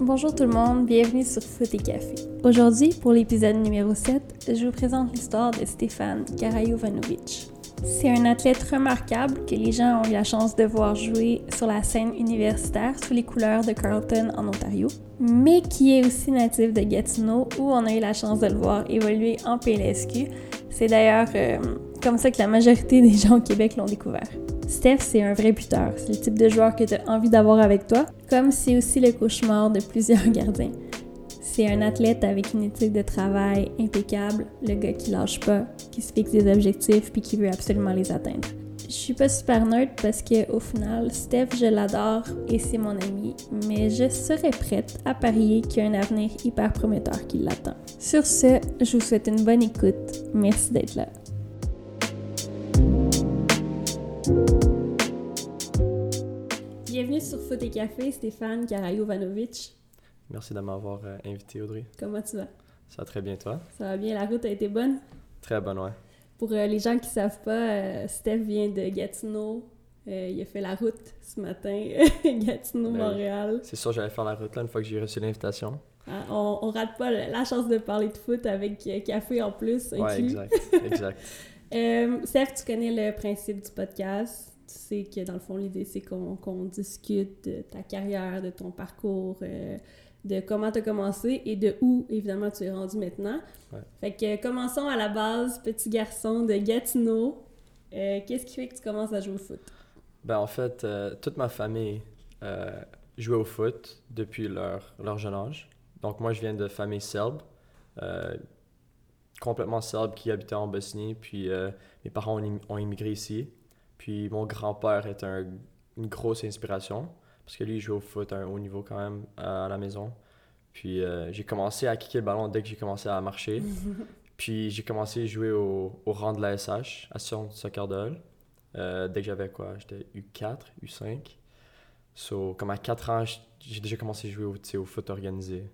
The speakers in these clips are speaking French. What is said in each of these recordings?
Bonjour tout le monde, bienvenue sur Foot et Café. Aujourd'hui, pour l'épisode numéro 7, je vous présente l'histoire de Stéphane Karajovanovic. C'est un athlète remarquable que les gens ont eu la chance de voir jouer sur la scène universitaire sous les couleurs de Carleton en Ontario, mais qui est aussi natif de Gatineau où on a eu la chance de le voir évoluer en PLSQ. C'est d'ailleurs euh, comme ça que la majorité des gens au Québec l'ont découvert. Steph, c'est un vrai buteur. C'est le type de joueur que tu as envie d'avoir avec toi, comme c'est aussi le cauchemar de plusieurs gardiens. C'est un athlète avec une éthique de travail impeccable, le gars qui lâche pas, qui se fixe des objectifs puis qui veut absolument les atteindre. Je suis pas super neutre parce que au final, Steph, je l'adore et c'est mon ami, mais je serais prête à parier qu'il y a un avenir hyper prometteur qui l'attend. Sur ce, je vous souhaite une bonne écoute. Merci d'être là. Bienvenue sur Foot et Café, Stéphane Karajovanovic. Merci de m'avoir euh, invité, Audrey. Comment tu vas? Ça va très bien, toi? Ça va bien, la route a été bonne? Très bonne, ouais. Pour euh, les gens qui savent pas, euh, Steph vient de Gatineau. Il a fait la route ce matin, Gatineau-Montréal. Ben, c'est sûr, j'allais faire la route là une fois que j'ai reçu l'invitation. Ah, on, on rate pas la chance de parler de foot avec café en plus. Ouais, inclus. exact, exact. Euh, Steph, tu connais le principe du podcast. Tu sais que dans le fond, l'idée, c'est qu'on qu'on discute de ta carrière, de ton parcours, euh, de comment tu as commencé et de où, évidemment, tu es rendu maintenant. Ouais. Fait que euh, commençons à la base, petit garçon de Gatineau. Euh, Qu'est-ce qui fait que tu commences à jouer au foot? Ben, en fait, euh, toute ma famille jouait au foot depuis leur, leur jeune âge. Donc, moi, je viens de famille serbe, complètement serbe, qui habitait en Bosnie. Puis, euh, mes parents ont, ont immigré ici. Puis, mon grand-père est un- une grosse inspiration, parce que lui, il joue au foot à un haut niveau quand même à, à la maison. Puis, euh, j'ai commencé à kicker le ballon dès que j'ai commencé à marcher. Puis, j'ai commencé à jouer au, au rang de la SH, Association Soccer de Hull. Euh, dès que j'avais quoi? J'étais U4, U5. So, comme à 4 ans, j'ai déjà commencé à jouer au, au foot organisé.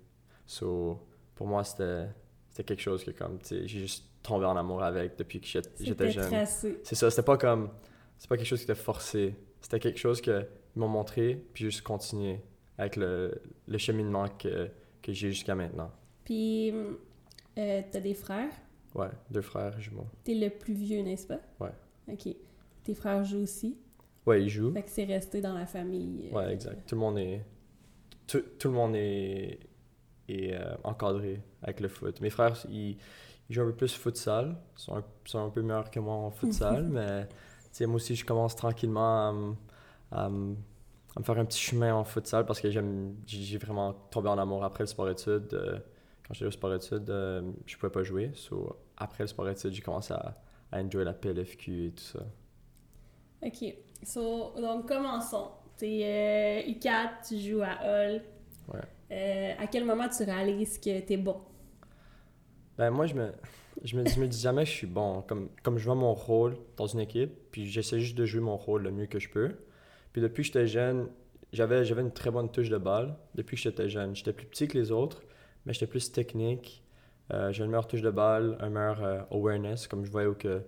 So, pour moi, c'était c'était quelque chose que comme, j'ai juste tombé en amour avec depuis que j'étais jeune. tracé. C'est ça, c'était pas comme. C'est pas quelque chose qui était forcé. C'était quelque chose qu'ils m'ont montré, puis juste continuer avec le, le cheminement que, que j'ai jusqu'à maintenant. Puis, euh, t'as des frères? Ouais, deux frères jumeaux. T'es le plus vieux, n'est-ce pas? Ouais. OK. Tes frères jouent aussi? Ouais, ils jouent. Fait que c'est resté dans la famille. euh, Ouais, exact. Tout le monde est. Tout, tout le monde est, est euh, encadré avec le foot. Mes frères, ils, ils jouent un peu plus futsal. Ils sont un, sont un peu meilleurs que moi en futsal, mais tu moi aussi, je commence tranquillement à, me- à, me- à me faire un petit chemin en futsal parce que j'aime j'ai vraiment tombé en amour après le sport-études. euh, quand j'étais au sport-études, euh, je pouvais pas jouer. So, après le sport-études, j'ai commencé à, à enjoy la PLFQ et tout ça. OK. So, donc, commençons. T'es euh, U4, tu joues à Hull. Ouais. Euh, à quel moment tu réalises que t'es bon? Ben moi, je me, je me, je me dis jamais que je suis bon. Comme, comme je vois mon rôle dans une équipe, puis j'essaie juste de jouer mon rôle le mieux que je peux. Puis depuis que j'étais jeune, j'avais, une très bonne touche de balle. Depuis que j'étais jeune, j'étais plus petit que les autres, mais j'étais plus technique. Euh, j'ai une meilleure touche de balle, un meilleur euh, awareness, comme je voyais où que,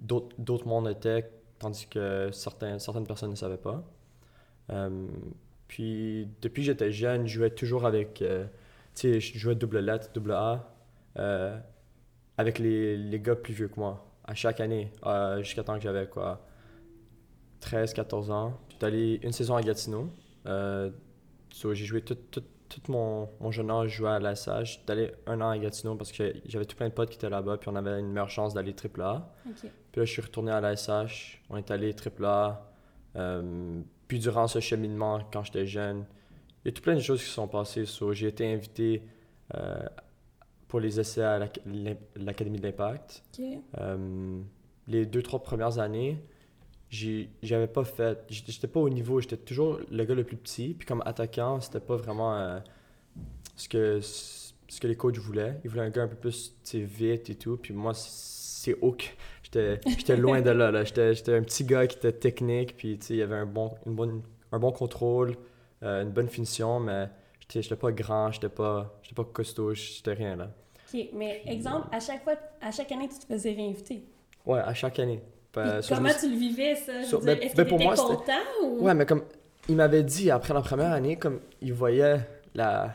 d'autres, mondes étaient, tandis que certains, certaines personnes ne savaient pas. Puis depuis que j'étais jeune, je jouais toujours avec, euh, tu sais, je jouais double lettre, double A, euh, avec les, les gars plus vieux que moi, à chaque année, euh, jusqu'à temps que j'avais quoi, 13, 14 ans. J'étais allé une saison à Gatineau. So, j'ai joué tout, tout, tout mon, mon jeune âge, je jouais à la SH. J'étais allé un an à Gatineau parce que j'avais tout plein de potes qui étaient là-bas, puis on avait une meilleure chance d'aller triple A. Puis là, je suis retourné à la SH, on est allé triple A. Puis durant ce cheminement, quand j'étais jeune, il y a tout plein de choses qui sont passées. So, j'ai été invité euh, pour les essais à l'Académie de l'Impact. Euh, les deux, trois premières années, j'avais pas fait. J'étais pas au niveau, j'étais toujours le gars le plus petit. Puis comme attaquant, c'était pas vraiment euh, ce, que, ce que les coachs voulaient. Ils voulaient un gars un peu plus vite et tout. Puis moi, c'est au J'étais loin de là. là. J'étais un petit gars qui était technique. Puis il y avait un bon, une bonne, un bon contrôle, euh, une bonne finition, mais j'étais pas grand, j'étais pas, j'étais pas costaud, j'étais rien là. OK, mais exemple, à chaque fois, à chaque année, tu te faisais réinviter? Ouais, à chaque année. Me comment tu le vivais, ça? Ben- Est-ce que ben, c'était- content ou... Ouais, mais comme il m'avait dit après la première année, comme il voyait la,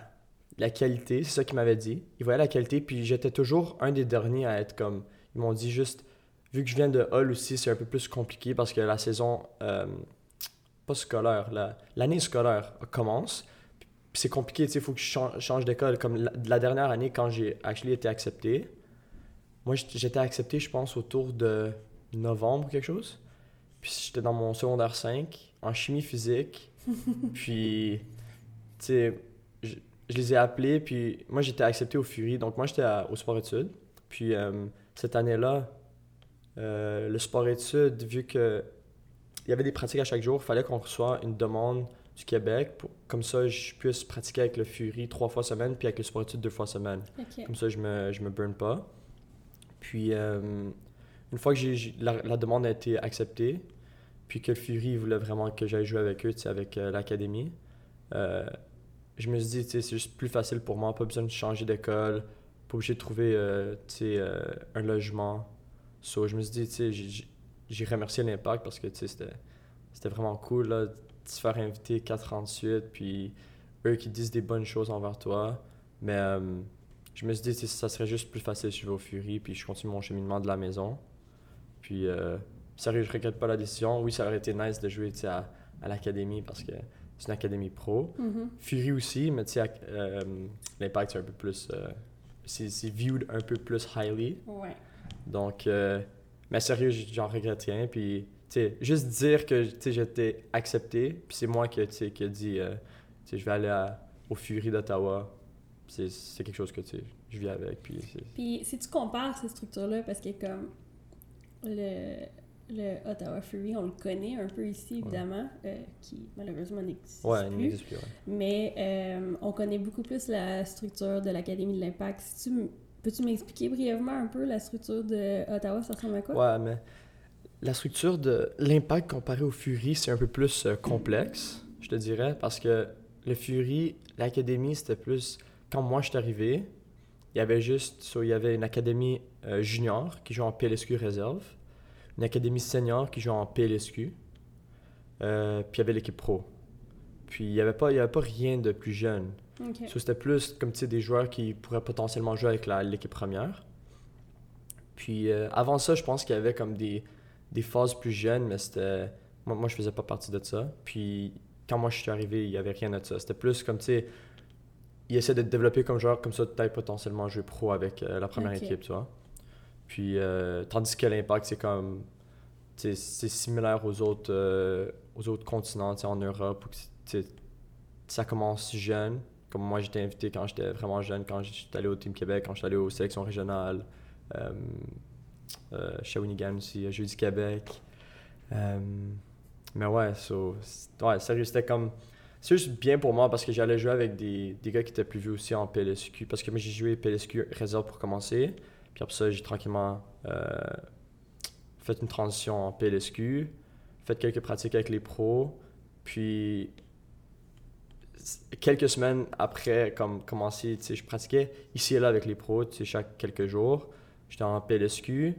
la qualité, c'est ça qu'il m'avait dit. Il voyait la qualité, puis j'étais toujours un des derniers à être comme. Ils m'ont dit juste, vu que je viens de Hull aussi, c'est un peu plus compliqué parce que la saison, euh, pas scolaire, la- l'année scolaire commence. Puis c'est compliqué, tu sais, il faut que je change, d'école. Comme la, la dernière année, quand j'ai actually été accepté, moi j'étais accepté, je pense, autour de novembre ou quelque chose. Puis j'étais dans mon secondaire 5, en chimie physique. puis, tu sais, je, je les ai appelés, puis moi j'étais accepté au Fury. Donc moi j'étais au sport-études. Puis euh, cette année-là, euh, le sport-études, vu que il y avait des pratiques à chaque jour, il fallait qu'on reçoive une demande du Québec. Pour, comme ça, je puisse pratiquer avec le Fury trois fois semaine, puis avec le sport-études deux fois semaine. Comme ça, je me, je me burn pas. Puis, euh, une fois que j'ai- la, la demande a été acceptée, puis que le Fury voulait vraiment que j'aille jouer avec eux, avec euh, l'académie, je me suis dit, c'est juste plus facile pour moi, pas besoin de changer d'école, pas obligé de trouver, un logement. So, je me suis dit, tu sais, j'ai- remercié l'Impact parce que, tu sais, c'était vraiment cool, là, de se faire inviter quatre ans de suite, puis eux qui disent des bonnes choses envers toi. Mais euh, je me suis dit, ça serait juste plus facile si je vais au Fury, puis je continue mon cheminement de la maison. Puis, euh, sérieux, je regrette pas la décision. Oui, ça aurait été nice de jouer tu sais, à, à l'académie parce que c'est une académie pro. Mhm. Fury aussi, mais tu sais, euh, l'impact, c'est un peu plus. euh, c'est c'est viewed un peu plus highly. Ouais. Donc, euh, mais sérieux, j'en regrette rien. Puis, tu sais, juste dire que tu sais, j'étais accepté, puis c'est moi qui, tu sais, qui a dit, euh, tu sais, je vais aller à- au Fury d'Ottawa. C'est quelque chose que, tu sais, je vis avec. Puis, Puis si tu compares ces structures-là, parce que comme le, le Ottawa Fury, on le connaît un peu ici, évidemment, euh, qui malheureusement n'existe ouais, il plus. n'existe plus. ouais. Mais euh, on connaît beaucoup plus la structure de l'Académie de l'Impact. Si tu Peux-tu m'expliquer brièvement un peu la structure de Ottawa, ça ressemble à quoi? Ouais, mais la structure de l'impact comparé au Fury, c'est un peu plus euh, complexe, je te dirais, parce que le Fury, l'académie, c'était plus. Quand moi je suis arrivé, il y avait juste. so, il y avait une académie euh, junior qui joue en PLSQ réserve, une académie senior qui joue en PLSQ, euh, puis il y avait l'équipe pro. Puis il n'y avait, avait pas rien de plus jeune. So, c'était plus comme des joueurs qui pourraient potentiellement jouer avec l'équipe première. Puis euh, avant ça, je pense qu'il y avait comme des, des phases plus jeunes, mais c'était. Moi, moi, je faisais pas partie de ça. Puis quand moi je suis arrivé, il y avait rien de ça. C'était plus comme tu sais. Ils essaient de te développer comme joueur, comme ça tu ailles potentiellement jouer pro avec euh, la première équipe, tu vois. Puis euh, tandis que l'impact, c'est comme. C'est similaire aux autres, aux autres continents, tu sais, en Europe, où ça commence jeune. Comme moi, j'étais invité quand j'étais vraiment jeune, quand j'étais allé au Team Québec, quand j'étais allé aux sélections régionales, euh, euh, Shawinigan aussi, Jeux du Québec. Euh, mais ouais, so, ouais, sérieux, c'était comme. C'est juste bien pour moi parce que j'allais jouer avec des, des gars qui étaient plus vieux aussi en PLSQ. Parce que moi, j'ai joué PLSQ réserve pour commencer. Puis après ça, j'ai tranquillement euh, fait une transition en PLSQ, fait quelques pratiques avec les pros. Puis quelques semaines après comme commencer, tu sais, je pratiquais ici et là avec les pros, tu sais, chaque quelques jours. J'étais en PLSQ.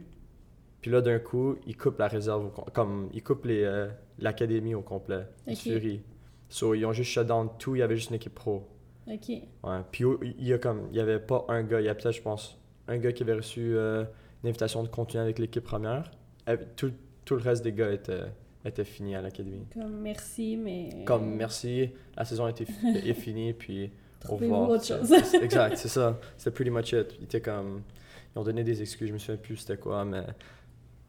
Puis là, d'un coup, ils coupent la réserve, au comme ils coupent euh, l'académie au complet, du Ok. Fury. So, ils ont juste shut down tout, il y avait juste une équipe pro. Ok. Ouais. Puis il y a comme, il y avait pas un gars, il y a peut-être, je pense, un gars qui avait reçu euh, une invitation de continuer avec l'équipe première. Euh, Tout, tout le reste des gars étaient, étaient finis à l'académie. Comme merci, mais. Comme merci, la saison était est finie, puis au revoir. autre chose? exact, c'est ça. C'était pretty much it. Ils étaient comme, ils ont donné des excuses, je me souviens plus c'était quoi, mais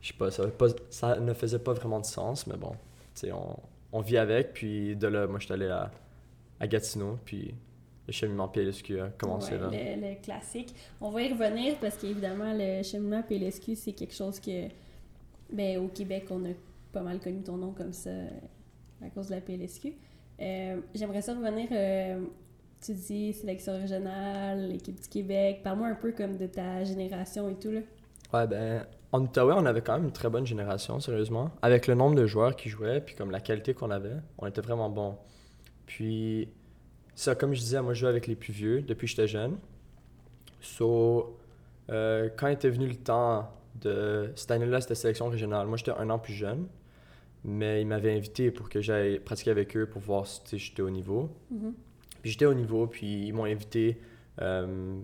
je sais pas, ça, avait pas, ça ne faisait pas vraiment de sens, mais bon, tu sais, on, on vit avec, puis de là, moi, je suis allé à, à Gatineau, puis le cheminement PLSQ a commencé Ouais, là. Le, le classique. On va y revenir parce qu'évidemment, le cheminement PLSQ, c'est quelque chose que, ben, au Québec, on a pas mal connu ton nom comme ça à cause de la PLSQ. Euh, J'aimerais ça revenir, euh, tu dis sélection régionale, l'équipe du Québec. Parle-moi un peu comme de ta génération et tout, là. Ouais, ben, en Outaouais, on avait quand même une très bonne génération, sérieusement. Avec le nombre de joueurs qui jouaient, puis comme la qualité qu'on avait, on était vraiment bon. Puis, ça, comme je disais, moi, je jouais avec les plus vieux depuis que j'étais jeune. So, euh, quand était venu le temps de cette année-là, c'était sélection régionale. Moi, j'étais un an plus jeune, mais ils m'avaient invité pour que j'aille pratiquer avec eux pour voir si j'étais au niveau. Mhm. Puis j'étais au niveau, puis ils m'ont invité. Euh,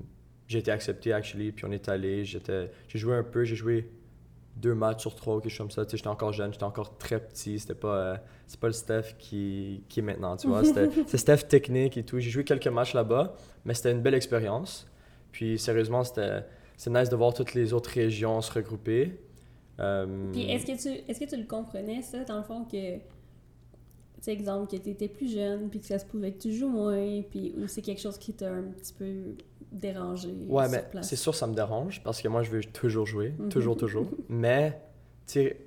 j'ai été accepté, actually, puis on est allé. J'étais, j'ai joué un peu, j'ai joué deux matchs sur trois quelque chose comme ça. J'étais encore jeune, j'étais encore très petit. C'était pas, euh, c'est pas le Steph qui, qui est maintenant, tu vois. C'était, c'est Steph technique et tout. J'ai joué quelques matchs là-bas, mais c'était une belle expérience. Puis sérieusement, c'était, c'est nice de voir toutes les autres régions se regrouper. Euh, Puis est-ce que, tu, est-ce que tu le comprenais, ça, dans le fond, que, tu sais, exemple, que tu étais plus jeune, puis que ça se pouvait que tu joues moins, puis ou c'est quelque chose qui t'a un petit peu dérangé Ouais, sur mais place? c'est sûr, ça me dérange parce que moi, je veux toujours jouer. Mhm. Toujours, toujours. Mais, tu sais,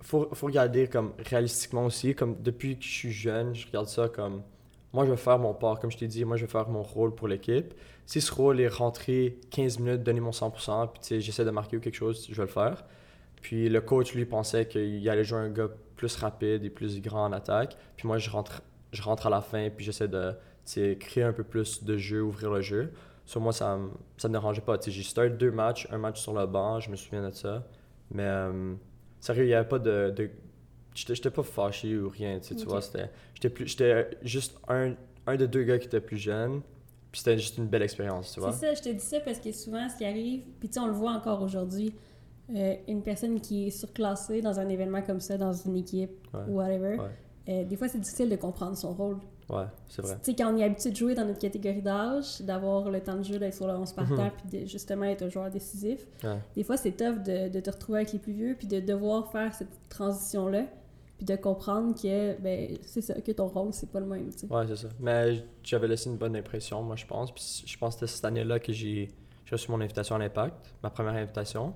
faut, faut regarder comme réalistiquement aussi. Comme depuis que je suis jeune, je regarde ça comme moi, je vais faire mon part. Comme je t'ai dit, moi, je vais faire mon rôle pour l'équipe. Si ce rôle est rentré 15 minutes, donner mon 100%, puis tu sais, j'essaie de marquer ou quelque chose, je vais le faire. Puis le coach, lui, pensait qu'il allait jouer un gars plus rapide et plus grand en attaque. Puis moi, je rentre, je rentre à la fin, puis j'essaie de créer un peu plus de jeu, ouvrir le jeu. Sur moi, ça ça me dérangeait pas. J'ai starté deux matchs, un match sur le banc, je me souviens de ça. Mais euh, sérieux, il n'y avait pas de. de J'étais pas fâché ou rien, tu sais, tu vois. c'était- J'étais plus- j'étais juste un, un de deux gars qui était plus jeune. Puis c'était juste une belle expérience, tu vois. C'est ça, je te dis ça parce que souvent, ce qui arrive, puis tu on le voit encore aujourd'hui, euh, une personne qui est surclassée dans un événement comme ça, dans une équipe, Ouais. ou whatever, Ouais. euh, des fois, c'est difficile de comprendre son rôle. Ouais, c'est vrai. Tu sais, quand on est habitué de jouer dans notre catégorie d'âge, d'avoir le temps de jeu, d'être sur le 11 par Mhm. terre, puis de justement être un joueur décisif, Ouais. des fois, c'est tough de, de te retrouver avec les plus vieux, puis de devoir faire cette transition-là, puis de comprendre que, ben, c'est ça, que ton rôle, c'est pas le même, tu sais. Ouais, c'est ça. Mais j'avais laissé une bonne impression, moi, je pense. Puis je pense que c'était cette année-là que j'ai reçu mon invitation à l'Impact, ma première invitation.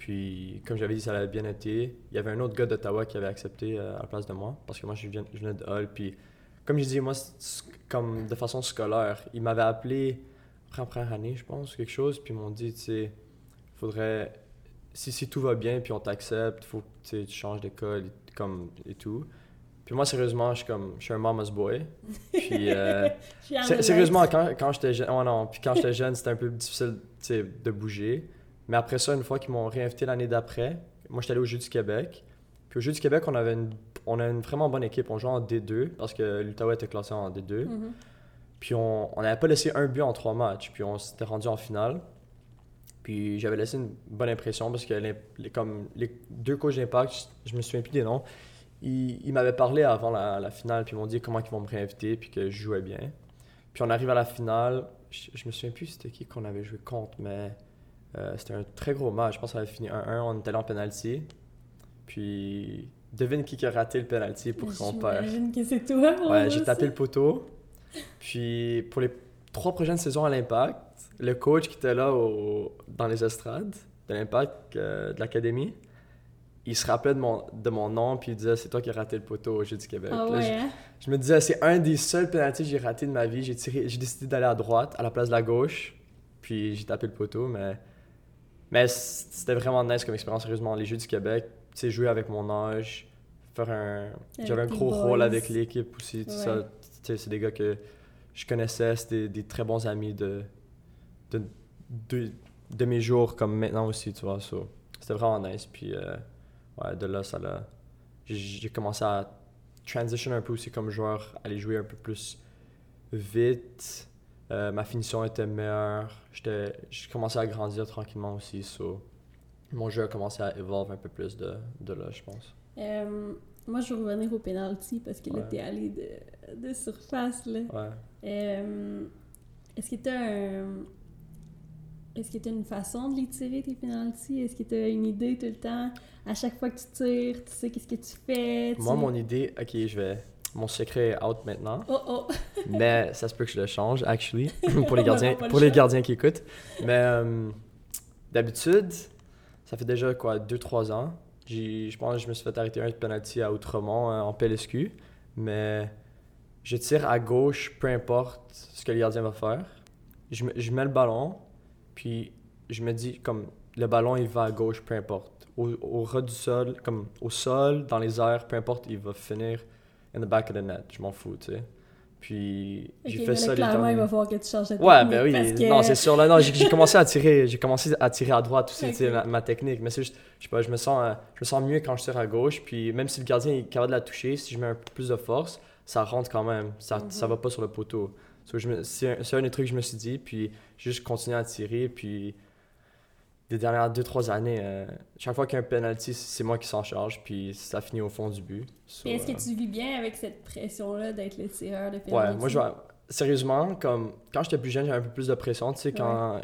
Puis, comme j'avais dit, ça avait bien été. Il y avait un autre gars d'Ottawa qui avait accepté euh, à la place de moi, parce que moi, je venais, je venais de Hull. Puis, comme je dis, moi, comme de façon scolaire, ils m'avaient appelé après première année, je pense, quelque chose. Puis, ils m'ont dit, tu sais, faudrait. Si, si tout va bien, puis on t'accepte, faut que tu changes d'école et, comme, et tout. Puis moi, sérieusement, je suis comme, je suis un mama's boy. Puis, euh, sérieusement, quand, quand j'étais jeune, oh non, puis quand j'étais jeune, c'était un peu difficile, de bouger. Mais après ça, une fois qu'ils m'ont réinvité l'année d'après, moi, j'étais allé au Jeux du Québec. Puis au Jeux du Québec, on avait une, on a une vraiment bonne équipe. On jouait en D2 parce que l'Ottawa était classé en D2. Mhm. Puis on on n'avait pas laissé un but en trois matchs. Puis on s'était rendu en finale. Puis j'avais laissé une bonne impression parce que les, les- comme les deux coachs d'impact, je, je me souviens plus des noms, ils, ils m'avaient parlé avant la, la finale. Puis ils m'ont dit comment ils vont me réinviter. Puis que je jouais bien. Puis on arrive à la finale. Je, je me souviens plus c'était qui qu'on avait joué contre, mais euh, c'était un très gros match. Je pense que ça avait fini 1-1. On était allé en penalty. Puis devine qui a raté le penalty pour qu'on perd. J'imagine que c'est toi, mon Ouais, j'ai tapé le poteau. Puis pour les trois prochaines saisons à l'Impact, le coach qui était là au- dans les estrades de l'Impact, euh, de l'Académie, il se rappelait de mon, de mon nom, puis il disait C'est toi qui as raté le poteau au Jeu du Québec. Ah Là, ouais, je, hein? je me disais C'est un des seuls pénaltys que j'ai raté de ma vie. J'ai tiré- j'ai décidé d'aller à droite, à la place de la gauche, puis j'ai tapé le poteau, mais. Mais c'était vraiment nice comme expérience, sérieusement. Les Jeux du Québec, tu sais, jouer avec mon âge, faire un. J'avais un gros boys. rôle avec l'équipe aussi, tout Ouais. ça. Tu sais, c'est des gars que je connaissais, c'était des très bons amis de, de, de, de mes jours comme maintenant aussi, tu vois. so, C'était vraiment nice. Puis, euh, ouais, de là, ça l'a. J'ai j'ai commencé à transition un peu aussi comme joueur, aller jouer un peu plus vite. Euh, ma finition était meilleure. J'étais- J'ai commencé à grandir tranquillement aussi. So, mon jeu a commencé à évoluer un peu plus de, de là, je pense. Euh, moi, je veux revenir au penalty parce que là, Ouais. t'es allé de, de surface, là. Ouais. Euh, Est-ce que t'as un... Est-ce que t'as une façon de les tirer, tes penalties? Est-ce que t'as une idée tout le temps? À chaque fois que tu tires, tu sais qu'est-ce que tu fais? tu- Moi, mon idée, ok, je vais. Mon secret est out maintenant, Oh, oh! mais ça se peut que je le change, actually, pour les gardiens, le pour les gardiens qui écoutent. Mais euh, d'habitude, ça fait déjà quoi, 2-3 ans. Je pense que je me suis fait arrêter un penalty à Outremont euh, en PLSQ, mais je tire à gauche, peu importe ce que le gardien va faire. Je, je mets le ballon, puis je me dis comme le ballon il va à gauche, peu importe. Au, au ras du sol, comme au sol, dans les airs, peu importe, il va finir in the back of the net. Je m'en fous, tu sais. Puis j'ai fait ça clairement, il va falloir que tu changes de Ouais, ben oui, parce que- non, c'est sûr. Là, non, j'ai commencé à tirer, j'ai commencé à tirer à droite aussi, tu sais, Ok. ma, ma technique. Mais c'est juste, je sais pas, je me sens, euh, je me sens mieux quand je tire à gauche. Puis même si le gardien est capable de la toucher, si je mets un peu plus de force, ça rentre quand même. Ça, Mhm. ça va pas sur le poteau. So, c'est un, un des trucs que je me suis dit. Puis j'ai juste continué à tirer. Puis les dernières 2-3 années, euh, chaque fois qu'il y a un penalty, c'est moi qui s'en charge. Puis ça finit au fond du but. So, est-ce que euh, tu vis bien avec cette pression-là d'être le tireur de Ouais, penalty? moi, je vois- Sérieusement, comme quand j'étais plus jeune, j'avais un peu plus de pression, tu sais, quand,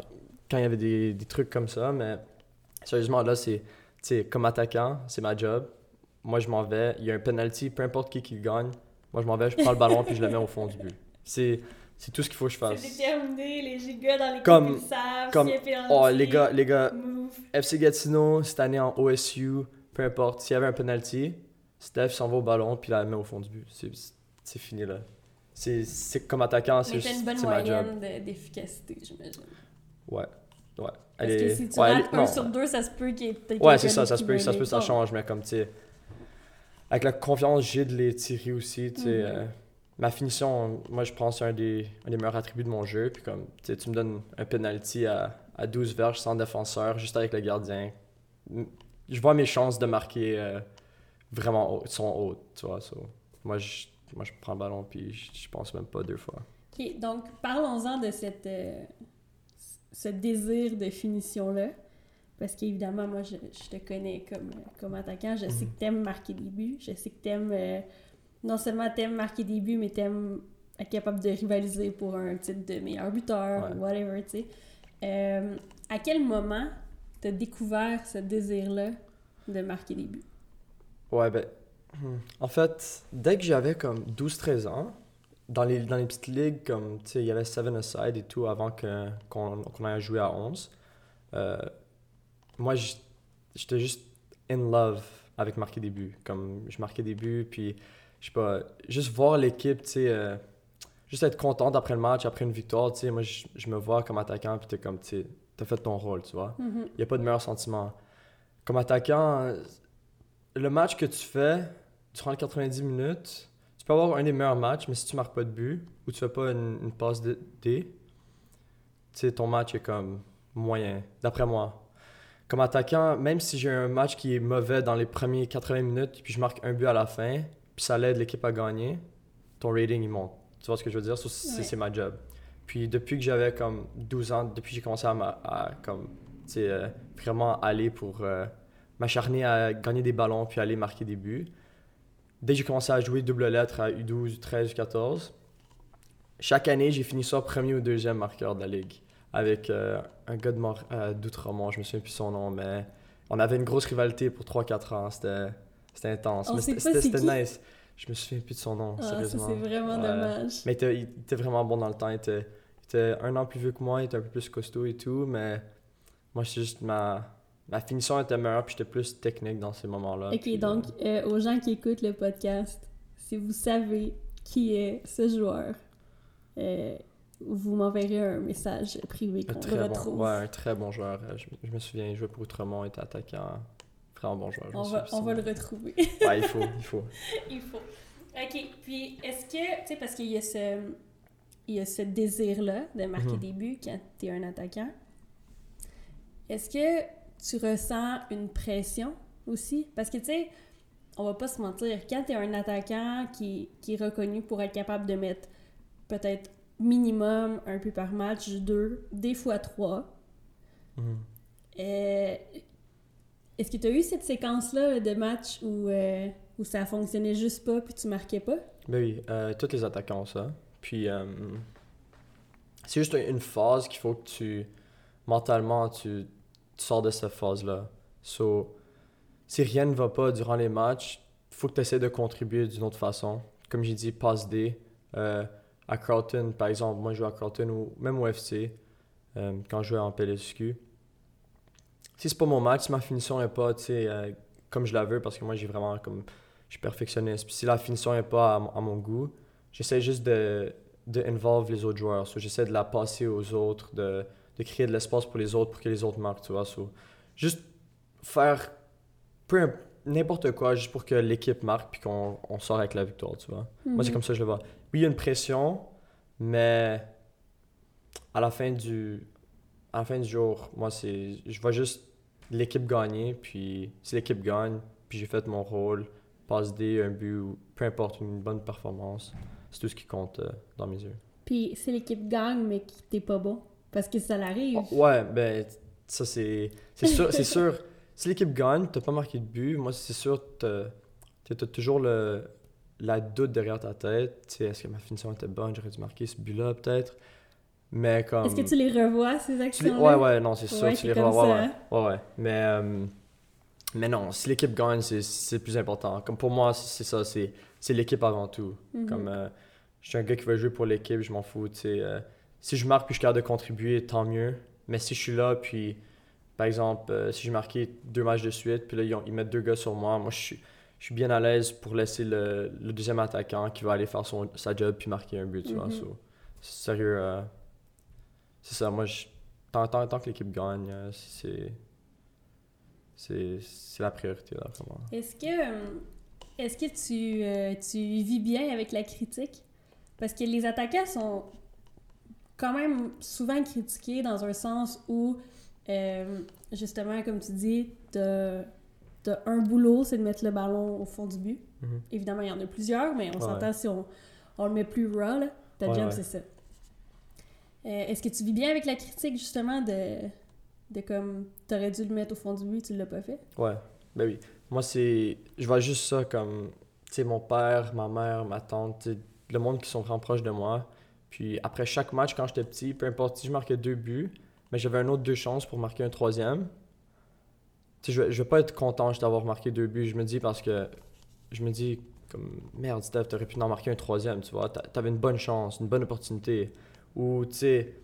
quand il y avait des, des trucs comme ça. Mais sérieusement, là, c'est, tu sais, comme attaquant, c'est ma job. Moi, je m'en vais. Il y a un penalty, peu importe qui qui le gagne. Moi, je m'en vais, je prends le ballon puis je le mets au fond du but. C'est, c'est tout ce qu'il faut que je C'est fasse. déterminé, les gigas dans l'équipe, Comme- ils le savent, comme- Oh, les gars, les gars, move. FC Gatineau, cette année en OSU, peu importe, s'il y avait un penalty, Steph s'en va au ballon puis la met au fond du but. C'est, c'est fini là. C'est, c'est comme attaquant, c'est juste- une bonne c'est moyenne de- d'efficacité, j'imagine. Ouais. Ouais. Parce Elle que est- si tu rates un non. sur deux, ça se peut qu'il y ait peut-être Ouais, c'est ça, ça se peut, ça se peut, ça change, mais comme, tu sais, avec la confiance que j'ai de les tirer aussi, tu sais, Mhm. euh, ma finition, moi, je pense que c'est un des, un des meilleurs attributs de mon jeu, puis comme, tu me donnes un penalty à, à 12 verges sans défenseur, juste avec le gardien, je vois mes chances de marquer euh, vraiment haut, sont hautes, tu vois, so, moi, je, moi, je prends le ballon, puis je, je pense même pas deux fois. Ok, donc parlons-en de cette, euh, ce désir de finition-là. Parce qu'évidemment, moi, je, je te connais comme, comme attaquant. Je sais Mhm. que t'aimes marquer des buts. Je sais que t'aimes... euh, non seulement t'aimes marquer des buts, mais t'aimes être capable de rivaliser pour un titre de meilleur buteur Ouais. ou whatever, tu sais. Euh, à quel moment t'as découvert ce désir-là de marquer des buts? Ouais, ben, hmm. en fait, dès que j'avais comme 12-13 ans, dans les, dans les petites ligues, comme, tu sais, il y avait Seven Aside et tout avant que- qu'on qu'on aille jouer à 11, euh, moi, j'étais juste in love avec marquer des buts. Comme, je marquais des buts, puis, je sais pas, juste voir l'équipe, tu sais, euh, juste être contente après le match, après une victoire, tu sais, moi, je, je me vois comme attaquant, puis t'es comme, tu sais, t'as fait ton rôle, tu vois. Mhm. Il n'y a pas de meilleur sentiment. Comme attaquant, euh, le match que tu fais durant les 90 minutes, tu peux avoir un des meilleurs matchs, mais si tu marques pas de but ou tu fais pas une, une passe de D, tu sais, ton match est comme moyen, d'après moi. Comme attaquant, même si j'ai un match qui est mauvais dans les premiers 80 minutes, puis je marque un but à la fin, puis ça l'aide l'équipe à gagner, ton rating il monte. Tu vois ce que je veux dire? C'est Ouais. c'est ma job. Puis depuis que j'avais comme 12 ans, depuis que j'ai commencé à, ma- à, comme, euh, vraiment aller pour euh, m'acharner à gagner des ballons puis aller marquer des buts. Dès que j'ai commencé à jouer double lettre à U12, U13, U14, chaque année, j'ai fini ça premier ou deuxième marqueur de la ligue avec euh, un gars de euh, d'Outremont, je me souviens plus son nom, mais on avait une grosse rivalité pour 3-4 ans. C'était c'était intense. On mais sait c'était nice. Je me souviens plus de son nom, Ah, sérieusement. c'est vraiment Ouais. dommage. Mais il était, vraiment bon dans le temps. Il était, il était un an plus vieux que moi, il était un peu plus costaud et tout, mais moi, c'est juste ma, ma finition était meilleure, puis j'étais plus technique dans ces moments-là. Ok, puis, donc euh, euh, aux gens qui écoutent le podcast, si vous savez qui est ce joueur, euh, vous m'enverrez un message privé qu'on le bon, retrouve. ouais, un très bon joueur. Je, je me souviens, il jouait pour Outremont, il était attaquant. Bon joueur. on va, on le retrouver. Ouais, il faut, il faut. Il faut. Ok, puis est-ce que, tu sais, parce qu'il y a ce, il y a ce désir-là de marquer Mhm. des buts quand tu es un attaquant, est-ce que tu ressens une pression aussi? Parce que, tu sais, on va pas se mentir, quand tu es un attaquant qui, qui est reconnu pour être capable de mettre peut-être minimum un but par match, deux, des fois trois, Mhm. euh, Est-ce que tu as eu cette séquence-là de match où, euh, où ça fonctionnait juste pas puis tu marquais pas? Ben oui, euh, tous les attaquants ça. Puis, euh, c'est juste une phase qu'il faut que tu, mentalement, tu, sors de cette phase-là. So, si rien ne va pas durant les matchs, faut que tu essaies de contribuer d'une autre façon. Comme j'ai dit, passe D. Euh, à Carlton, par exemple, moi je joue à Carlton ou même au FC, quand je jouais en PLSQ. Si c'est pas mon match, si ma finition est pas, tu sais, euh, comme je la veux, parce que moi j'ai vraiment comme je suis perfectionniste. Puis si la finition n'est pas à, mon- à mon goût, j'essaie juste de, de involve les autres joueurs. So, j'essaie de la passer aux autres, de, de créer de l'espace pour les autres pour que les autres marquent, tu vois. So, juste faire peu imp- n'importe quoi juste pour que l'équipe marque puis qu'on on sort avec la victoire, tu vois. Moi, c'est Mhm. comme ça que je le vois. Oui, il y a une pression, mais à la fin du, la fin du jour, moi, c'est, je vois juste l'équipe gagner, puis si l'équipe gagne, puis j'ai fait mon rôle, passe D, un but, ou peu importe, une bonne performance, c'est tout ce qui compte euh, dans mes yeux. Puis si l'équipe gagne, mais que t'es pas bon, parce que ça l'arrive. Oh, ouais, ben, ça, c'est, c'est sûr, c'est sûr. Si l'équipe gagne, t'as pas marqué de but, moi, c'est sûr, t'as, toujours le, la doute derrière ta tête. Tu sais, est-ce que ma finition était bonne? J'aurais dû marquer ce but-là, peut-être? Mais comme... Est-ce que tu les revois, ces actions Ouais, ouais, non, c'est sûr, Ouais, tu les revois. Ouais, ouais. Mais, euh, mais non, si l'équipe gagne, c'est, plus important. Comme pour moi, c'est ça, c'est, l'équipe avant tout. Mhm. Comme, euh, je suis un gars qui veut jouer pour l'équipe, je m'en fous, euh, si je marque puis je suis capable de contribuer, tant mieux. Mais si je suis là, puis, par exemple, euh, si j'ai marqué deux matchs de suite, puis là, ils, ont- ils mettent deux gars sur moi, moi, je suis, je suis bien à l'aise pour laisser le, le deuxième attaquant qui va aller faire son, sa job puis marquer un but, tu vois. Mhm. So, sérieux, c'est ça, moi, je, tant, tant, tant que l'équipe gagne, euh, c'est, c'est, c'est la priorité, là, vraiment. Est-ce que, euh, est-ce que tu, euh, tu vis bien avec la critique? Parce que les attaquants sont quand même souvent critiqués dans un sens où, euh, justement, comme tu dis, t'as un boulot, c'est de mettre le ballon au fond du but. Mhm. Évidemment, il y en a plusieurs, mais on Ouais. s'entend si on, on le met plus raw, là, ta Ouais, job, ouais. c'est ça. Euh, Est-ce que tu vis bien avec la critique, justement, de, de comme, t'aurais dû le mettre au fond du but, tu l'as pas fait? Ouais, ben oui. Moi, c'est. Je vois juste ça comme. Tu sais, mon père, ma mère, ma tante, le monde qui sont vraiment proches de moi. Puis après chaque match, quand j'étais petit, peu importe si je marquais deux buts, mais j'avais un autre deux chances pour marquer un troisième. Tu sais, je, je vais pas être content d'avoir marqué deux buts. Je me dis parce que. Je me dis, comme. Merde, Steph, t'aurais pu en marquer un troisième, tu vois. T'a- T'avais une bonne chance, une bonne opportunité. Ou, tu sais.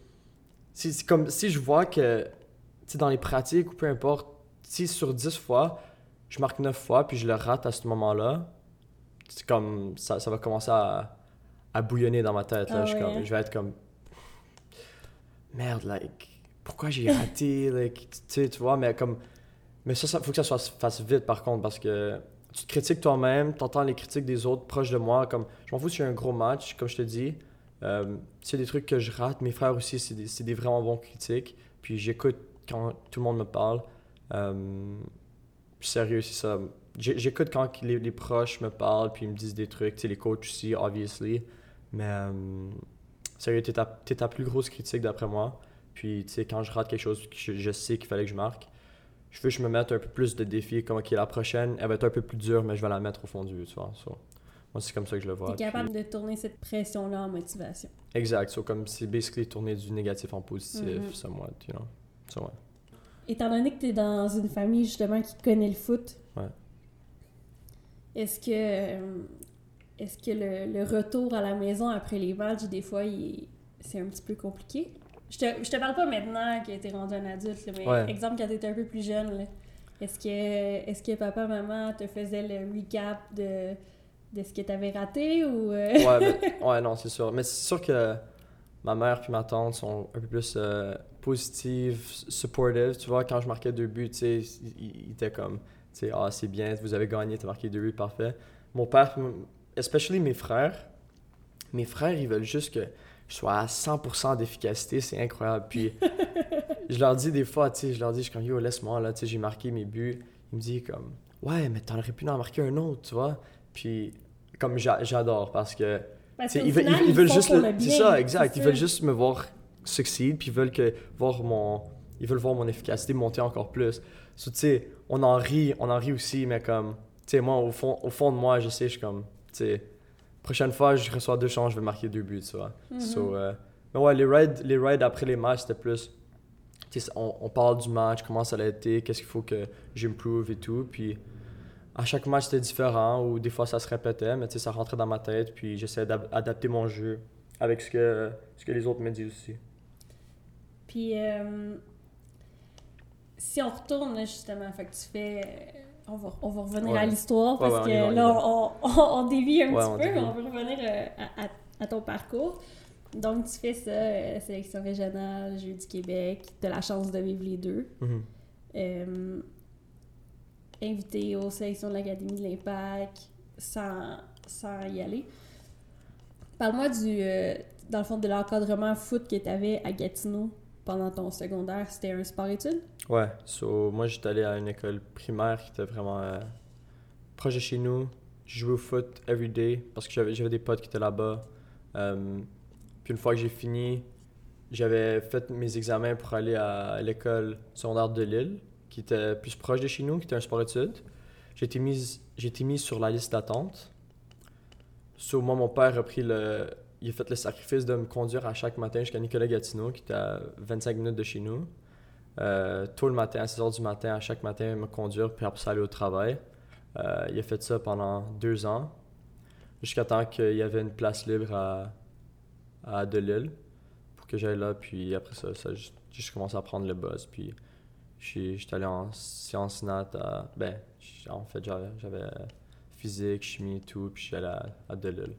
Si, c'est comme, si je vois que. Tu sais, dans les pratiques ou peu importe, si sur 10 fois, je marque 9 fois puis je le rate à ce moment-là, c'est comme ça, ça va commencer à, à bouillonner dans ma tête. Là. Ah je, suis ouais, comme- je vais être comme merde, like, pourquoi j'ai raté, like, tu vois, mais comme mais ça, ça faut que ça se fasse vite par contre parce que tu te critiques toi-même, tu entends les critiques des autres proches de moi, comme je m'en fous si j'ai un gros match, comme je te dis. Euh, a des trucs que je rate, mes frères aussi, c'est des, c'est des vraiment bons critiques. Puis j'écoute quand tout le monde me parle. Euh, sérieux, c'est ça. J'écoute quand les, les proches me parlent, puis ils me disent des trucs. Tu sais, les coachs aussi, obviously. Mais euh, sérieux, t'es ta, ta plus grosse critique d'après moi. Puis, tu sais, quand je rate quelque chose je, sais qu'il fallait que je marque, je veux que je me mette un peu plus de défis. Comme, ok, la prochaine, elle va être un peu plus dure, mais je vais la mettre au fond du tu vois. Moi, c'est comme ça que je le vois. T'es capable Puis- de tourner cette pression-là en motivation. Exact. So, comme c'est basically tourner du négatif en positif, Mhm. somewhat, you know. Étant donné que tu es dans une famille justement qui connaît le foot, Ouais. est-ce que, euh, est-ce que le, le retour à la maison après les matchs, des fois, il- c'est un petit peu compliqué? Je te, je te parle pas maintenant que tu es rendu un adulte, là, mais Ouais. exemple quand tu étais un peu plus jeune, là, est-ce que, est-ce que papa, maman te faisait le recap de, de ce que tu avais raté ou... euh, ouais, ben, ouais, non, c'est sûr. Mais c'est sûr que ma mère puis ma tante sont un peu plus euh, positives, supportive. Tu vois, quand je marquais deux buts, tu sais, ils ils étaient comme, tu sais, ah, c'est bien, vous avez gagné, t'as marqué deux buts, parfait. Mon père, especially mes frères, mes frères, ils veulent juste que je sois à 100% d'efficacité, c'est incroyable. Puis je leur dis des fois, tu sais, je leur dis, je suis comme, yo, laisse-moi, là, tu sais, j'ai marqué mes buts. Il me dit comme, ouais, mais t'en aurais pu en marquer un autre, tu vois. Puis comme j'a- j'adore parce que Parce ils, veulent- final, ils- ils veulent font juste c'est ça exact ils veulent juste me voir succeed puis ils veulent que voir mon ils veulent voir mon efficacité monter encore plus. So, tu sais on en rit on en rit aussi mais comme tu sais moi au fond au fond de moi je sais je suis comme tu sais prochaine fois je reçois deux chances je vais marquer deux buts tu vois. Mhm. So, euh, mais ouais les raids les raids après les matchs c'était plus on, on parle du match comment ça a été qu'est-ce qu'il faut que j'improve et tout puis à chaque match c'était différent ou des fois ça se répétait mais tu sais ça rentrait dans ma tête puis j'essayais d'adapter mon jeu avec ce que ce que les autres me disent aussi Puis, euh, si on retourne, justement, fait que tu fais... euh, On va, on va revenir Ouais. à l'histoire, parce ouais, que là, on, on, on dévie un petit peu, dévie. mais on va revenir euh, à, à- à ton parcours. Donc, tu fais ça, euh, sélection régionale, Jeux du Québec, tu as la chance de vivre les deux. Euh, invité aux sélections de l'Académie de l'Impact sans, sans y aller. Parle-moi du, euh, dans le fond, de l'encadrement foot que tu avais à Gatineau pendant ton secondaire. C'était un sport-études? Ouais, so, moi j'étais allé à une école primaire qui était vraiment euh, proche de chez nous. Je jouais au foot every day parce que j'avais des potes qui étaient là-bas. Euh, puis une fois que j'ai fini, j'avais fait mes examens pour aller à l'école secondaire de Lille, qui était plus proche de chez nous, qui était un été mis, j'ai été mis sur la liste d'attente. So, moi, mon père a pris le, il a fait le sacrifice de me conduire à chaque matin jusqu'à Nicolas Gatineau, qui était à 25 minutes de chez nous. Euh, tôt le matin, à 6 h du matin, à chaque matin, me conduire, puis après ça aller au travail. Euh, il a fait ça pendant deux ans, jusqu'à temps qu'il y avait une place libre à, à Delille pour que j'aille là. Puis après ça, ça j'ai juste commencé à prendre le buzz. Puis j'étais allé en sciences nat. À, ben, en fait, j'avais physique, chimie et tout, puis allé à, à Delille.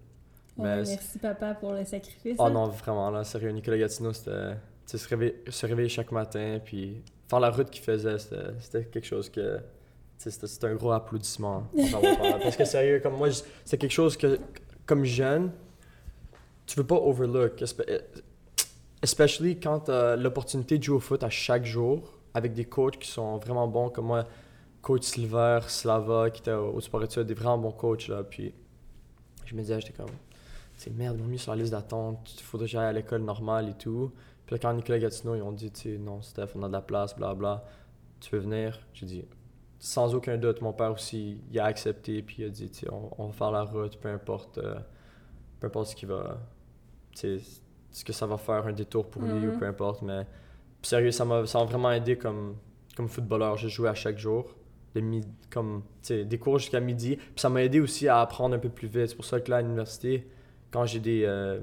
Ouais, Mais c'est- merci papa pour le sacrifice. Oh hein. non, vraiment, là, sérieux, Nicolas Gatineau, c'était. Se réveiller, se réveiller chaque matin, puis faire la route qu'il faisait, c'était quelque chose que. C'était un gros applaudissement. père. Parce que sérieux, comme moi, c'est quelque chose que, comme jeune, tu veux pas overlook. espe- Especially quand tu as l'opportunité de jouer au foot à chaque jour avec des coachs qui sont vraiment bons, comme moi, coach Silver, Slava, qui était au, au sport études, des vraiment bons coachs, là. Puis je me disais, j'étais comme c'est merde, ils m'ont mis sur la liste d'attente, il faudrait que j'aille à l'école normale et tout. Puis là, quand Nicolas Gatineau, ils ont dit, tu non, Steph, on a de la place, bla bla, tu veux venir? J'ai dit, sans aucun doute, mon père aussi, il a accepté, puis il a dit, on, on va faire la route, peu importe, euh, peu importe ce qui va, ce que ça va faire, un détour pour lui Mhm. ou peu importe, mais puis sérieux, ça m'a ça m'a vraiment aidé comme, comme footballeur. J'ai joué à chaque jour, de midi, comme, des cours jusqu'à midi. Puis ça m'a aidé aussi à apprendre un peu plus vite. C'est pour ça que là, à l'université, quand j'ai des. euh,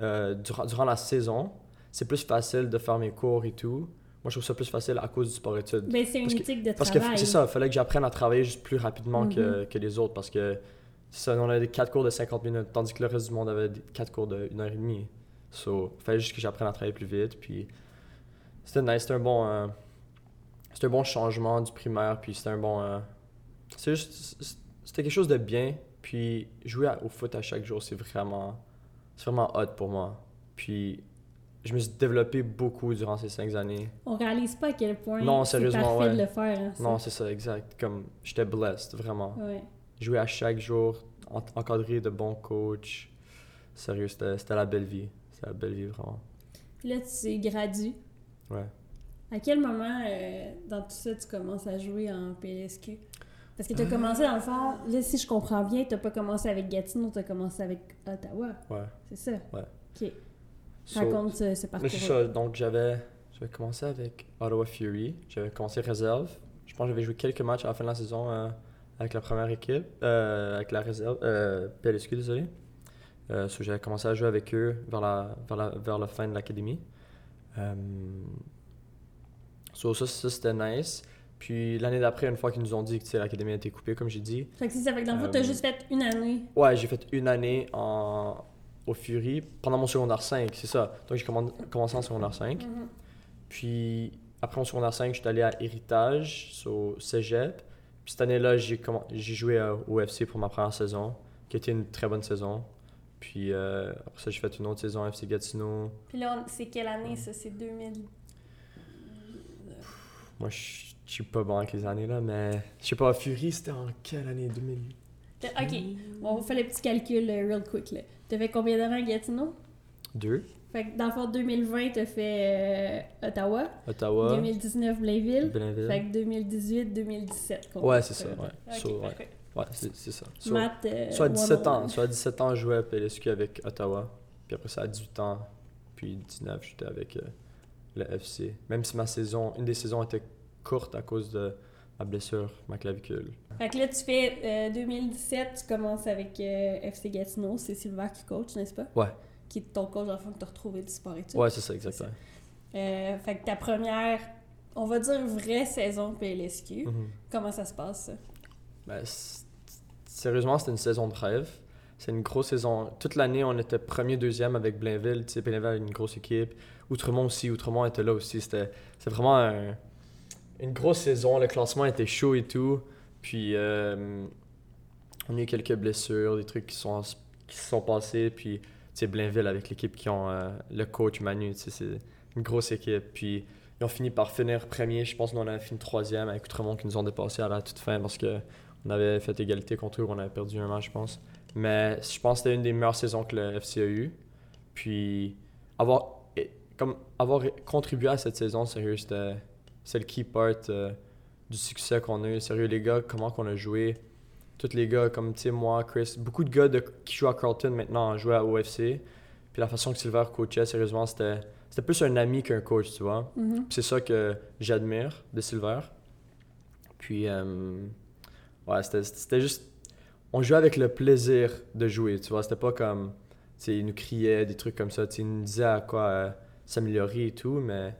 euh, durant, durant la saison, c'est plus facile de faire mes cours et tout. Moi, je trouve ça plus facile à cause du sport-études. Ben, c'est une Parce que- éthique de Parce que travail. c'est ça, il fallait que j'apprenne à travailler juste plus rapidement que, que les autres parce que ça, on avait des 4 cours de 50 minutes, tandis que le reste du monde avait des 4 cours de 1 heure et demie. So, il fallait juste que j'apprenne à travailler plus vite. Puis c'était nice, c'était un bon, euh, c'était un bon changement du primaire. Puis c'était un bon. euh, c'est juste, c'était quelque chose de bien. Puis jouer à- au foot à chaque jour, c'est vraiment, c'est vraiment hot pour moi. Puis je me suis développé beaucoup durant ces 5 années. On réalise pas à quel point Non, sérieusement, parfait ouais. de le faire. hein. Non, c'est ça, exact. Comme j'étais blessed, vraiment. Ouais. Jouer à chaque jour, en- encadré de bons coachs. Sérieux, c'était la belle vie. C'était la belle vie, vraiment. Puis là, tu gradues. Ouais. À quel moment euh, dans tout ça tu commences à jouer en PLSQ? Parce que tu as Euh. commencé dans le fond, là si je comprends bien, tu pas commencé avec Gatineau, tu as commencé avec Ottawa. Ouais. C'est ça? Ouais. Ok. So- Raconte ce, ce parcours. c'est ça, donc j'avais j'avais commencé avec Ottawa Fury. J'avais commencé réserve. Je pense que j'avais joué quelques matchs à la fin de la saison euh, avec la première équipe, avec la réserve, euh, PLSQ, désolé. Euh, so j'avais commencé à jouer avec eux vers la, vers la, vers la fin de l'académie. Euh, so ça, ça c'était nice. Puis l'année d'après, une fois qu'ils nous ont dit que tu l'académie a été coupée, comme j'ai dit, Fait que ça, fait que dans le fond, t'as Euh, juste fait une année. Ouais, j'ai fait une année en... au Fury pendant mon secondaire 5, c'est ça. Donc j'ai commen- commencé en secondaire 5. Mhm. Puis après mon secondaire 5, je suis allé à Héritage, au Cégep. Puis cette année-là, j'ai joué au FC pour ma première saison, qui était une très bonne saison. Puis euh, après ça, j'ai fait une autre saison à FC Gatineau. Puis là, c'est quelle année ça? C'est 2000. Moi, je suis pas bon avec les années là, mais je sais pas, Fury, c'était en quelle année? 2000 T'as- Ok, on va faire le petit calcul euh, real quick là. T'as fait combien d'années à Gatineau? 2, Fait que dans le fond, 2020, t'as fait euh, Ottawa. Ottawa, 2019, Blainville. Blainville. Fait que 2018, 2017. qu'on Ouais, c'est ça, ouais. Ok, So, ouais. Ouais, c'est ça. So, Matt, euh, Soit à 17 one-on-one. ans, soit à 17 ans, je jouais à PLSQ avec Ottawa. Puis après ça, à 18 ans, puis 19, j'étais avec euh, le FC. Même si ma saison, une des saisons était courte à cause de ma blessure, ma clavicule. Fait que là, tu fais euh, 2017, tu commences avec euh, FC Gatineau. C'est Sylvain qui coach, n'est-ce pas? Ouais. Qui est ton coach, dans le fond, que t'as retrouvé du sport études. Ouais, c'est ça, exactement. Euh, fait que ta première, on va dire vraie saison PLSQ, Mhm. comment ça se passe, ça? Ben, sérieusement, c'était une saison de rêve. C'est une grosse saison. Toute l'année, on était premier, deuxième avec Blainville. Tu sais, Blainville a une grosse équipe. Outremont aussi. Outremont était là aussi. C'était vraiment un, une grosse saison. Le classement était chaud et tout. Puis, euh, on a eu quelques blessures, des trucs qui, sont, qui se sont passés. Puis, tu Blainville avec l'équipe qui ont euh, le coach Manu, c'est une grosse équipe. Puis, ils ont fini par finir premier. Je pense qu'on a fini troisième avec Outremont qui nous ont dépassé à la toute fin parce que on avait fait égalité contre eux, on avait perdu un match, je pense. Mais je pense que c'était une des meilleures saisons que le FC a eu. Puis, avoir, comme, avoir contribué à cette saison, sérieux, c'était le key part euh, du succès qu'on a eu. Sérieux, les gars, comment qu'on a joué. Tous les gars, comme tu sais, moi, Chris, beaucoup de gars de, qui jouent à Carlton maintenant jouent à OFC. Puis la façon que Silver coachait, sérieusement, c'était c'était plus un ami qu'un coach, tu vois. Mhm. C'est ça que j'admire de Silver. Puis, euh, ouais, c'était juste. On jouait avec le plaisir de jouer, tu vois. C'était pas comme. Tu sais, il nous criait des trucs comme ça. Tu sais, il nous disait à quoi euh, s'améliorer et tout, mais.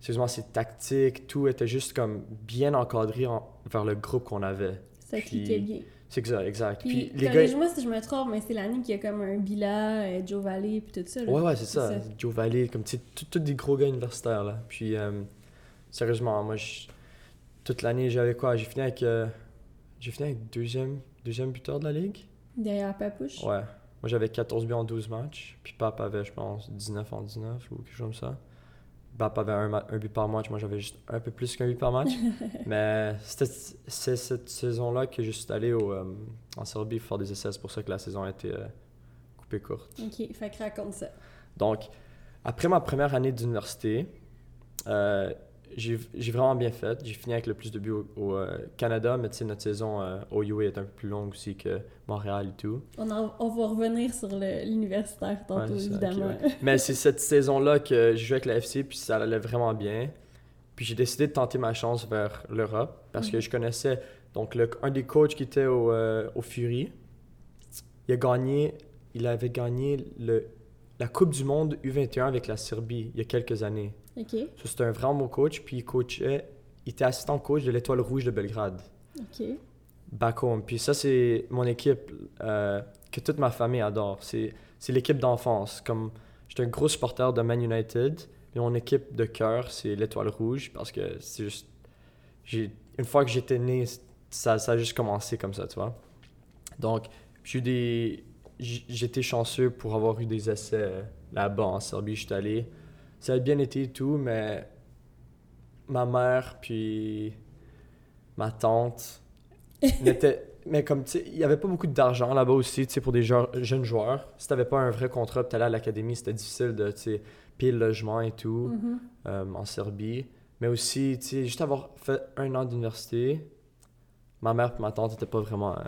Sérieusement, c'est tactique, tout était juste comme bien encadré vers le groupe qu'on avait. Ça cliquait bien. C'est exact, exact. Puis, les gars... moi si je me trompe, mais c'est l'année qu'il y a comme un Bila, euh, Joe Valley, puis tout ça. Là. Ouais, ouais, c'est ça. Joe Valley, comme tu sais, tous des gros gars universitaires, là. Puis, euh, sérieusement, moi, toute l'année, j'avais quoi? J'ai fini avec. Euh, j'ai fini avec deuxième, deuxième buteur de la ligue. Derrière Papouche? Ouais. Moi, j'avais 14 buts en 12 matchs. Puis, Pap avait, je pense, 19 en 19 ou quelque chose comme ça. Bap avait un, un, but par match, moi j'avais juste un peu plus qu'un but par match. Mais c'est cette saison-là que je suis allé au, euh, en Serbie faire des essais. C'est pour ça que la saison a été euh, coupée courte. Ok, fait que raconte ça. Donc, après ma première année d'université, euh, j'ai vraiment bien fait. J'ai fini avec le plus de buts au, euh, Canada, mais tu sais, notre saison euh, au UA est un peu plus longue aussi que Montréal et tout. On, on va revenir sur l'universitaire tantôt, évidemment. mais c'est cette saison-là que j'ai joué avec la FC, puis ça allait vraiment bien. Puis j'ai décidé de tenter ma chance vers l'Europe, parce que mhm. je connaissais donc le, un des coachs qui était au, euh, au Fury. Il a gagné, il avait gagné le, la Coupe du Monde U21 avec la Serbie il y a quelques années. OK. c'était un vraiment bon coach, puis il coachait, il était assistant coach de l'Étoile Rouge de Belgrade. OK. Back home. Puis ça, c'est mon équipe euh, que toute ma famille adore. C'est, l'équipe d'enfance. Comme j'étais un gros supporter de Man United, et mon équipe de cœur, c'est l'Étoile Rouge, parce que c'est juste. J'ai, une fois que j'étais né, ça, ça a juste commencé comme ça, tu vois. Donc, j'ai des. J'étais chanceux pour avoir eu des essais là-bas en Serbie. Je suis allé ça a bien été et tout, mais ma mère puis ma tante n'étaient. Mais comme, tu sais, il n'y avait pas beaucoup d'argent là-bas aussi, tu sais, pour des jeunes joueurs. Si tu n'avais pas un vrai contrat, tu allais à l'académie, c'était difficile de, tu sais, payer le logement et tout mm-hmm. euh, en Serbie. Mais aussi, tu sais, juste avoir fait un an d'université, ma mère et ma tante n'étaient pas vraiment euh,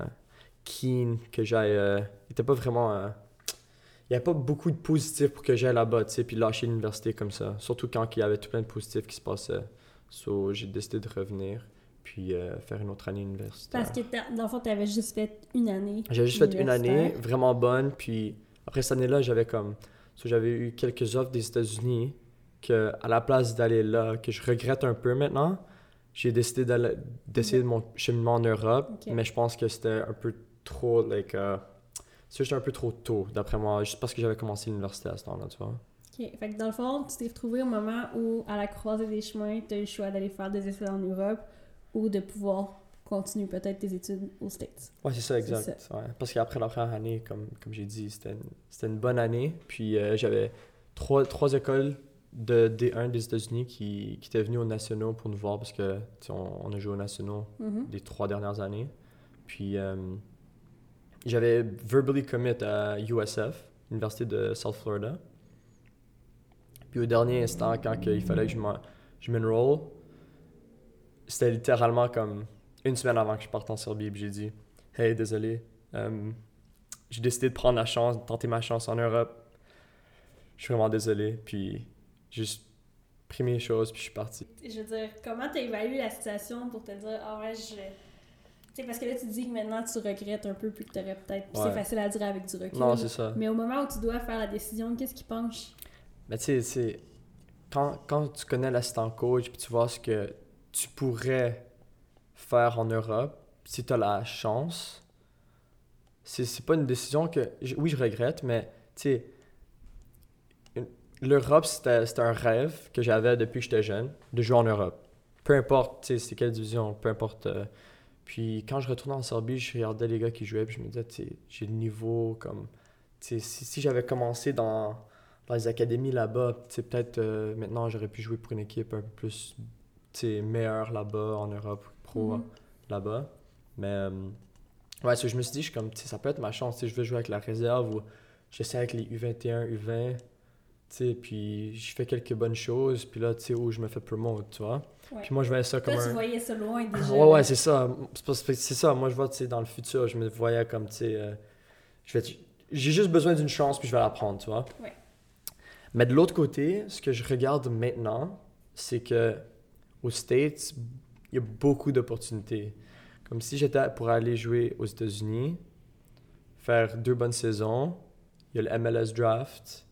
keen que j'aille. Euh, n'étaient pas vraiment il n'y avait pas beaucoup de positifs pour que j'aille là-bas, tu sais, puis lâcher l'université comme ça. Surtout quand il y avait tout plein de positifs qui se passaient. So, j'ai décidé de revenir, puis euh, faire une autre année universitaire. Parce que, dans le fond, tu avais juste fait une année. J'avais juste fait une année, vraiment bonne, puis après cette année-là, j'avais comme. So, j'avais eu quelques offres des États-Unis, que à la place d'aller là, que je regrette un peu maintenant, j'ai décidé d'essayer de mon cheminement en Europe, mais je pense que c'était un peu trop, like. Uh, c'est juste un peu trop tôt, d'après moi, juste parce que j'avais commencé l'université à ce temps-là, tu vois. OK. Fait que dans le fond, tu t'es retrouvé au moment où, à la croisée des chemins, tu as eu le choix d'aller faire des études en Europe ou de pouvoir continuer peut-être tes études aux States. Ouais, c'est ça, exact. Ouais. Parce qu'après la première année, comme, comme j'ai dit, c'était une, une, bonne année. Puis euh, j'avais trois, trois écoles de D1 des États-Unis qui, qui étaient venues aux nationaux pour nous voir parce que on, on, a joué aux nationaux mm-hmm. les trois dernières années. Puis euh, j'avais verbally commit à USF, Université de South Florida. Puis au dernier instant, quand il fallait que je m'enroll, c'était littéralement comme une semaine avant que je parte en Serbie. Puis j'ai dit Hey, désolé, euh, j'ai décidé de prendre la chance, de tenter ma chance en Europe. Je suis vraiment désolé. Puis j'ai juste pris mes choses, puis je suis parti. Je veux dire, comment tu évalué la situation pour te dire Ah ouais, je sais, parce que là, tu dis que maintenant tu regrettes un peu, plus que tu aurais peut-être. C'est facile à dire avec du recul. Non, c'est ça. Mais au moment où tu dois faire la décision, qu'est-ce qui penche? Mais tu sais, quand, quand tu connais l'assistant coach puis tu vois ce que tu pourrais faire en Europe, si tu as la chance, c'est pas une décision que. Oui, je regrette, mais tu sais, l'Europe, c'était un rêve que j'avais depuis que j'étais jeune, de jouer en Europe. peu importe, tu sais, c'est quelle division, peu importe. euh. Puis quand je retournais en Serbie, je regardais les gars qui jouaient, puis je me disais, j'ai le niveau comme. Si, si j'avais commencé dans, dans les académies là-bas, peut-être euh, maintenant j'aurais pu jouer pour une équipe un peu plus, meilleure là-bas, en Europe, pro Mhm. là-bas. Mais, euh, ouais, so, je me suis dit, je suis comme, ça peut être ma chance, je veux jouer avec la réserve ou j'essaie avec les U21, U20, tu sais, puis je fais quelques bonnes choses, puis là, tu sais, où je me fais promote, tu vois. Ouais. Puis moi, je voyais ça comme Toi, tu un... voyais ça loin déjà. Ouais, ouais, c'est ça. C'est ça. Moi, je vois, tu sais, dans le futur, je me voyais comme, tu sais, euh, je vais... J'ai juste besoin d'une chance, puis je vais la prendre, tu vois. Ouais. Mais de l'autre côté, ce que je regarde maintenant, c'est que aux States, il y a beaucoup d'opportunités. Comme si j'étais pour aller jouer aux États-Unis, faire deux bonnes saisons, il y a le MLS Draft,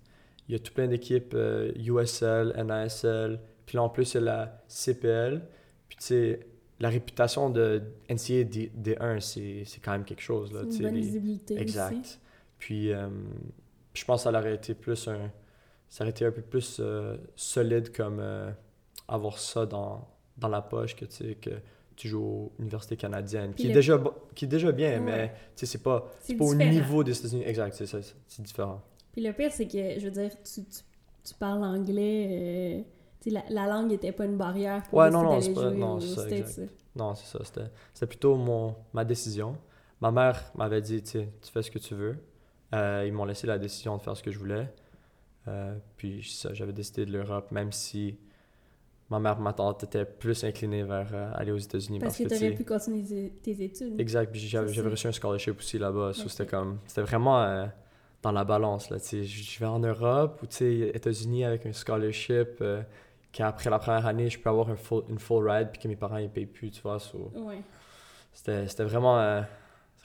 il y a tout plein d'équipes euh, USL, NASL, puis là en plus il y a la CPL, puis tu sais, la réputation de NCAA D, D1, c'est quand même quelque chose. Là, C'est tu une sais, bonne les- visibilité Exact. aussi. Puis, euh, puis je pense que ça aurait été plus un. Ça aurait été un peu plus euh, solide comme euh, avoir ça dans, dans la poche que tu sais, que tu joues à l'université canadienne, qui, est déjà, qui est déjà bien, Ouais. mais tu sais, c'est pas, pas au niveau des États-Unis. Exact, c'est ça, c'est- c'est différent. Puis le pire, c'est que, je veux dire, tu, tu, tu parles anglais. euh, la, la langue n'était pas une barrière pour Ouais, non, non, c'est pas- non, c'est ça. Non, c'est ça. C'était, c'était plutôt mon, ma décision. Ma mère m'avait dit, tu fais ce que tu veux. Euh, ils m'ont laissé la décision de faire ce que je voulais. Euh, puis ça, j'avais décidé de l'Europe, même si ma mère, ma tante était plus inclinée vers euh, aller aux États-Unis. Parce, que tu aurais pu continuer tes, études. Exact. Puis j'avais, reçu un scholarship aussi là-bas. so. C'était comme, c'était vraiment dans la balance. Là, je vais en Europe ou États-Unis avec un scholarship. euh, qu'après la première année, je peux avoir un full, une full ride puis que mes parents ils payent plus, tu vois. so- Ouais. c'était, c'était vraiment, euh,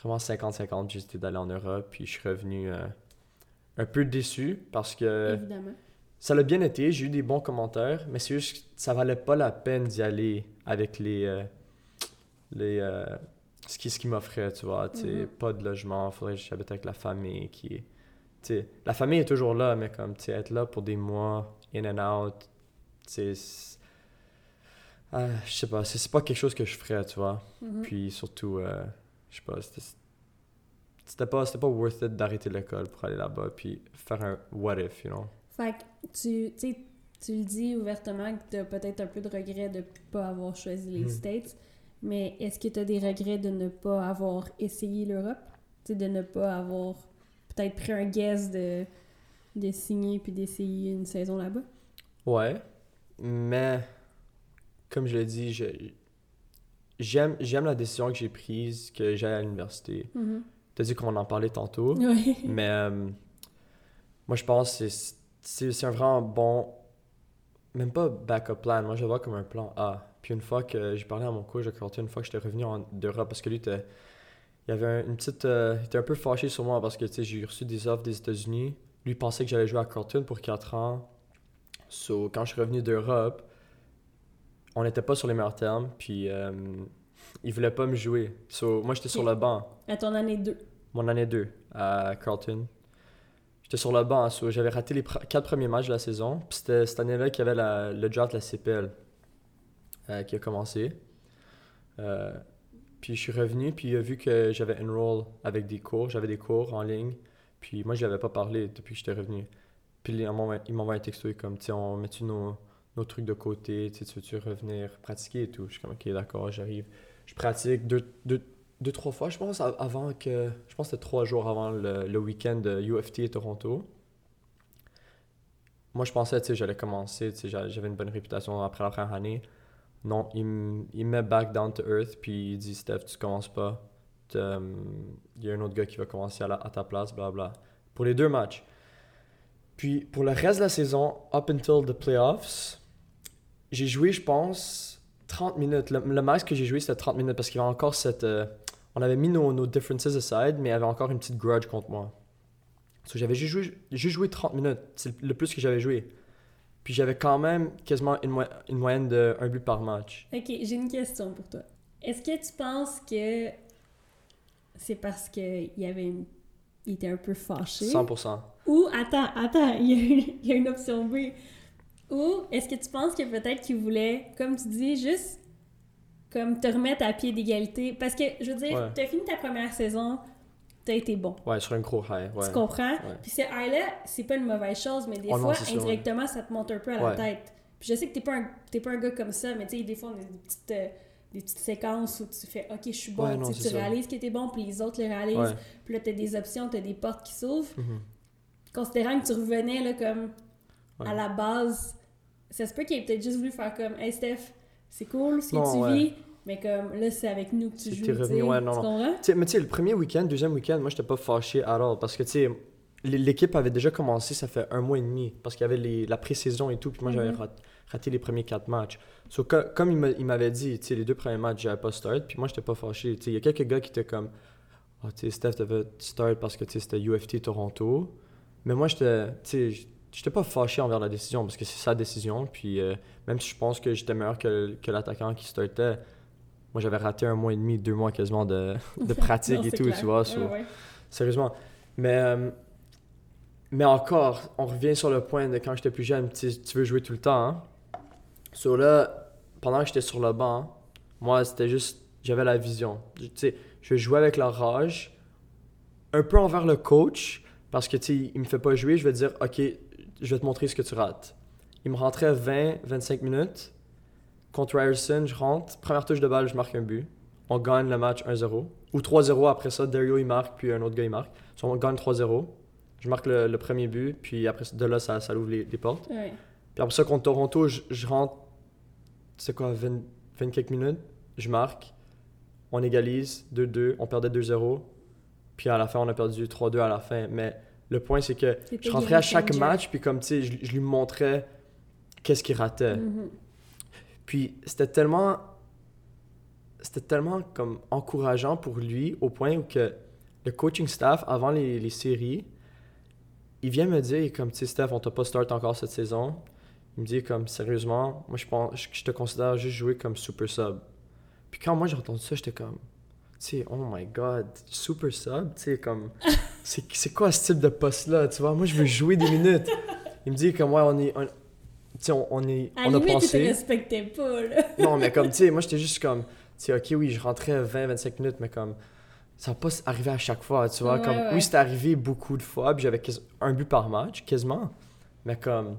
vraiment 50-50. J'ai décidé d'aller en Europe, puis je suis revenu euh, un peu déçu parce que Évidemment. ça l'a bien été. J'ai eu des bons commentaires, mais c'est juste que ça valait pas la peine d'y aller avec les. euh, les ce qui, ce qui m'offrait, tu vois. tu sais, Mhm. Pas de logement, faudrait que j'habite avec la famille qui est. la famille est toujours là, mais comme tu sais, être là pour des mois, in and out, ah, je sais pas, c'est pas quelque chose que je ferais, tu vois. Mhm. Puis surtout, euh, je sais pas, c'était pas, pas worth it d'arrêter l'école pour aller là-bas puis faire un what if, you know. Fait que tu, le dis ouvertement que tu as peut-être un peu de regret de pas avoir choisi les Mhm. States, mais est-ce que tu as des regrets de ne pas avoir essayé l'Europe? De ne pas avoir peut-être pris un guess de, de signer puis d'essayer une saison là-bas? Ouais, mais comme je l'ai dit, je- j'aime j'aime la décision que j'ai prise que j'aille à l'université. Mhm. T'as dit qu'on en parlait tantôt, mais euh, moi je pense que c'est- un vraiment bon, même pas backup plan, moi je le vois comme un plan A. Puis une fois que j'ai parlé à mon coach de Carleton, une fois que j'étais revenu en- d'Europe, parce que lui, était- il avait un- une petite, euh, il était un peu fâché sur moi parce que j'ai reçu des offres des États-Unis. Lui pensait que j'allais jouer à Carleton pour 4 ans. So, quand je suis revenu d'Europe, on n'était pas sur les meilleurs termes, puis euh, il voulait pas me jouer. So, moi j'étais sur le banc À ton année 2. mon année 2 à Carlton. J'étais sur le banc, so j'avais raté les pr- quatre premiers matchs de la saison. Puis c'était cette année-là qu'il y avait la- le draft de la CPL euh, qui a commencé. Euh, puis je suis revenu, puis il a vu que j'avais enroll avec des cours. J'avais des cours en ligne. Puis moi, je n'avais pas parlé depuis que j'étais revenu. Puis il m'envoie un texto, comme, tu on met-tu nos, nos trucs de côté, tu veux-tu revenir pratiquer et tout? Je suis comme, ok, d'accord, j'arrive. Je pratique deux, deux, deux, trois fois, je pense, av- avant que. Je pense que c'était trois jours avant le, le week-end de UFT à Toronto. Moi, je pensais, tu sais, j'allais commencer, tu sais, j'a- j'avais une bonne réputation après la première année. Non, il, me- il me met back down to earth, puis il dit, Steph, tu commences pas. Euh, Il y a un autre gars qui va commencer à, la- à ta place, bla bla. Pour les deux matchs. Puis, pour le reste de la saison, up until the playoffs, j'ai joué, je pense, 30 minutes. Le, le max que j'ai joué, c'était 30 minutes parce qu'il y avait encore cette. euh, on avait mis nos, nos differences aside, mais il y avait encore une petite grudge contre moi. So, j'avais juste joué, juste joué 30 minutes. C'est le plus que j'avais joué. Puis j'avais quand même quasiment une, mo- une moyenne de un but par match. Ok, j'ai une question pour toi. Est-ce que tu penses que c'est parce qu'il y avait une... il était un peu fâché? 100%. Ou, attends, attends, il y, a une, il y a une option B. Ou est-ce que tu penses que peut-être qu'il voulait, comme tu dis, juste comme te remettre à pied d'égalité? Parce que, je veux dire, Ouais. t'as fini ta première saison, t'as été bon. Ouais, sur un gros high. Ouais. Tu comprends? Ouais. Puis ce high-là, c'est pas une mauvaise chose, mais des Oh non, fois, ouais. indirectement, ça te monte un peu à la tête. Puis je sais que t'es pas, un, pas un gars comme ça, mais tu sais, des fois, on a des petites, euh, des petites séquences où tu fais « Ok, je suis bon non, Tu ça. réalises que t'es bon, puis les autres le réalisent. Puis là, t'as des options, t'as des portes qui s'ouvrent. Mhm. Considérant que tu revenais, là, comme à la base, ça se peut qu'il ait peut-être juste voulu faire comme « Hey, Steph, c'est cool ce que Non, tu vis, mais comme là, c'est avec nous que tu joues. revenu, ouais, non, Tu comprends? Mais tu sais, le premier week-end, deuxième week-end, moi, j'étais pas fâché à all. Parce que, tu sais, l'équipe avait déjà commencé, ça fait un mois et demi. Parce qu'il y avait les- la pré-saison et tout. Puis moi, j'avais Mhm. rat- raté les premiers quatre matchs. So, co- comme il m'a- il m'avait dit, tu sais, les deux premiers matchs, j'avais pas start. Puis moi, j'étais pas fâché. Tu sais, il y a quelques gars qui étaient comme, oh, tu sais, Steph devait start parce que, tu sais, c'était UFT Toronto. Mais moi, j'étais, tu sais, j'étais pas fâché envers la décision parce que c'est sa décision. Puis euh, même si je pense que j'étais meilleur que, que l'attaquant qui startait, moi, j'avais raté un mois et demi, deux mois quasiment de, de pratique Non, et tout, clair. tu vois. Ouais, so- ouais. Sérieusement. Mais, euh, mais encore, on revient sur le point de quand j'étais plus jeune, tu veux jouer tout le temps. Hein? So là, pendant que j'étais sur le banc, moi, c'était juste, j'avais la vision. Tu sais, je jouais avec la rage, un peu envers le coach, parce que, tu sais, il me fait pas jouer, je vais dire, OK, je vais te montrer ce que tu rates. Il me rentrait 20, 25 minutes. Contre Ryerson, je rentre, première touche de balle, je marque un but. On gagne le match 1-0. Ou 3-0 après ça, Dario il marque, puis un autre gars il marque. So, on gagne 3-0. Je marque le, le premier but, puis après de là, ça, ça ouvre les, les portes. Ouais. Puis après ça, contre Toronto, je, je rentre, c'est quoi, 20, 20 quelques minutes, je marque, on égalise 2-2, on perdait 2-0, puis à la fin, on a perdu 3-2 à la fin. Mais le point, c'est que je rentrais à chaque changer. match, puis comme, tu sais, je, je lui montrais qu'est-ce qu'il ratait. Mhm. Puis c'était tellement. C'était tellement comme encourageant pour lui au point où que le coaching staff, avant les, les séries, il vient me dire comme tu sais Steph, on t'a pas start encore cette saison. Il me dit comme sérieusement, moi je pense je, je te considère juste jouer comme super sub. Puis quand moi j'ai entendu ça, j'étais comme tu sais, oh my god, super sub, tu sais comme c'est quoi ce type de poste là, tu vois? Moi je veux jouer des minutes. Il me dit comme ouais, on est on- sais, on, on est À on la a limite, tu pensé respectais pas, là. non, mais comme, tu sais, moi, j'étais juste comme, tu sais, ok, oui, je rentrais 20-25 minutes, mais comme, ça va pas arriver à chaque fois, tu vois. Ouais, comme, ouais. Oui, c'était arrivé beaucoup de fois, puis j'avais un but par match, quasiment. Mais comme,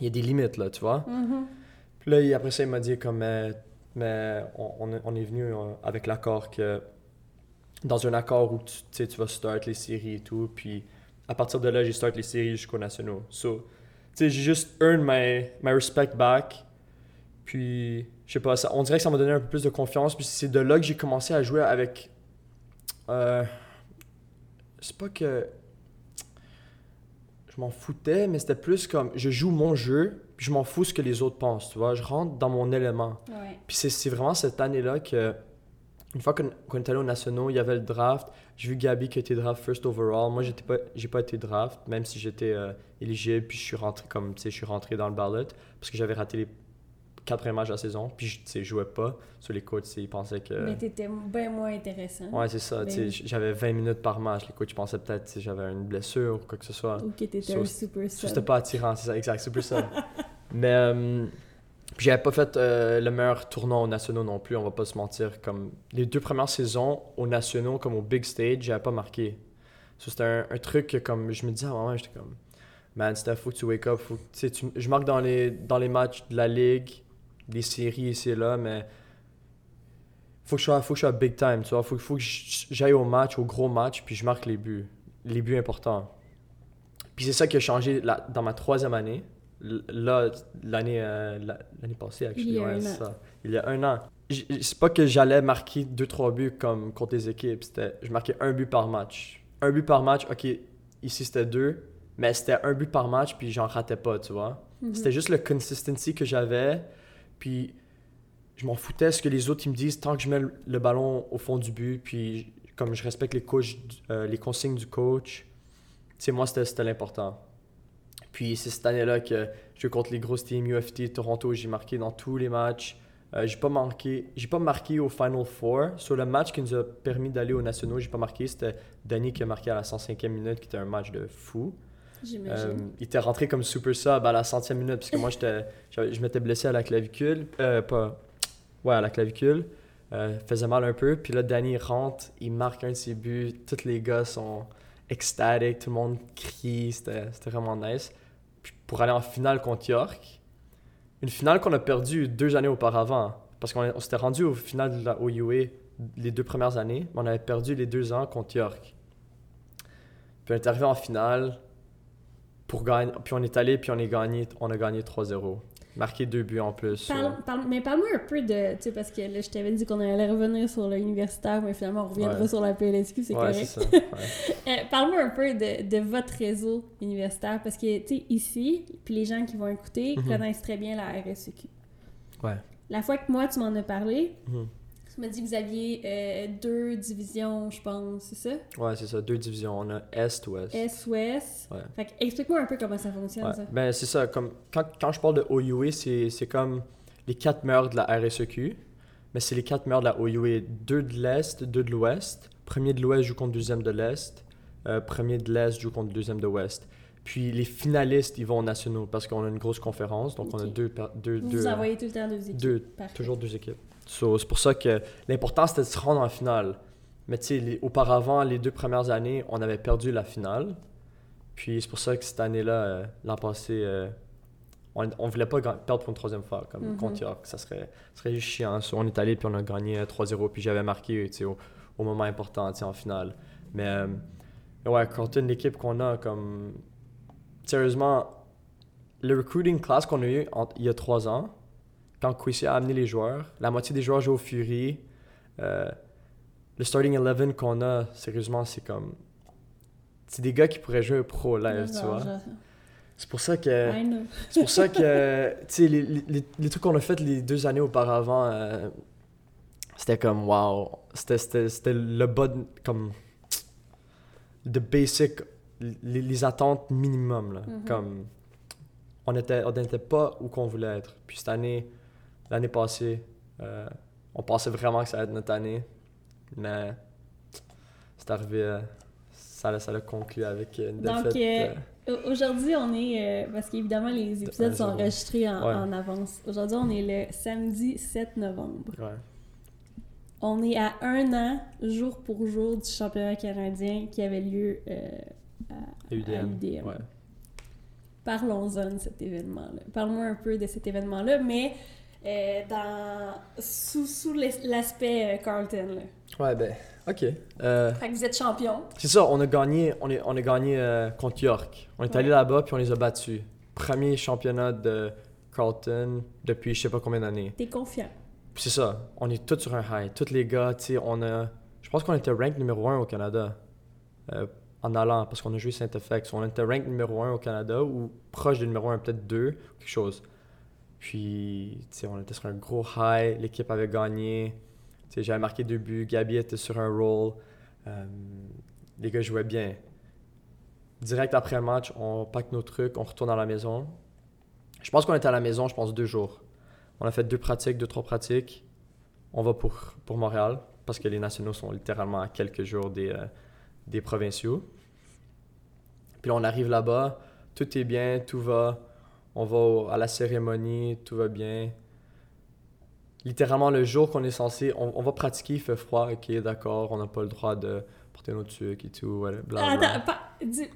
il y a des limites, là, tu vois. Mhm. Puis là, il- après ça, il m'a dit, comme, mais, mais on, on est- venu euh, avec l'accord que, dans un accord où tu, tu vas start les séries et tout, puis à partir de là, j'ai start les séries jusqu'aux nationaux. So, j'ai juste earned my, my respect back. Puis, je sais pas, ça, on dirait que ça m'a donné un peu plus de confiance. Puis c'est de là que j'ai commencé à jouer avec. euh, c'est pas que. Je m'en foutais, mais c'était plus comme. Je joue mon jeu, puis je m'en fous ce que les autres pensent, tu vois. Je rentre dans mon élément. Ouais. Puis c'est- c'est vraiment cette année-là que, une fois qu'on qu'on est allé aux nationaux, il y avait le draft. J'ai vu Gabi qui a été draft first overall. Moi, j'étais pas, j'ai pas été draft, même si j'étais euh, éligible. Puis je suis rentré comme, tu sais, je suis rentré dans le ballot parce que j'avais raté les quatre premiers matchs de la saison. Puis je, tu sais, je jouais pas. Sur les coachs, ils pensaient que. Mais t'étais bien moins intéressant. Ouais, c'est ça. Ben. J'avais 20 minutes par match. Les coachs pensaient peut-être que j'avais une blessure ou quoi que ce soit. Ou que t'étais Ça, un super sub. c'était pas attirant, c'est ça, exact, plus ça. Mais euh, puis j'avais pas fait euh, le meilleur tournoi aux nationaux non plus, on va pas se mentir. Comme les deux premières saisons aux nationaux, comme au big stage, j'avais pas marqué. C'était un, truc que comme je me disais à un moment, j'étais comme, man, Steph, faut que tu wake up, faut je marque dans les, dans les matchs de la ligue, des séries ici et là, mais faut que je sois, faut que je sois big time, tu vois, faut, faut que j'aille au match, au gros match, puis je marque les buts, les buts importants. Puis c'est ça qui a changé la- dans ma troisième année. Là, l'année euh, passée, actually, Il y a ouais, un an. ça. Il y a un an. J- C'est pas que j'allais marquer deux, trois buts comme contre les équipes. C'était, je marquais un but par match. Un but par match, ok, ici c'était deux, mais c'était un but par match, puis j'en ratais pas, tu vois. Mhm. C'était juste le consistency que j'avais, puis je m'en foutais ce que les autres ils me disent tant que je mets le, ballon au fond du but, puis comme je respecte les, coachs, euh, les consignes du coach, tu sais, moi c'était c'était l'important. Puis c'est cette année-là que je contre les grosses teams UFT Toronto, j'ai marqué dans tous les matchs. Euh, j'ai pas marqué, j'ai pas marqué au Final Four. Sur le match qui nous a permis d'aller aux nationaux, j'ai pas marqué. C'était Danny qui a marqué à la 105e minute, qui était un match de fou. J'imagine. Euh, il était rentré comme super sub à la centième minute, parce que moi, je m'étais blessé à la clavicule. Euh, pas. Ouais, à la clavicule. Euh, faisait mal un peu. Puis là, Danny rentre, il marque un de ses buts. Tous les gars sont ecstatiques, tout le monde crie. C'était, c'était vraiment nice. Pour aller en finale contre York, une finale qu'on a perdue deux années auparavant. Parce qu'on on s'était rendu au final de la OUA les deux premières années, mais on avait perdu les deux ans contre York. Puis on est arrivé en finale. Puis on est allé, puis on, est gagné, on a gagné 3-0. Marqué deux buts en plus. Parle- parle- mais parle-moi un peu de. Tu sais, parce que là, je t'avais dit qu'on allait revenir sur l'universitaire, mais finalement, on reviendra Ouais. sur la PLSQ, c'est ouais, correct. ouais. Euh, Parle-moi un peu de, de votre réseau universitaire, parce que, tu sais, ici, puis les gens qui vont écouter Mhm. connaissent très bien la RSEQ. Ouais. La fois que moi, tu m'en as parlé, Mhm. Tu m'as dit que vous aviez euh, deux divisions, je pense, c'est ça? Ouais, c'est ça. Deux divisions. On a Est-Ouest. S-Ouest. Ouais. Fait que explique-moi un peu comment ça fonctionne, Ouais. ça. Ben, c'est ça. Comme, quand, quand je parle de OUA, c'est c'est comme les quatre meilleurs de la RSEQ. Mais c'est les quatre meilleurs de la OUA. Deux de l'Est, deux de l'Ouest. Premier de l'Ouest joue contre deuxième de l'Est. Euh, premier de l'Est joue contre deuxième de l'Ouest. Puis les finalistes, ils vont aux nationaux parce qu'on a une grosse conférence. Donc on a deux, deux, Vous deux, vous envoyez tout le temps deux équipes. deux, toujours deux équipes. So, c'est pour ça que l'important c'était de se rendre en finale. Mais tu sais, auparavant, les deux premières années, on avait perdu la finale. Puis c'est pour ça que cette année-là, euh, l'an passé, euh, on, on voulait pas perdre pour une troisième fois, comme Mhm. contre York. Ça serait, ça serait juste chiant. So, on est allé puis on a gagné euh, 3-0. Puis j'avais marqué au, au moment important tu sais, en finale. Mais euh, mais ouais, Carlton, l'équipe qu'on a, comme. Sérieusement, le recruiting class qu'on a eu en- il y a trois ans, quand Quincy a amené les joueurs, la moitié des joueurs jouent au Fury. Euh, le starting 11 qu'on a, sérieusement, c'est comme. C'est des gars qui pourraient jouer pro live, tu Genre, vois. C'est pour ça que. C'est pour ça que, tu sais, les, les, les trucs qu'on a fait les deux années auparavant, euh, c'était comme, wow. C'était, le bas, de- comme, the basic, les, les attentes minimum, là. Mhm. Comme, on n'était on n'était pas où qu'on voulait être. Puis cette année, l'année passée, euh, on pensait vraiment que ça allait être notre année. Mais c'est arrivé, euh, ça, ça l'a conclu avec une Donc, défaite. euh, euh, Au- Aujourd'hui, on est. euh, parce qu'évidemment, les épisodes sont 1-0. enregistrés en, Ouais. en avance. Aujourd'hui, on est le samedi 7 novembre. ouais. On est à un an, jour pour jour, du championnat canadien qui avait lieu euh, à, UDM. à UDM. Ouais. Parlons-en de cet événement-là. Parle-moi un peu de cet événement-là, mais euh, dans, sous, sous l'as- l'aspect euh, Carlton. Là. Ouais, ben, ok. Euh, Fait que vous êtes champion. c'est ça, on a gagné, on est, on a gagné euh, contre York. On est Ouais. allé là-bas puis on les a battus. Premier championnat de Carlton depuis je sais pas combien d'années. T'es confiant. C'est ça, on est tous sur un high. Tous les gars, tu sais, on a. Je pense qu'on était rank numéro 1 au Canada. en allant, parce qu'on a joué Saint-FX. On était rank numéro 1 au Canada ou proche du numéro 1, peut-être 2, quelque chose. Puis, on était sur un gros high. L'équipe avait gagné. J'avais marqué deux buts. Gabi était sur un roll. Euh, les gars jouaient bien. Direct après le match, on pack nos trucs, on retourne à la maison. Je pense qu'on était à la maison, je pense, deux jours. On a fait deux pratiques, deux, trois pratiques. On va pour, pour Montréal, parce que les nationaux sont littéralement à quelques jours des, euh, des provinciaux. Puis on arrive là-bas, tout est bien, tout va. On va à la cérémonie, tout va bien. Littéralement, le jour qu'on est censé, on, on va pratiquer, il fait froid, ok, d'accord, on n'a pas le droit de porter nos trucs et tout, voilà. Attends, pa-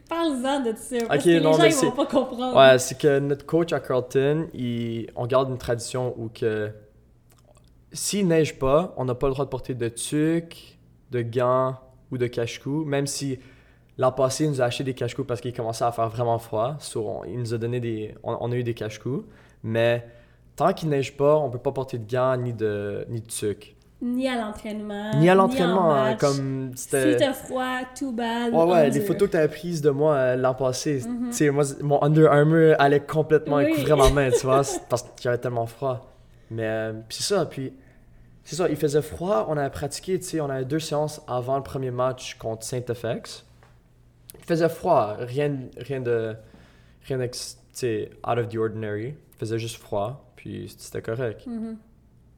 parle-en de ça. Parce que les non, gens, mais ils vont pas comprendre. Ouais, c'est que notre coach à Carlton, il, on garde une tradition où que s'il neige pas, on n'a pas le droit de porter de tucs, de gants ou de cache-cou, même si l'an passé, il nous a acheté des cache-cou parce qu'il commençait à faire vraiment froid. So, on- il nous a donné des... On, on a eu des cache-cou, mais tant qu'il neige pas, on peut pas porter de gants ni de, ni de tucs. Ni à l'entraînement. Ni à en l'entraînement, hein, comme Si c'était... t'as froid, too bad. Ouais, ouais, les photos que tu avais prises de moi euh, l'an passé, Mhm. tu sais, moi, mon Under Armour allait complètement Oui. et couvrait ma main, tu vois, parce qu'il y avait tellement froid. Mais, euh, c'est ça, puis c'est ça, il faisait froid, on avait pratiqué, tu sais, on avait deux séances avant le premier match contre Saint-FX. Il faisait froid, rien, rien de, rien sais, out of the ordinary. Il faisait juste froid, puis c'était correct. Mhm.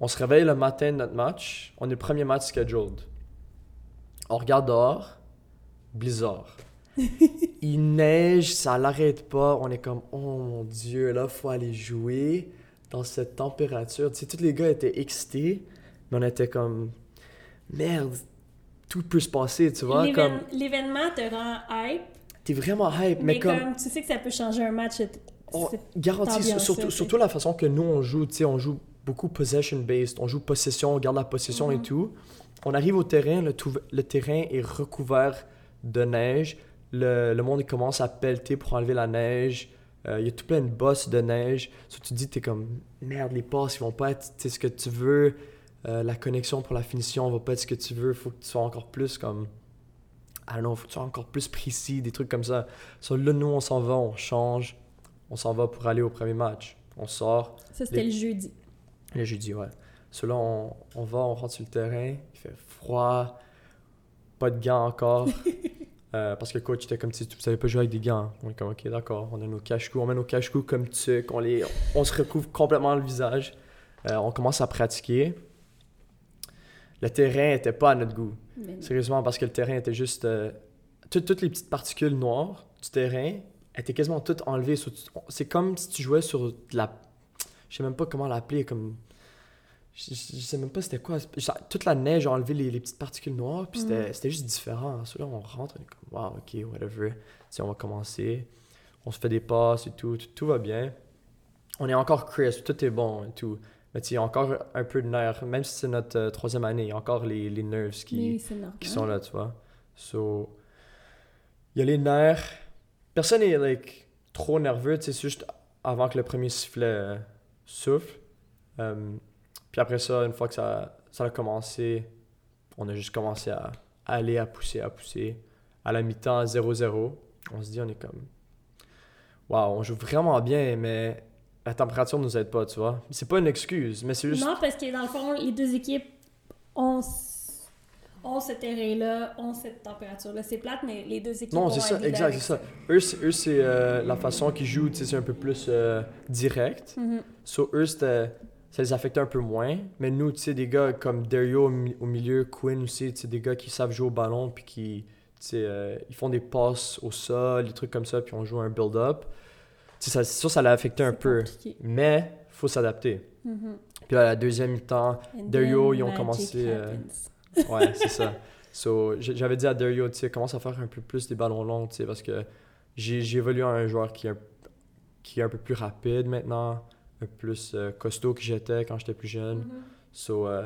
On se réveille le matin de notre match. On est le premier match scheduled. On regarde dehors. Blizzard. il neige, ça l'arrête pas. On est comme, oh mon dieu, là, faut aller jouer dans cette température. Tu sais, tous les gars étaient excités, mais on était comme, merde, tout peut se passer, tu vois. Comme, L'événement te rend hype. t'es vraiment hype, mais, Mais, comme, comme... tu sais que ça peut changer un match. c'est- on garantit, surtout, surtout la façon que nous on joue, tu sais, on joue beaucoup possession-based, on joue possession, on garde la possession et Mhm. tout. On arrive au terrain, le, tout- le terrain est recouvert de neige, le, le monde commence à pelleter pour enlever la neige, Euh, il y a tout plein de bosses de neige. So, tu te dis, t'es comme, merde, les passes, ils vont pas être ce que tu veux, Euh, la connexion pour la finition va pas être ce que tu veux, faut que tu sois encore plus comme, I don't know, faut que tu sois encore plus précis, des trucs comme ça. So, là, nous, on s'en va, on change, on s'en va pour aller au premier match. On sort, Ça, c'était Les- le jeudi. le jeudi, ouais. So là, on, on va, on rentre sur le terrain, il fait froid, pas de gants encore. Euh, parce que le coach était comme si tu savais pas jouer avec des gants. On est comme, ok, d'accord, on a nos cache-coups, on met nos cache-coups comme tuc, on, les, on se recouvre complètement le visage. Euh, on commence à pratiquer. Le terrain était pas à notre goût. Mais. Sérieusement, parce que le terrain était juste. euh, tout- toutes les petites particules noires du terrain étaient quasiment toutes enlevées. C'est comme si tu jouais sur de la. Je sais même pas comment l'appeler. Comme. Je, je- sais même pas c'était quoi. Toute la neige a enlevé les, les petites particules noires, puis c'était Mm. c'était juste différent. Là, on rentre, on est comme, wow, ok, whatever. Sais, on va commencer. On se fait des passes et tout, tout, tout va bien. On est encore crisp, tout est bon et tout. Mais il y a encore un peu de nerfs, même si c'est notre euh, troisième année, il y a encore les, les nerves qui, qui sont là, tu vois. So, il y a les nerfs. Personne n'est like, trop nerveux, tu sais, c'est juste avant que le premier sifflet euh, souffle. Euh, puis après ça, une fois que ça, ça a commencé, on a juste commencé à aller, à pousser, à pousser. À la mi-temps, 0-0, on se dit, on est comme, waouh, on joue vraiment bien, mais la température nous aide pas, tu vois. C'est pas une excuse, mais c'est juste. Non, parce que dans le fond, les deux équipes ont, ont ce terrain-là, ont cette température-là. C'est plate, mais les deux équipes Non, c'est ça, exact, c'est ça. Eux, c'est, eux, c'est euh, la façon qu'ils jouent, tu sais, c'est un peu plus euh, direct. Mhm. So, eux, ça les affectait un peu moins. Mais nous, tu sais, des gars comme Dario au milieu, Quinn aussi, tu sais, des gars qui savent jouer au ballon, puis qui, tu sais, euh, ils font des passes au sol, des trucs comme ça, puis on joue un build-up. Ça, ça, ça l'a affecté un peu. compliqué. Mais, faut s'adapter. Mhm. Puis là, la deuxième mi-temps, Dario, ils ont commencé, euh. Ouais, c'est ça. So, j'avais dit à Dario, tu sais, commence à faire un peu plus des ballons longs, tu sais, parce que j'ai évolué en un joueur qui est un, qui est un peu plus rapide maintenant, un peu plus euh, costaud que j'étais quand j'étais plus jeune. Mhm. So, euh,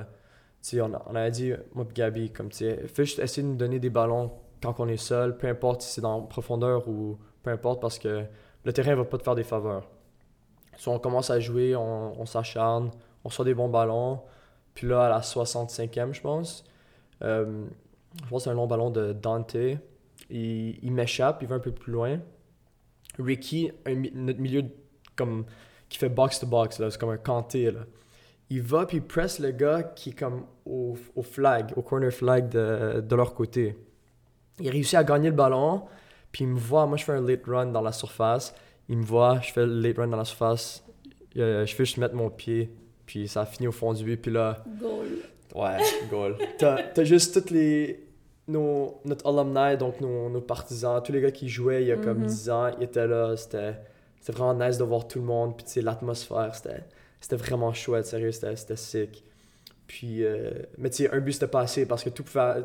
tu sais, on, a- on dit, moi et Gabi, comme, tu sais, fais juste essayer de nous donner des ballons quand on est seul, peu importe si c'est dans profondeur ou peu importe, parce que le terrain va pas te faire des faveurs. So, on commence à jouer, on, s'acharne, on reçoit des bons ballons. Puis là, à la 65e, je pense, euh, je pense c'est un long ballon de Dante. Il, il m'échappe, il va un peu plus loin. Ricky, notre milieu comme qui fait box to box, là, c'est comme un canté. Il va puis il presse le gars qui est comme au, flag, au corner flag de leur côté. Il réussit à gagner le ballon, puis il me voit. Moi, je fais un late run dans la surface. Il me voit, je fais le late run dans la surface. Euh, je fais juste mettre mon pied, puis ça finit au fond du but. Puis là, Goal. Ouais, goal. T'as t'as juste toutes les. Nos, notre alumni, donc nos, nos partisans, tous les gars qui jouaient il y a comme Mhm. 10 ans, ils étaient là. C'était c'était vraiment nice de voir tout le monde. Puis, tu sais, l'atmosphère, c'était c'était vraiment chouette, sérieux, c'était c'était sick. Puis, euh, mais tu sais, un but, c'était pas assez parce que tout pouvait.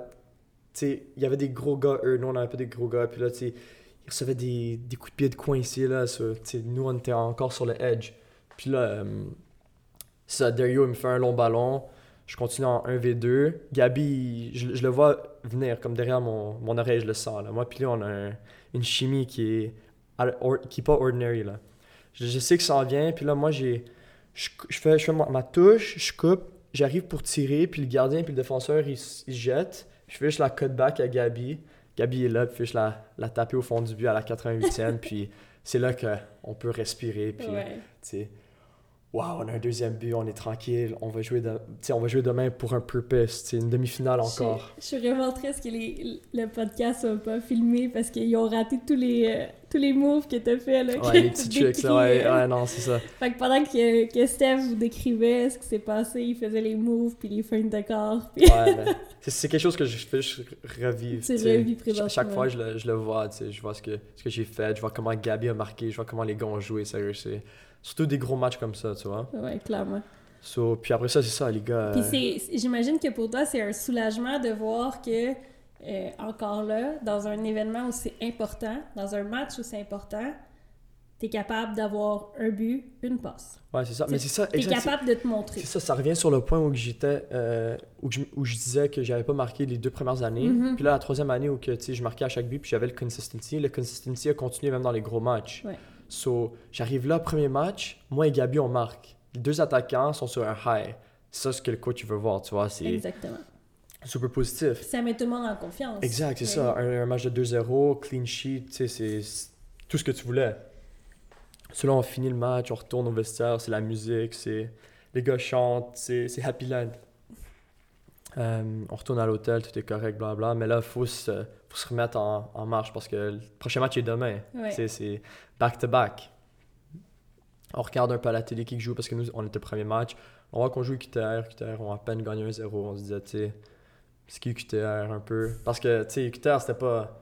Il y avait des gros gars, eux, nous, on avait peu des gros gars. Puis là, tu ils recevaient des, des coups de pied de coin ici, là. nous, on était encore sur le edge. Puis là, euh, ça, Dario, il me fait un long ballon. Je continue en 1v2. Gabi, il- je, le vois venir comme derrière mon, mon oreille, je le sens. Là. Moi, puis là, on a un- une chimie qui est, qui pas ordinary. Là. Je, sais que ça en vient. Puis là, moi, j'ai, je, je fais, je fais ma, touche, je coupe, j'arrive pour tirer. Puis le gardien puis le défenseur, ils s- ils se jettent. Je fais juste la cutback à Gabi. Gabi est là, puis je la, la taper au fond du but à la 88e. puis c'est là qu'on peut respirer. Puis, Ouais. tu sais, waouh, on a un deuxième but, on est tranquille, on va jouer, de, on va jouer demain pour un purpose, c'est une demi-finale encore. Je, je suis vraiment triste que les, le podcast soit pas filmé parce qu'ils ont raté tous les, euh, tous les moves que t'as fait, là. Ouais, les petits tricks, là, ouais, ouais, non, c'est ça. Fait que pendant que, que Steph vous décrivait ce qui s'est passé, il faisait les moves, puis les feintes de corps, puis... Ouais, ben, c'est- quelque chose que je fais juste revivre. Tu revis présentement. Ch- Chaque fois, je le, je le vois, tu sais, je vois ce que, ce que j'ai fait, je vois comment Gabi a marqué, je vois comment les gars ont joué, sérieux, c'est... Surtout des gros matchs comme ça, tu vois. Ouais, clairement. So, puis après ça, c'est ça, les gars. Puis euh, j'imagine que pour toi, c'est un soulagement de voir que, euh, encore là, dans un événement aussi important, dans un match aussi important, t'es capable d'avoir un but, une passe. Ouais, c'est ça. Mais c'est ça, T'es exact, c'est- capable de te montrer. C'est ça, ça revient sur le point où j'étais, euh, où, je, où je disais que j'avais pas marqué les deux premières années. Mhm. Puis là, la troisième année où que, tu je marquais à chaque but, puis j'avais le consistency. Le consistency a continué même dans les gros matchs. Ouais. So, j'arrive là, premier match, moi et Gabi, on marque. Les deux attaquants sont sur un high. C'est ça ce que le coach veut voir, tu vois. Exactement. Super positif. Ça met tout le monde en confiance. Exact, c'est Ouais. ça. Un, un match de 2-0, clean sheet, tu sais, c'est tout ce que tu voulais. Cela, on finit le match, on retourne au vestiaire, c'est la musique, c'est les gars chantent, c'est Happy Land. Euh, on retourne à l'hôtel, tout est correct, blablabla. Mais là, il faut se, faut se remettre en, en marche parce que le prochain match est demain. Ouais. Tu sais, C'est back-to-back. On regarde un peu à la télé qui joue parce que nous, on était le premier match. On voit qu'on joue QTR. QTR ont à peine gagné 1-0. On se disait, tu sais, c'est qui QTR un peu Parce que, tu sais, QTR, c'était pas.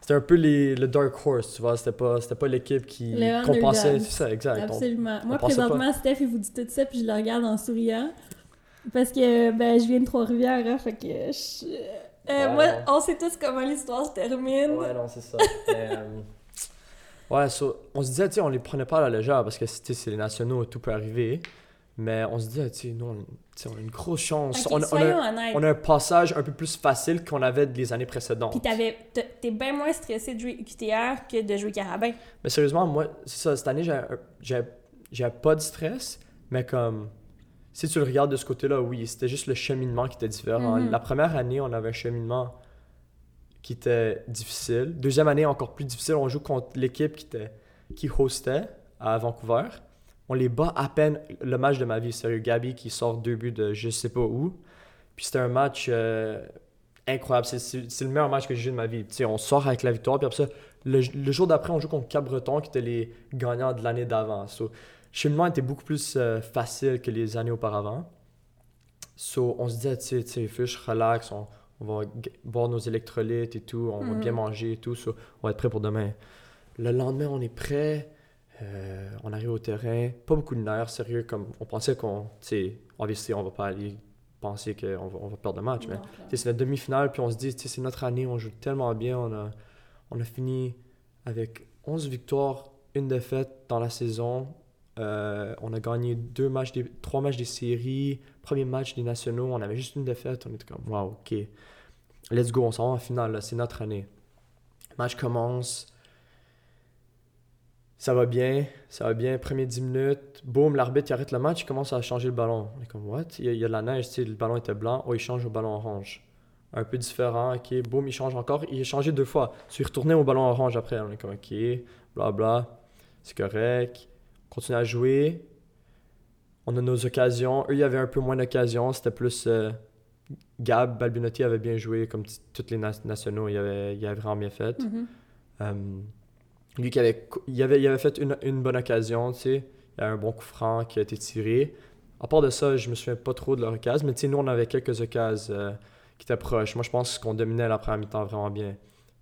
C'était un peu les, le Dark Horse, tu vois. C'était pas, c'était pas l'équipe qui Le qu'on pensait. underdog. C'est ça, exact. On- Absolument. Moi, présentement, Steph, il vous dit tout ça, puis je le regarde en souriant. Parce que, ben, je viens de Trois-Rivières, hein, fait que je... euh, Ouais, moi, non. on sait tous comment l'histoire se termine. Ouais, non, c'est ça. Mais, euh, ouais, so, on se disait, tu sais, on les prenait pas à la légère parce que tu sais, c'est les nationaux, tout peut arriver. Mais on se disait, tu sais, nous, on, tu sais, on a une grosse chance. Ok, on, a- on a, on a un passage un peu plus facile qu'on avait les années précédentes. Puis t'es bien moins stressé de jouer QTR que de jouer Carabin. Mais sérieusement, moi, c'est ça, cette année, j'ai pas de stress, mais comme, si tu le regardes de ce côté-là, oui, c'était juste le cheminement qui était différent. Mhm. La première année, on avait un cheminement qui était difficile. Deuxième année, encore plus difficile, on joue contre l'équipe qui, était, qui hostait à Vancouver. On les bat à peine le match de ma vie. Sérieux, Gabi qui sort deux buts de je sais pas où. Puis c'était un match euh, incroyable. C'est- C'est c'est le meilleur match que j'ai eu de ma vie. Tu sais, on sort avec la victoire, puis après ça, le, le jour d'après, on joue contre Cap-Breton, qui étaient les gagnants de l'année d'avant. So, le cheminement était beaucoup plus euh, facile que les années auparavant. So, on se disait, tu sais, fiche, relax, on, on va boire nos électrolytes et tout, on va Mhm. bien manger et tout. So, on va être prêt pour demain. Le lendemain, on est prêt. Euh, on arrive au terrain. Pas beaucoup de nerfs, sérieux. Comme on pensait qu'on, tu sais, on va pas aller penser qu'on va, on va perdre le match. Mais Non, c'est notre demi-finale, puis on se dit, c'est notre année, on joue tellement bien. On a, on a fini avec 11 victoires, une défaite dans la saison. Euh, on a gagné deux matchs des, trois matchs des séries, premier match des nationaux, on avait juste une défaite. On était comme, wow, ok, let's go, on s'en va en finale, c'est notre année. Le match commence, ça va bien, ça va bien, premier 10 minutes, boum, l'arbitre arrête le match, il commence à changer le ballon. On est comme, what? Il y a, il y a de la neige, tu sais, le ballon était blanc, oh, il change au ballon orange. Un peu différent, ok, boum, il change encore, il a changé deux fois. So, il retournait au ballon orange après, on est comme, ok, bla bla, c'est correct, on continue à jouer. On a nos occasions, eux, il y avait un peu moins d'occasions, c'était plus. euh, Gab, Balbinotti avait bien joué, comme tous les nationaux, il avait, il avait vraiment bien fait. Mhm. Euh, lui qui avait, il avait, il avait fait une, une bonne occasion, tu sais. Il y a un bon coup franc qui a été tiré. À part de ça, je me souviens pas trop de leur occasion, mais tu sais, nous, on avait quelques occasions euh, qui étaient proches. Moi, je pense qu'on dominait la première mi-temps vraiment bien.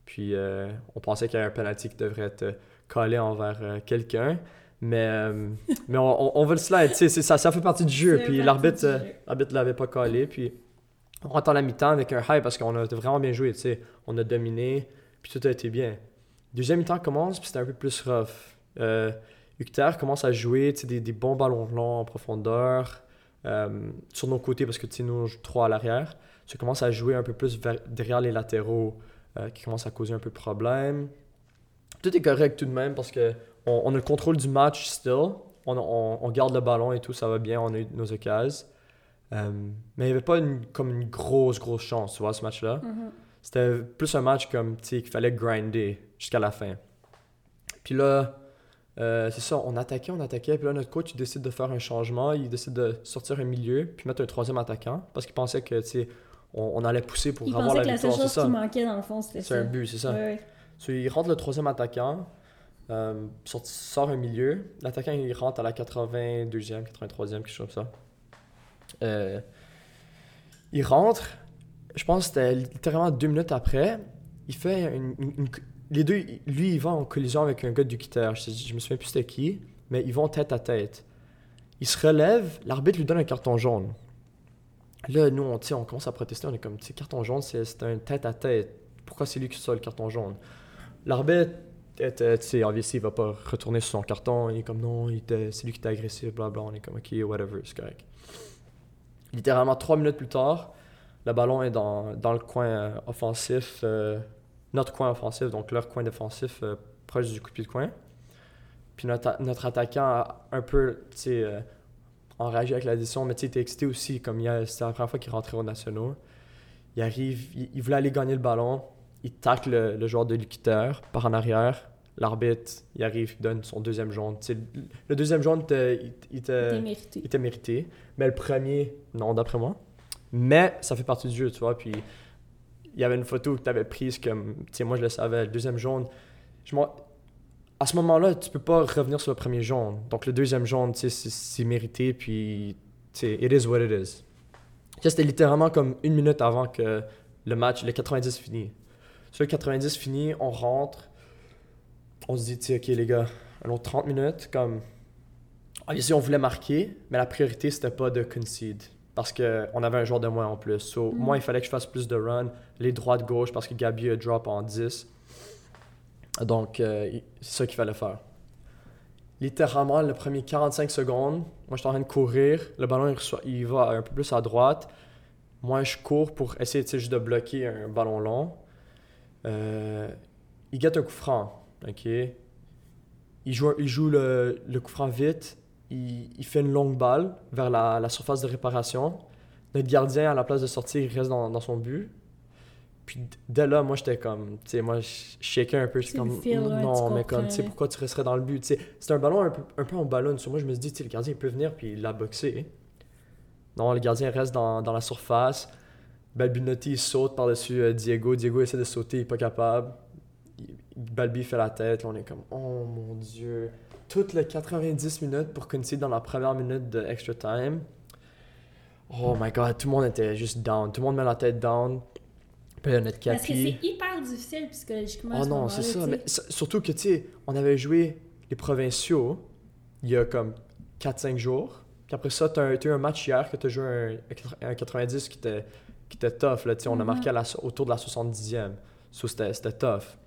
Puis, euh, on pensait qu'il y avait un penalty qui devrait être euh, collé envers euh, quelqu'un. Mais, mais on, on, on veut le slide, tu sais, ça, ça fait partie du jeu. Puis l'arbitre l'arbitre l'avait pas collé. Puis on rentre en la mi-temps avec un high parce qu'on a vraiment bien joué, tu sais. On a dominé, puis tout a été bien. Deuxième mi-temps commence, puis c'était un peu plus rough. Euh, commence à jouer des, des bons ballons longs en profondeur euh, sur nos côtés parce que nous on trois à l'arrière. Tu commences à jouer un peu plus vers- derrière les latéraux euh, qui commencent à causer un peu de problème. Tout est correct tout de même parce que on, a le contrôle du match still. On, garde le ballon et tout, ça va bien, on a eu nos occasions. Euh, mais il n'y avait pas une, comme une grosse, grosse chance, tu vois, ce match-là. Mhm. C'était plus un match comme, tu sais, qu'il fallait grinder jusqu'à la fin. Puis là, euh, c'est ça, on attaquait, on attaquait. Puis là, notre coach, il décide de faire un changement. Il décide de sortir un milieu, puis mettre un troisième attaquant. Parce qu'il pensait que, tu sais, on, on allait pousser pour Il avoir la que victoire. C'est qui manquait dans le fond, c'était C'est un but, c'est ça. So, il rentre le troisième attaquant. Euh, sorti- sort un milieu. L'attaquant, il rentre à la 82e, 83e, quelque chose comme ça. Euh, il rentre, je pense que c'était littéralement deux minutes après. Il fait une, les deux, lui, il va en collision avec un gars du quitter. Je, je me souviens plus c'était qui, mais ils vont tête à tête. Il se relève, l'arbitre lui donne un carton jaune. Là, nous, on, on commence à protester. On est comme, carton jaune, c'est un tête à tête. Pourquoi c'est lui qui sort le carton jaune? L'arbitre, était, tu sais, obviously, il va pas retourner sur son carton. Il est comme, non, c'est lui qui t'a agressé, blablabla. On est comme, ok, whatever, c'est correct. Littéralement, trois minutes plus tard, le ballon est dans, dans le coin euh, offensif, euh, notre coin offensif, donc leur coin défensif, euh, proche du coup de pied de coin. Puis notre, notre attaquant a un peu, enragé avec la décision, mais tu sais, il était excité aussi, comme c'était la première fois qu'il rentrait au nationaux. Il arrive, il, il voulait aller gagner le ballon, il tacle le, le joueur de l'équiteur par en arrière. L'arbitre, il arrive, il donne son deuxième jaune. Le- deuxième jaune, était, mérité. il était mérité. Mais le premier, non, d'après moi. Mais ça fait partie du jeu, tu vois. Puis il y avait une photo que tu avais prise comme. Tu moi je le savais, le deuxième jaune. Je à ce moment-là, tu peux pas revenir sur le premier jaune. Donc le deuxième jaune, tu c'est- mérité. Puis, tu it is what it is. C'était littéralement comme une minute avant que le match, le 90 finit. Sur le 90 fini, on rentre. On se dit, tu ok les gars, autre 30 minutes, comme. Obviously, on voulait marquer, mais la priorité, c'était pas de concede. Parce qu'on avait un joueur de moins en plus. So, Mm. Moi, il fallait que je fasse plus de run, les droites-gauche, parce que Gabi a drop en 10. Donc, euh, c'est ça qu'il fallait faire. Littéralement, le premier 45 secondes, moi, je suis en train de courir. Le ballon, il, reçoit- il va un peu plus à droite. Moi, je cours pour essayer juste de bloquer un ballon long. Euh, il guette un coup franc. OK? Il joue, il joue le, le coup franc vite. Il, il fait une longue balle vers la, la surface de réparation. Notre gardien, à la place de sortir, il reste dans, dans son but. Puis dès là, moi, j'étais comme, tu sais, moi, je shakais un peu. Le comme, non, mais comme, tu sais, pourquoi tu resterais dans le but? Tu sais, c'est un ballon un peu, un peu en ballon. Sur moi, je me suis dit, tu sais, le gardien, il peut venir, puis il l'a boxé. Non, le gardien reste dans, dans la surface. Balbinotti il saute par-dessus euh, Diego. Diego essaie de sauter, il n'est pas capable. Il- Balbi fait la tête. Là, on est comme, oh mon dieu. Toutes les 90 minutes pour concede dans la première minute de extra time. Oh my god, tout le monde était juste down. Tout le monde met la tête down. Puis Parce que c'est hyper difficile psychologiquement. Oh ce non, c'est ça. Mais surtout que, tu sais, on avait joué les provinciaux il y a comme 4-5 jours. Puis après ça, tu as, eu un match hier que tu as joué un, un 90 qui était, qui était tough. Là, On a Mhm. marqué à la- autour de la 70e. So, c'était c'était tough.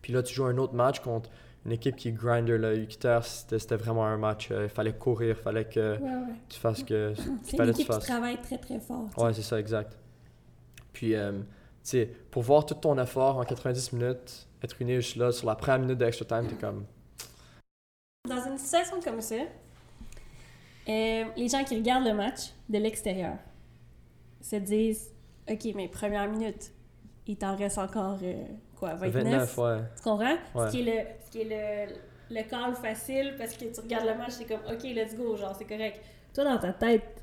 Puis là, tu joues un autre match contre une équipe qui grinder. Là, Ukitar, c'était c'était vraiment un match. euh, il fallait courir, il fallait que Ouais, ouais. tu fasses que. C'est une que tu équipe qui fasses. travaille très très fort. Ouais, c'est ça, exact. Puis, euh, tu sais, pour voir tout ton effort en 90 minutes, être uni juste là, sur la première minute d'extra time, t'es comme. Dans une situation comme ça, euh, les gens qui regardent le match de l'extérieur se disent Ok, mais première minute, il t'en reste encore euh, quoi, 29, 29, ouais. Tu comprends? Ouais. Ce qui est, le, ce qui est le, le call facile parce que tu regardes le match, c'est comme Ok, let's go, genre c'est correct. Toi, dans ta tête,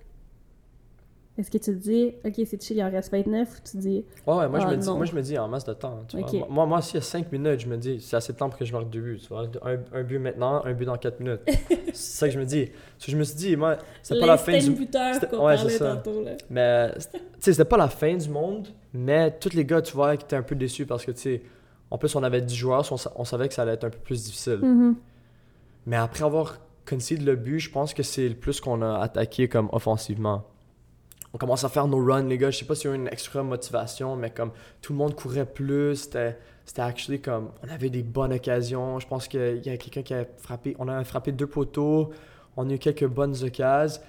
est-ce que tu te dis Ok, c'est chill, il en reste 29 ou tu dis Ouais, ouais, moi, je Ah, me dis, moi je me dis en masse de temps. Tu vois. Moi, moi, s'il y a 5 minutes, je me dis, c'est assez de temps pour que je marque deux buts. Tu vois. Un, un but maintenant, un but dans 4 minutes. c'est ça que je me dis. Je me suis dit, moi, c'était pas la fin du qu'on ouais, c'est ça. tantôt. Là. Mais, tu sais, c'était pas la fin du monde, mais tous les gars, tu vois, qui étaient un peu déçus parce que, tu sais, en plus, on avait 10 joueurs, on, on savait que ça allait être un peu plus difficile. Mm-hmm. Mais après avoir concédé le but, je pense que c'est le plus qu'on a attaqué comme offensivement. On commence à faire nos runs, les gars. Je sais pas s'il y a eu une extra motivation, mais comme tout le monde courait plus, c'était c'était actually comme on avait des bonnes occasions. Je pense qu'il y a quelqu'un qui a frappé, on a frappé deux poteaux, on a eu quelques bonnes occasions.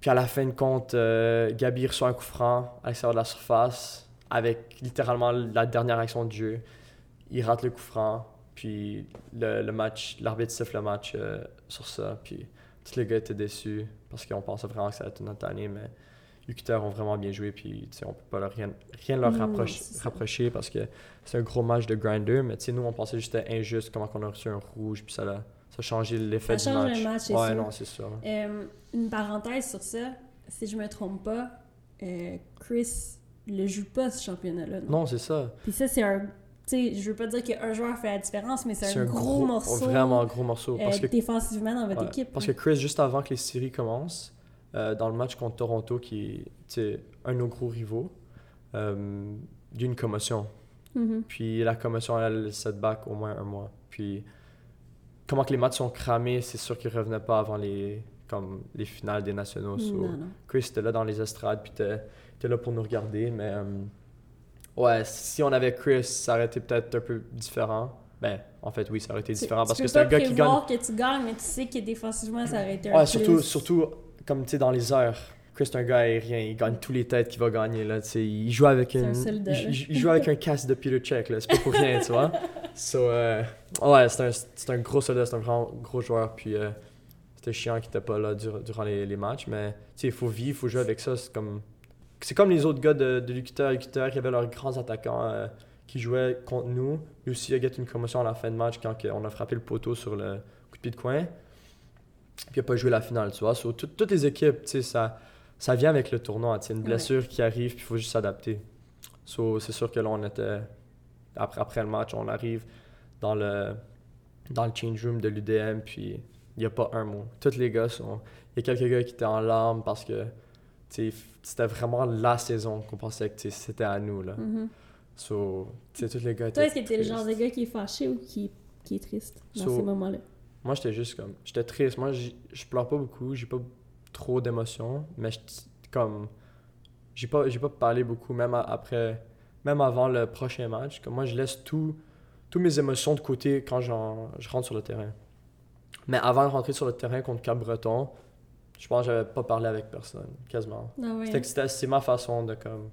Puis à la fin de compte, euh, Gabi reçoit un coup franc à l'extérieur de la surface avec littéralement la dernière action du jeu. Il rate le coup franc, puis le, le match, l'arbitre siffle le match euh, sur ça. Puis tous les gars étaient déçus parce qu'on pensait vraiment que ça allait être notre année, mais Ukitar ont vraiment bien joué, puis on peut pas leur rien, rien leur rapprocher, parce que c'est un gros match de grinder, mais nous on pensait juste c'était injuste comment on a reçu un rouge, puis ça a, ça a changé l'effet du match. match, c'est ouais, sûr. non, c'est sûr. Euh, une parenthèse sur ça, si je me trompe pas, euh, Chris le joue pas ce championnat-là. non? Non, c'est ça. Puis ça, c'est un sais, je veux pas dire qu'un joueur fait la différence, mais c'est un, gros, morceau. Vraiment un gros morceau. Parce euh, que, défensivement dans votre ouais, équipe. parce que Chris, juste avant que les séries commencent, euh, dans le match contre Toronto, qui est un de nos gros rivaux, euh, il y a eu une commotion. Mhm. Puis la commotion, elle, elle setback au moins un mois. Puis comment que les matchs sont cramés, c'est sûr qu'ils revenaient pas avant les, comme les finales des nationaux. So, Non, non. Chris était là dans les estrades, puis t'es t'es là pour nous regarder. Mais euh, ouais, si on avait Chris, ça aurait été peut-être un peu différent. Ben, en fait, oui, ça aurait été différent tu parce que c'est un gars qui gagne. que tu gagnes, mais tu sais que défensivement, ça aurait été un Ouais, surtout, surtout comme tu sais, dans les airs. Chris, c'est un gars aérien, il gagne tous les têtes qu'il va gagner. Là, tu sais. il joue avec un il, joue avec un casque de Peter Check, là. c'est pas pour rien, tu vois. So, euh, ouais, c'est un, c'est un gros soldat, c'est un grand, gros joueur. Puis euh, c'était chiant qu'il était pas là dur- durant les, les matchs, mais tu sais, il faut vivre, il faut jouer avec ça. C'est comme, c'est comme les autres gars de, de l'UQTR, UQTR qui avaient leurs grands attaquants euh, qui jouaient contre nous. Lui aussi, il a gagné une commotion à la fin de match quand on a frappé le poteau sur le coup de pied de coin. Puis il n'a pas joué la finale, tu vois. So, tout- toutes les équipes, tu sais, ça, ça vient avec le tournoi. tu sais, Une Ouais. blessure qui arrive, puis il faut juste s'adapter. So, c'est sûr que là, on était. Après, après le match, on arrive dans le, dans le change room de l'UDM, puis il n'y a pas un mot. Tous les gars sont. Il y a quelques gars qui étaient en larmes parce que c'était vraiment la saison qu'on pensait que c'était à nous. Là. So, tu sais, tous les gars Toi, est-ce que t'es le genre de gars qui est fâché ou qui, qui est triste dans So- ces moments-là? Moi, j'étais juste comme. J'étais triste. Moi, je pleure pas beaucoup. J'ai pas trop d'émotions. Mais comme. J'ai pas, j'ai pas parlé beaucoup, même après. Même avant le prochain match. Comme moi, je laisse tout, toutes mes émotions de côté quand je rentre sur le terrain. Mais avant de rentrer sur le terrain contre Cap-Breton, je pense que j'avais pas parlé avec personne, quasiment. Ah ouais. C'était que c'était- C'est ma façon de comme de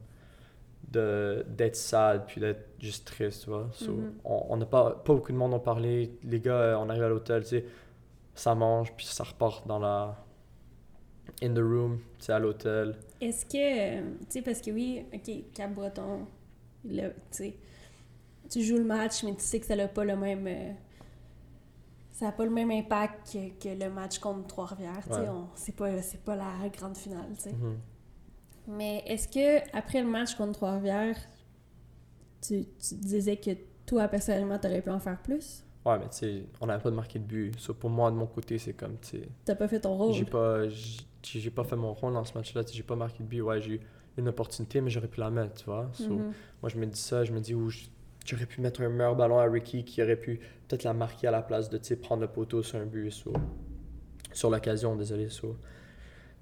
d'être sad puis d'être juste triste, tu vois. So, Mhm. On on n'a pas pas beaucoup de monde ont parlé. Les gars, euh, on arrive à l'hôtel, tu sais, ça mange puis ça repart dans la in the room, tu sais, à l'hôtel. Est-ce que, euh, tu sais, parce que oui, ok, Cap-Breton, là, tu sais, tu joues le match, mais tu sais que ça n'a pas le même. euh, ça n'a pas le même impact que, que le match contre Trois-Rivières. tu sais, Ouais. C'est pas, c'est pas la grande finale, tu sais. Mhm. Mais est-ce que après le match contre Trois-Rivières, tu, tu disais que toi, personnellement, t'aurais pu en faire plus? Ouais, mais tu sais, on n'avait pas de marqué de but. So, pour moi, de mon côté, c'est comme, tu sais, T'as pas fait ton rôle? j'ai pas, j'ai pas fait mon rôle dans ce match-là. J'ai pas marqué de but. Ouais, j'ai eu une opportunité, mais j'aurais pu la mettre, tu vois. So, Mhm. Moi, je me dis ça, je me dis où je- j'aurais pu mettre un meilleur ballon à Ricky qui aurait pu peut-être la marquer à la place de tu sais, prendre le poteau sur un but, so- sur l'occasion, désolé. so.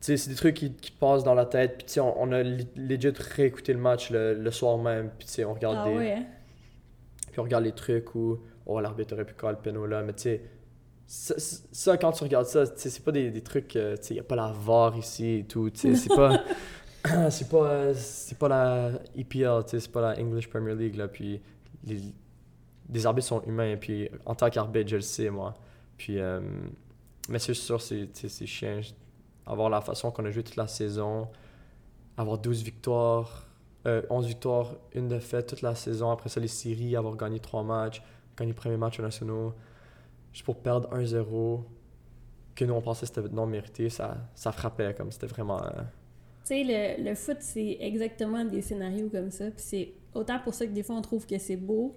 Sais, c'est des trucs qui, qui passent dans la tête. Puis, tu sais, on, on a legit réécouté le match le, le soir même. Puis, tu sais, on regarde, Ah des- hein? puis on regarde les trucs où oh, l'arbitre aurait pu call le péno là. Mais, tu sais, ça, ça, quand tu regardes ça, c'est pas des, des trucs. euh, il n'y a pas la VAR ici et tout. C'est pas. c'est pas euh, c'est pas la EPL c'est pas la English Premier League là puis les, les arbitres sont humains puis en tant qu'arbitre je le sais moi puis euh, mais c'est sûr c'est chiant avoir la façon qu'on a joué toute la saison. Avoir 12 victoires euh, 11 victoires une défaite toute la saison. Après ça les séries avoir gagné 3 matchs gagné le premier match aux nationaux. Juste pour perdre 1-0 que nous on pensait que c'était non mérité ça, ça frappait comme c'était vraiment euh, Tu sais, le, le foot, c'est exactement des scénarios comme ça. Puis c'est autant pour ça que des fois, on trouve que c'est beau,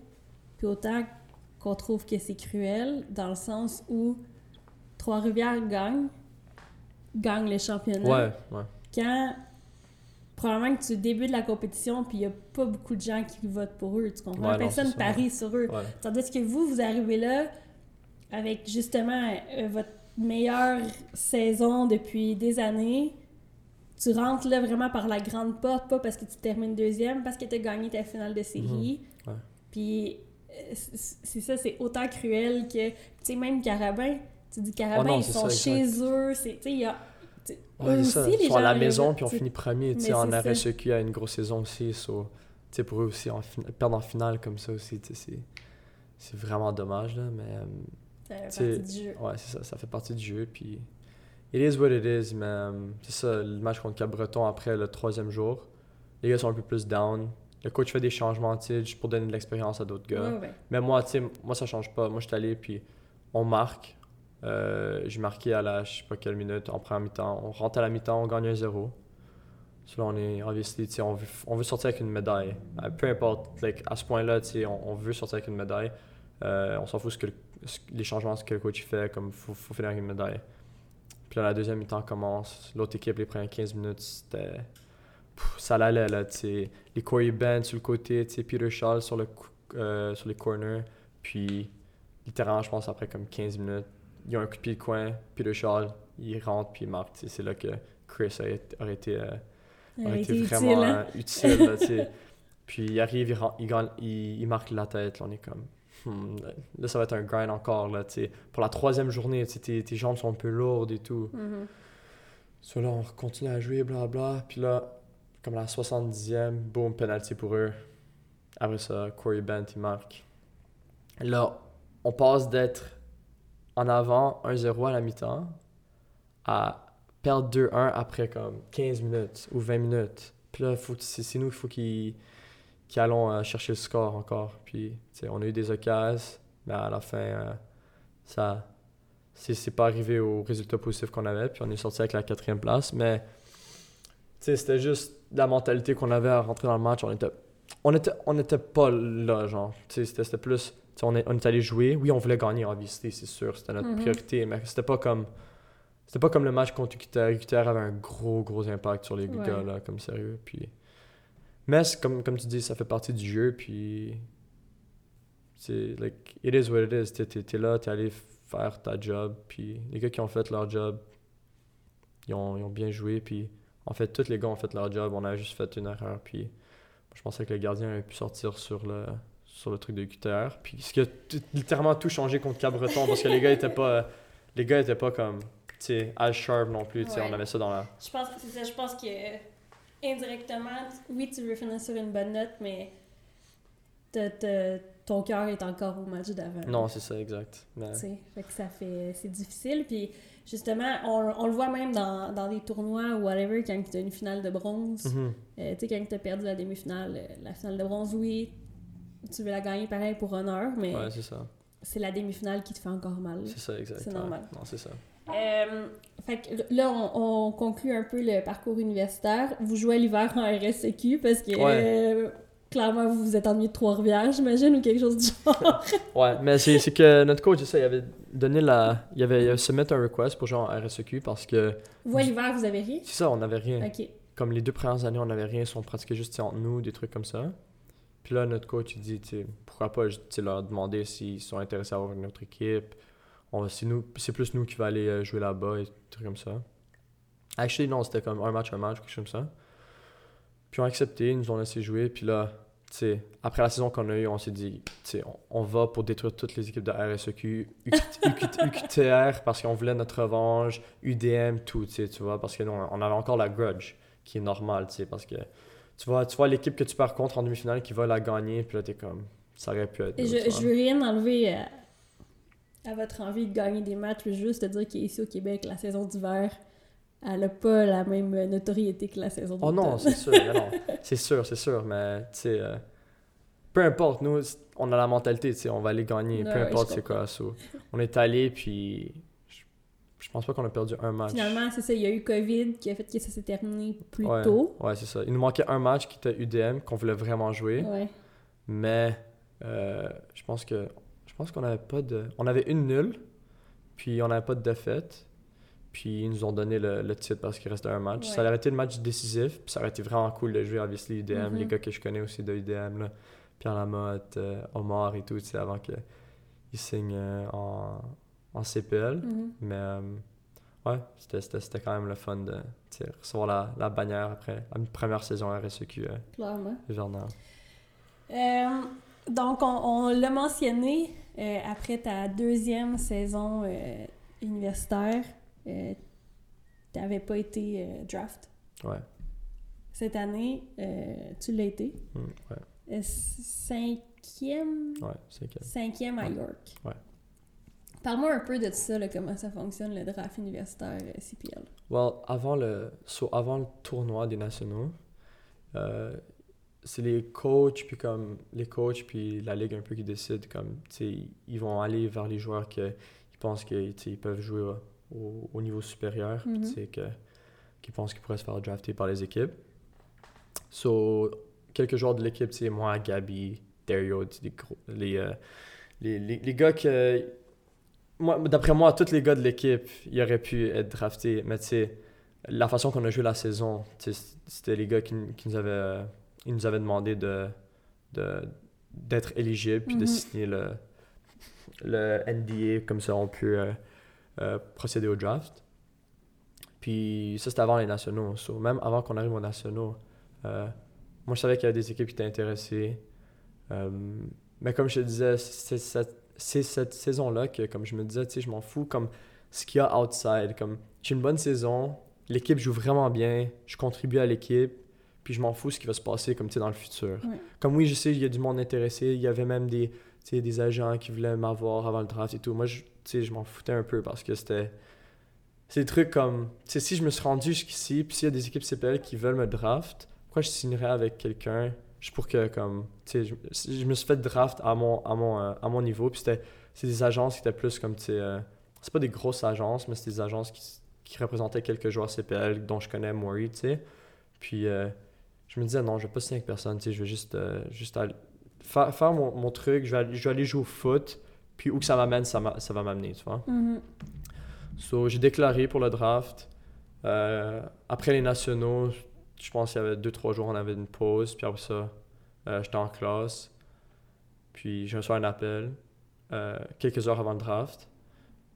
puis autant qu'on trouve que c'est cruel, dans le sens où Trois-Rivières gagne, gagne le championnat. ouais ouais Quand, probablement que tu débutes la compétition, puis il n'y a pas beaucoup de gens qui votent pour eux, tu comprends? Ouais, Personne ça, parie sur eux. ouais Tandis que vous, vous arrivez là avec justement euh, votre meilleure saison depuis des années. Tu rentres là vraiment par la grande porte, pas parce que tu termines deuxième, parce que tu as gagné ta finale de série. Mhm. Ouais. Puis euh, c'est ça, c'est autant cruel que, tu sais, même Carabin, tu dis Carabin, Oh non, ils sont ça, chez eux, c'est, tu sais, il y a... Ouais, ça. les sont à la maison puis on finit premier. En ça. RSEQ a une grosse saison aussi. So, pour eux aussi, en fin- perdre en finale comme ça aussi, c'est, vraiment dommage. Là, mais euh, Ça fait c'est- partie du jeu. ouais, c'est ça. Ça fait partie du jeu. Puis, it is what it is. Mais euh, c'est ça, le match contre Cap-Breton après le troisième jour, les gars sont un peu plus down. Le coach fait des changements, tu sais, juste pour donner de l'expérience à d'autres gars. Ouais, ouais. Mais moi, tu sais, moi, ça change pas. Moi, je suis allé, puis on marque. Euh, j'ai marqué à la, je sais pas quelle minute, en première mi-temps. On rentre à la mi-temps, on gagne 1-0. So là, on est, sais, on veut, on veut sortir avec une médaille. Euh, peu importe, like, à ce point-là, on, on veut sortir avec une médaille. Euh, on s'en fout ce que ce- les changements que le coach fait, comme faut, faut finir avec une médaille. Puis là, la deuxième mi-temps commence. L'autre équipe, les premières 15 minutes, c'était. Ça l'allait, là, tu. Les Corey Ben sur le côté, Peter Shaw sur, le, sur les corners. Puis, littéralement, je pense, après comme 15 minutes, il y a un coup de pied de coin. Peter Shaw, il rentre, puis il marque. C'est là que Chris a été, aurait été, euh, Ça aurait aurait été été vraiment utile, hein? euh, utile, là. Puis il arrive, il, ren- il, gagne- il, il marque la tête, là, on est comme... hmm, là, ça va être un grind encore, là. Pour la troisième journée, tes, tes jambes sont un peu lourdes et tout. So là, on continue à jouer, bla Puis là, comme la 70e, boom, penalty pour eux. Après ça, Corey Bent, il marque. Là, on passe d'être en avant 1-0 à la mi-temps à perdre 2-1 après comme 15 minutes ou 20 minutes. Puis là, c'est, nous qu'il faut qu'ils, qu'ils allons euh, chercher le score encore. Puis, on a eu des occasions, mais à la fin, euh, ça c'est, pas arrivé au résultat positif qu'on avait. Puis on est sorti avec la quatrième place. Mais, c'était juste la mentalité qu'on avait à rentrer dans le match. On était, on était, on était pas là, genre. C'était plus... on est, on est allé jouer. Oui, on voulait gagner en visité, c'est sûr. C'était notre Mhm. priorité. Mais c'était pas comme... C'était pas comme le match contre UQTR. UQTR avait un gros, gros impact sur les Ouais. gars, là, comme sérieux. Puis... Mais comme, comme tu dis, ça fait partie du jeu. Puis... C'est, like, it is what it is. T'es là, t'es allé faire ta job. Puis les gars qui ont fait leur job, ils ont, ils ont bien joué. Puis en fait, tous les gars ont fait leur job. On a juste fait une erreur. Puis je pensais que le gardien avait pu sortir sur le, sur le truc de QTR. Puis ce qui a littéralement tout changé contre Cabreton parce que les gars étaient pas, les gars étaient pas comme, tu sais, as sharp non plus. Ouais. on avait ça dans la. Je pense que c'est ça. Je pense que indirectement, oui, tu veux finir sur une bonne note, mais t'as- t'as- ton cœur est encore au match d'avant. Non, c'est ça, exact. Mais- fait que ça fait... C'est difficile, puis justement, on, on le voit même dans, dans des tournois ou whatever, quand tu as une finale de bronze. Mhm. Euh, tu sais, quand tu as perdu la demi-finale, euh, la finale de bronze, oui, tu veux la gagner pareil pour honneur, mais Ouais, c'est ça. c'est la demi-finale qui te fait encore mal. C'est ça, exact. C'est normal. Non, c'est ça. Euh, fait que là, on, on conclut un peu le parcours universitaire. Vous jouez l'hiver en RSEQ parce que Ouais. euh, clairement, vous vous êtes ennuyé de Trois-Rivières, j'imagine, ou quelque chose du genre. Ouais, mais c'est c'est que notre coach, ça, il avait donné la. Il avait, il avait submit un request pour jouer en RSEQ parce que. vous, à l'hiver, vous avez ri? C'est ça, on n'avait rien. Ok. comme les deux premières années, on n'avait rien, on pratiquait juste entre nous, des trucs comme ça. Puis là, notre coach, il dit, pourquoi pas leur demander s'ils sont intéressés à avoir une autre équipe. C'est plus nous qui va aller euh, jouer là-bas et trucs comme ça. Actually, non, c'était comme un match, un match, quelque chose comme ça. Puis on a accepté, ils nous ont laissé jouer. Puis là, après la saison qu'on a eue, on s'est dit, on, on va pour détruire toutes les équipes de RSEQ, UQT- UQTR, parce qu'on voulait notre revanche, UDM, tout, tu vois, parce que nous, on avait encore la grudge, qui est normale, parce que tu vois, tu vois l'équipe que tu perds contre en demi-finale qui va la gagner, puis là, t'es comme, ça aurait pu être. Et je, veux rien enlever à, à votre envie de gagner des matchs, je veux juste te dire qu'ici au Québec, la saison d'hiver, elle n'a pas la même notoriété que la saison Oh d'automne. non, c'est sûr, mais non. C'est sûr, c'est sûr, mais tu sais, euh, peu importe, nous, on a la mentalité, tu sais, on va aller gagner, peu ouais, importe c'est quoi. so, on est allé, puis je, pense pas qu'on a perdu un match. Finalement, c'est ça, il y a eu COVID qui a fait que ça s'est terminé plus ouais, tôt. Ouais, c'est ça. Il nous manquait un match qui était UDM, qu'on voulait vraiment jouer, Ouais. mais euh, je pense que je pense qu'on avait pas de. On avait une nulle, puis on n'avait pas de défaite. Puis ils nous ont donné le, le titre parce qu'il restait un match. Ouais. Ça aurait été le match décisif, puis ça aurait été vraiment cool de jouer obviously UDM, Mhm. les gars que je connais aussi de UDM, là. Pierre Lamotte, euh, Omar et tout, tu sais, avant qu'ils signent euh, en, en CPL. Mhm. Mais euh, ouais, c'était- c'était c'était quand même le fun de recevoir la, la bannière après une première saison RSEQ euh, Clairement. Euh, donc, on, on l'a mentionné, après ta deuxième saison universitaire, tu n'avais pas été draft. Ouais. Cette année, tu l'as été. Mm, ouais, cinquième, ouais, que. cinquième à. York. Ouais. Parle-moi un peu de ça, là, comment ça fonctionne, le draft universitaire euh, CPL. Well, avant le, so, avant le tournoi des nationaux, euh, c'est les coachs, puis comme les coachs, puis la ligue un peu qui décident, comme, ils vont aller vers les joueurs que ils pensent qu'ils ils peuvent jouer au, au niveau supérieur, sais, que, qu'ils pensent qu'ils pourraient se faire drafter par les équipes. So, quelques joueurs de l'équipe, c'est moi, Gabi, Dario, les, euh, les, les, les gars que. Moi, d'après moi, tous les gars de l'équipe, ils auraient pu être draftés, mais tu sais, la façon qu'on a joué la saison, c'était les gars qui, qui nous avaient, euh, ils nous avaient demandé de, de, d'être éligibles puis de Mhm. signer le, le NDA, comme ça on peut euh, euh, procéder au draft. Puis ça, c'était avant les nationaux. So, même avant qu'on arrive aux nationaux, euh, moi, je savais qu'il y avait des équipes qui étaient intéressées. Mais comme je te disais, c'est cette, c'est cette saison-là que, comme je me disais, tu sais, je m'en fous comme ce qu'il y a outside. Comme, j'ai une bonne saison, l'équipe joue vraiment bien, je contribue à l'équipe, puis je m'en fous ce qui va se passer, comme, tu sais, dans le futur. Ouais. Comme oui, je sais, il y a du monde intéressé, il y avait même des, tu sais, des agents qui voulaient m'avoir avant le draft et tout. Moi, je, tu sais, je m'en foutais un peu parce que c'était... C'est des trucs comme... Tu sais, si je me suis rendu jusqu'ici, puis s'il y a des équipes CPL qui veulent me draft, pourquoi je signerais avec quelqu'un juste pour que, comme... Tu sais, je, me suis fait draft à mon, à mon, euh, à mon niveau, puis c'était... C'est des agences qui étaient plus comme, tu sais... euh, c'est pas des grosses agences, mais c'est des agences qui, qui représentaient quelques joueurs CPL dont je connais Maury, tu sais. Puis euh, je me disais, non, je vais pas signer avec personne, tu sais, je vais juste, euh, juste aller- faire, faire mon, mon truc, je vais, aller, je vais aller jouer au foot, puis où que ça m'amène, ça, ça va m'amener, tu vois. Mhm. So, j'ai déclaré pour le draft. Après les nationaux, je pense qu'il y avait 2-3 jours, on avait une pause, puis après ça, euh, j'étais en classe. Puis je reçois un appel euh, quelques heures avant le draft.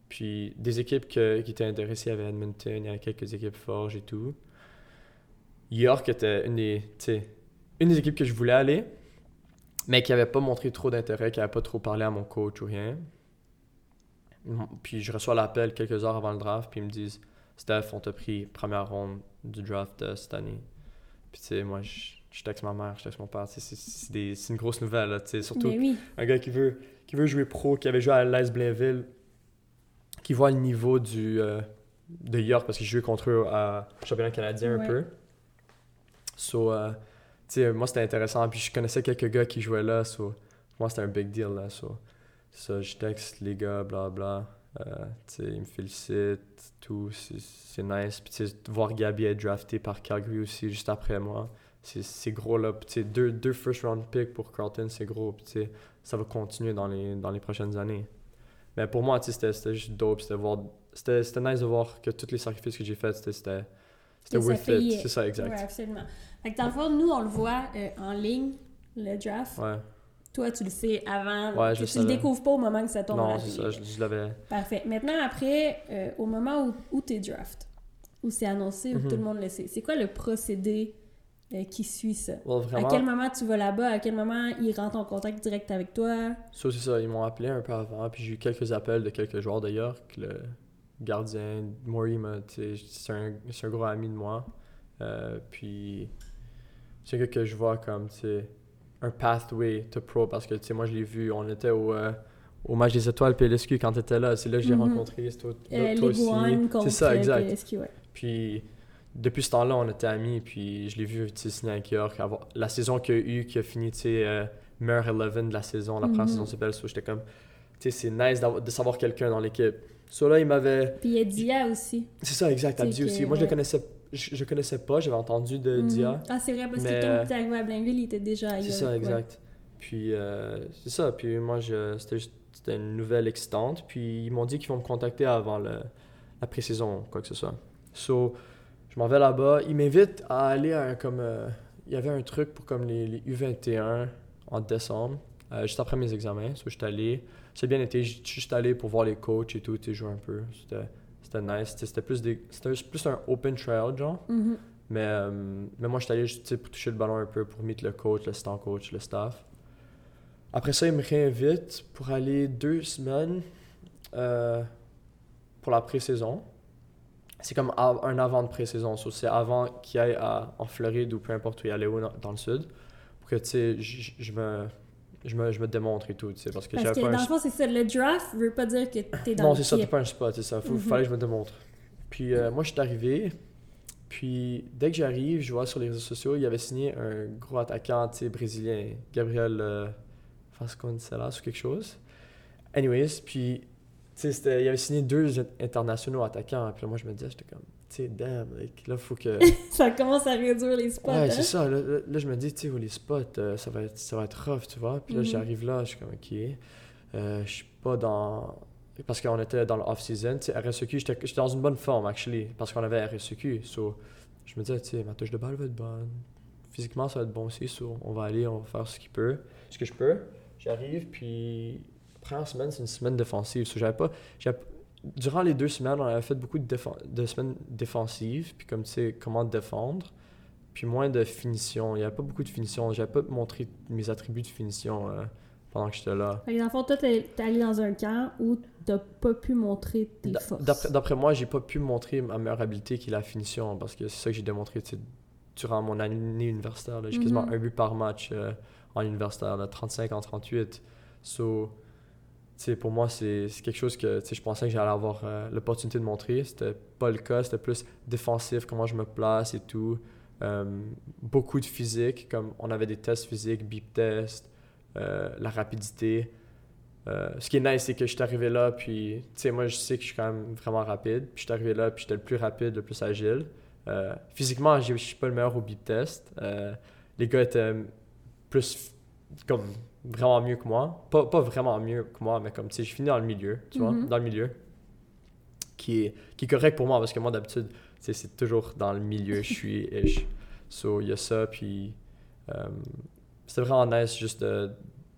Puis des équipes qui étaient intéressées, il y avait Edmonton, il y avait quelques équipes Forge et tout. York était une des, une des équipes que je voulais aller, mais qui n'avait pas montré trop d'intérêt, qui n'avait pas trop parlé à mon coach ou rien. Puis je reçois l'appel quelques heures avant le draft, puis ils me disent Steph, on t'a pris première ronde du draft euh, cette année. Puis tu sais, moi, je, je texte ma mère, je texte mon père. C'est une grosse nouvelle, là, tu sais, surtout oui. un gars qui veut, qui veut jouer pro, qui avait joué à l'Est Blainville, qui voit le niveau du, euh, de York parce qu'il jouait contre eux à championnat canadien Ouais. un peu. So, euh, tu sais, moi c'était intéressant. Puis je connaissais quelques gars qui jouaient là. So, moi c'était un big deal. Là, so, ça, je texte les gars, bla bla. Euh, ils me félicitent, tout. C'est nice. Puis voir Gabi être drafté par Calgary aussi juste après moi. C'est gros là. Puis deux, deux first round picks pour Carlton, c'est gros. Puis ça va continuer dans les, dans les prochaines années. Mais pour moi, c'était- juste dope. C'était nice de voir que tous les sacrifices que j'ai faits, c'était- worth it. C'est ça, exact. Ouais, absolument. Fait que dans le fond, nous, on le voit euh, en ligne, le draft. Ouais. Toi, tu le sais avant. Ouais, que je tu le découvres pas au moment que ça tombe à Non, la c'est télé. ça, je, je l'avais. Parfait. Maintenant, après, euh, au moment où, où tu es draft, où c'est annoncé, où Mhm. tout le monde le sait, c'est quoi le procédé euh, qui suit ça? Well, vraiment, À quel moment tu vas là-bas? À quel moment ils rentrent en contact direct avec toi? ça, c'est ça, ils m'ont appelé un peu avant, puis j'ai eu quelques appels de quelques joueurs d'ailleurs, le gardien, Maury, c'est un, c'est un gros ami de moi. Euh, puis c'est un gars que je vois comme, tu sais, un pathway to pro, parce que, tu sais, moi, je l'ai vu, on était au, euh, au match des étoiles PLSQ quand t'étais là, c'est là que je l'ai Mhm. rencontré, c'est toi, Euh, toi aussi. C'est ça, euh, exact. PLSQ, ouais. Puis depuis ce temps-là, on était amis. Puis je l'ai vu tu sais, signer avec York. avoir- La saison qu'il a eu, qui a fini, tu sais, euh, meilleur 11 de la saison, la première Mhm. saison. So, j'étais comme, tu sais, c'est nice de savoir quelqu'un dans l'équipe. So là, il m'avait. Puis il y a Dia aussi. C'est ça, exact, C'est Abdi aussi. Moi, je le connaissais, je, je connaissais pas, j'avais entendu de Mhm. Dia. Ah, c'est vrai, parce Mais, que quand tu arrivé à Blainville, il était déjà ailleurs. C'est ça, ouais. exact. Puis euh, c'est ça. Puis moi, c'était, juste- c'était une nouvelle excitante. Puis ils m'ont dit qu'ils vont me contacter avant le, la pré-saison, quoi que ce soit. So, je m'en vais là-bas. Ils m'invitent à aller à un comme. euh, il y avait un truc pour comme les, les U21 en décembre, euh, juste après mes examens. So, je suis allé. C'est bien été. Juste allé pour voir les coachs et tout, et jouer un peu. C'était, c'était nice. C'était, plus, des, c'était plus un open trial, genre. Mhm. Mais, euh, mais moi, je suis allé juste pour toucher le ballon un peu, pour meet le coach, l'assistant coach, le staff. Après ça, ils me réinvitent pour aller deux semaines euh, pour la pré-saison. C'est comme un avant de pré-saison. so c'est avant qu'il aille à, en Floride ou peu importe où il allait où dans, dans le sud. Pour que, tu sais, je me, je, me, je me démontre et tout, tu sais. Parce que j'avais pas dans un le fond, c'est ça. Le draft veut pas dire que t'es dans non, c'est ça, t'es pas un spot, c'est ça. Faut, Mhm. fallait que je me démontre. Puis euh, moi, je suis arrivé. Puis dès que j'arrive, je vois sur les réseaux sociaux, il avait signé un gros attaquant, tu sais, brésilien, Gabriel euh, Vasconcelos ou quelque chose. Anyways, puis, tu sais, il avait signé deux internationaux attaquants. Puis là, moi, je me disais, j'étais comme, tu sais, damn, like, là, faut que. ça commence à réduire les spots. Ouais, hein? c'est ça. Là, là- là, je me dis, tu sais, les spots, euh, ça, va être, ça va être rough, tu vois. Puis là, Mhm. j'arrive là, je suis comme, ok. Euh, je suis pas dans. Parce qu'on était dans le off-season. Tu sais, RSEQ, j'étais j'étais dans une bonne forme, actually, parce qu'on avait RSEQ. So, je me disais, tu sais, ma touche de balle va être bonne. Physiquement, ça va être bon aussi. So, on va aller, on va faire ce qu'il peut. Ce que je peux. J'arrive, puis. Première semaine, c'est une semaine défensive. So, j'avais pas. j'avais- Durant les deux semaines, on avait fait beaucoup de, de semaines défensives, puis comme tu sais, comment défendre puis moins de finition. Il n'y avait pas beaucoup de finition. J'avais pas montré mes attributs de finition euh, pendant que j'étais là. Fait que dans le fond, toi, t'es allé dans un camp où t'as pas pu montrer tes forces. D'après moi, j'ai pas pu montrer ma meilleure habileté qui est la finition parce que c'est ça que j'ai démontré durant mon année universitaire. J'ai quasiment Mhm. un but par match euh, en universitaire, là, 35 en 38. So, tu sais, pour moi, c'est quelque chose que je pensais que j'allais avoir euh, l'opportunité de montrer. C'était pas le cas. C'était plus défensif, comment je me place et tout. Euh, beaucoup de physique, comme on avait des tests physiques, beep test, euh, la rapidité. Ce qui est nice, c'est que je suis arrivé là, puis, moi, je sais que je suis quand même vraiment rapide. Puis, je suis arrivé là, puis j'étais le plus rapide, le plus agile. Physiquement, je suis pas le meilleur au beep test. Les gars étaient plus, comme, vraiment mieux que moi. Pas, pas vraiment mieux que moi, mais comme, tu sais, je finis dans le milieu, tu vois, Mhm. dans le milieu. Qui est, qui est correct pour moi, parce que moi, d'habitude, tu sais, c'est toujours dans le milieu, je suis ish. So, il y a ça, puis euh, c'était vraiment nice juste de,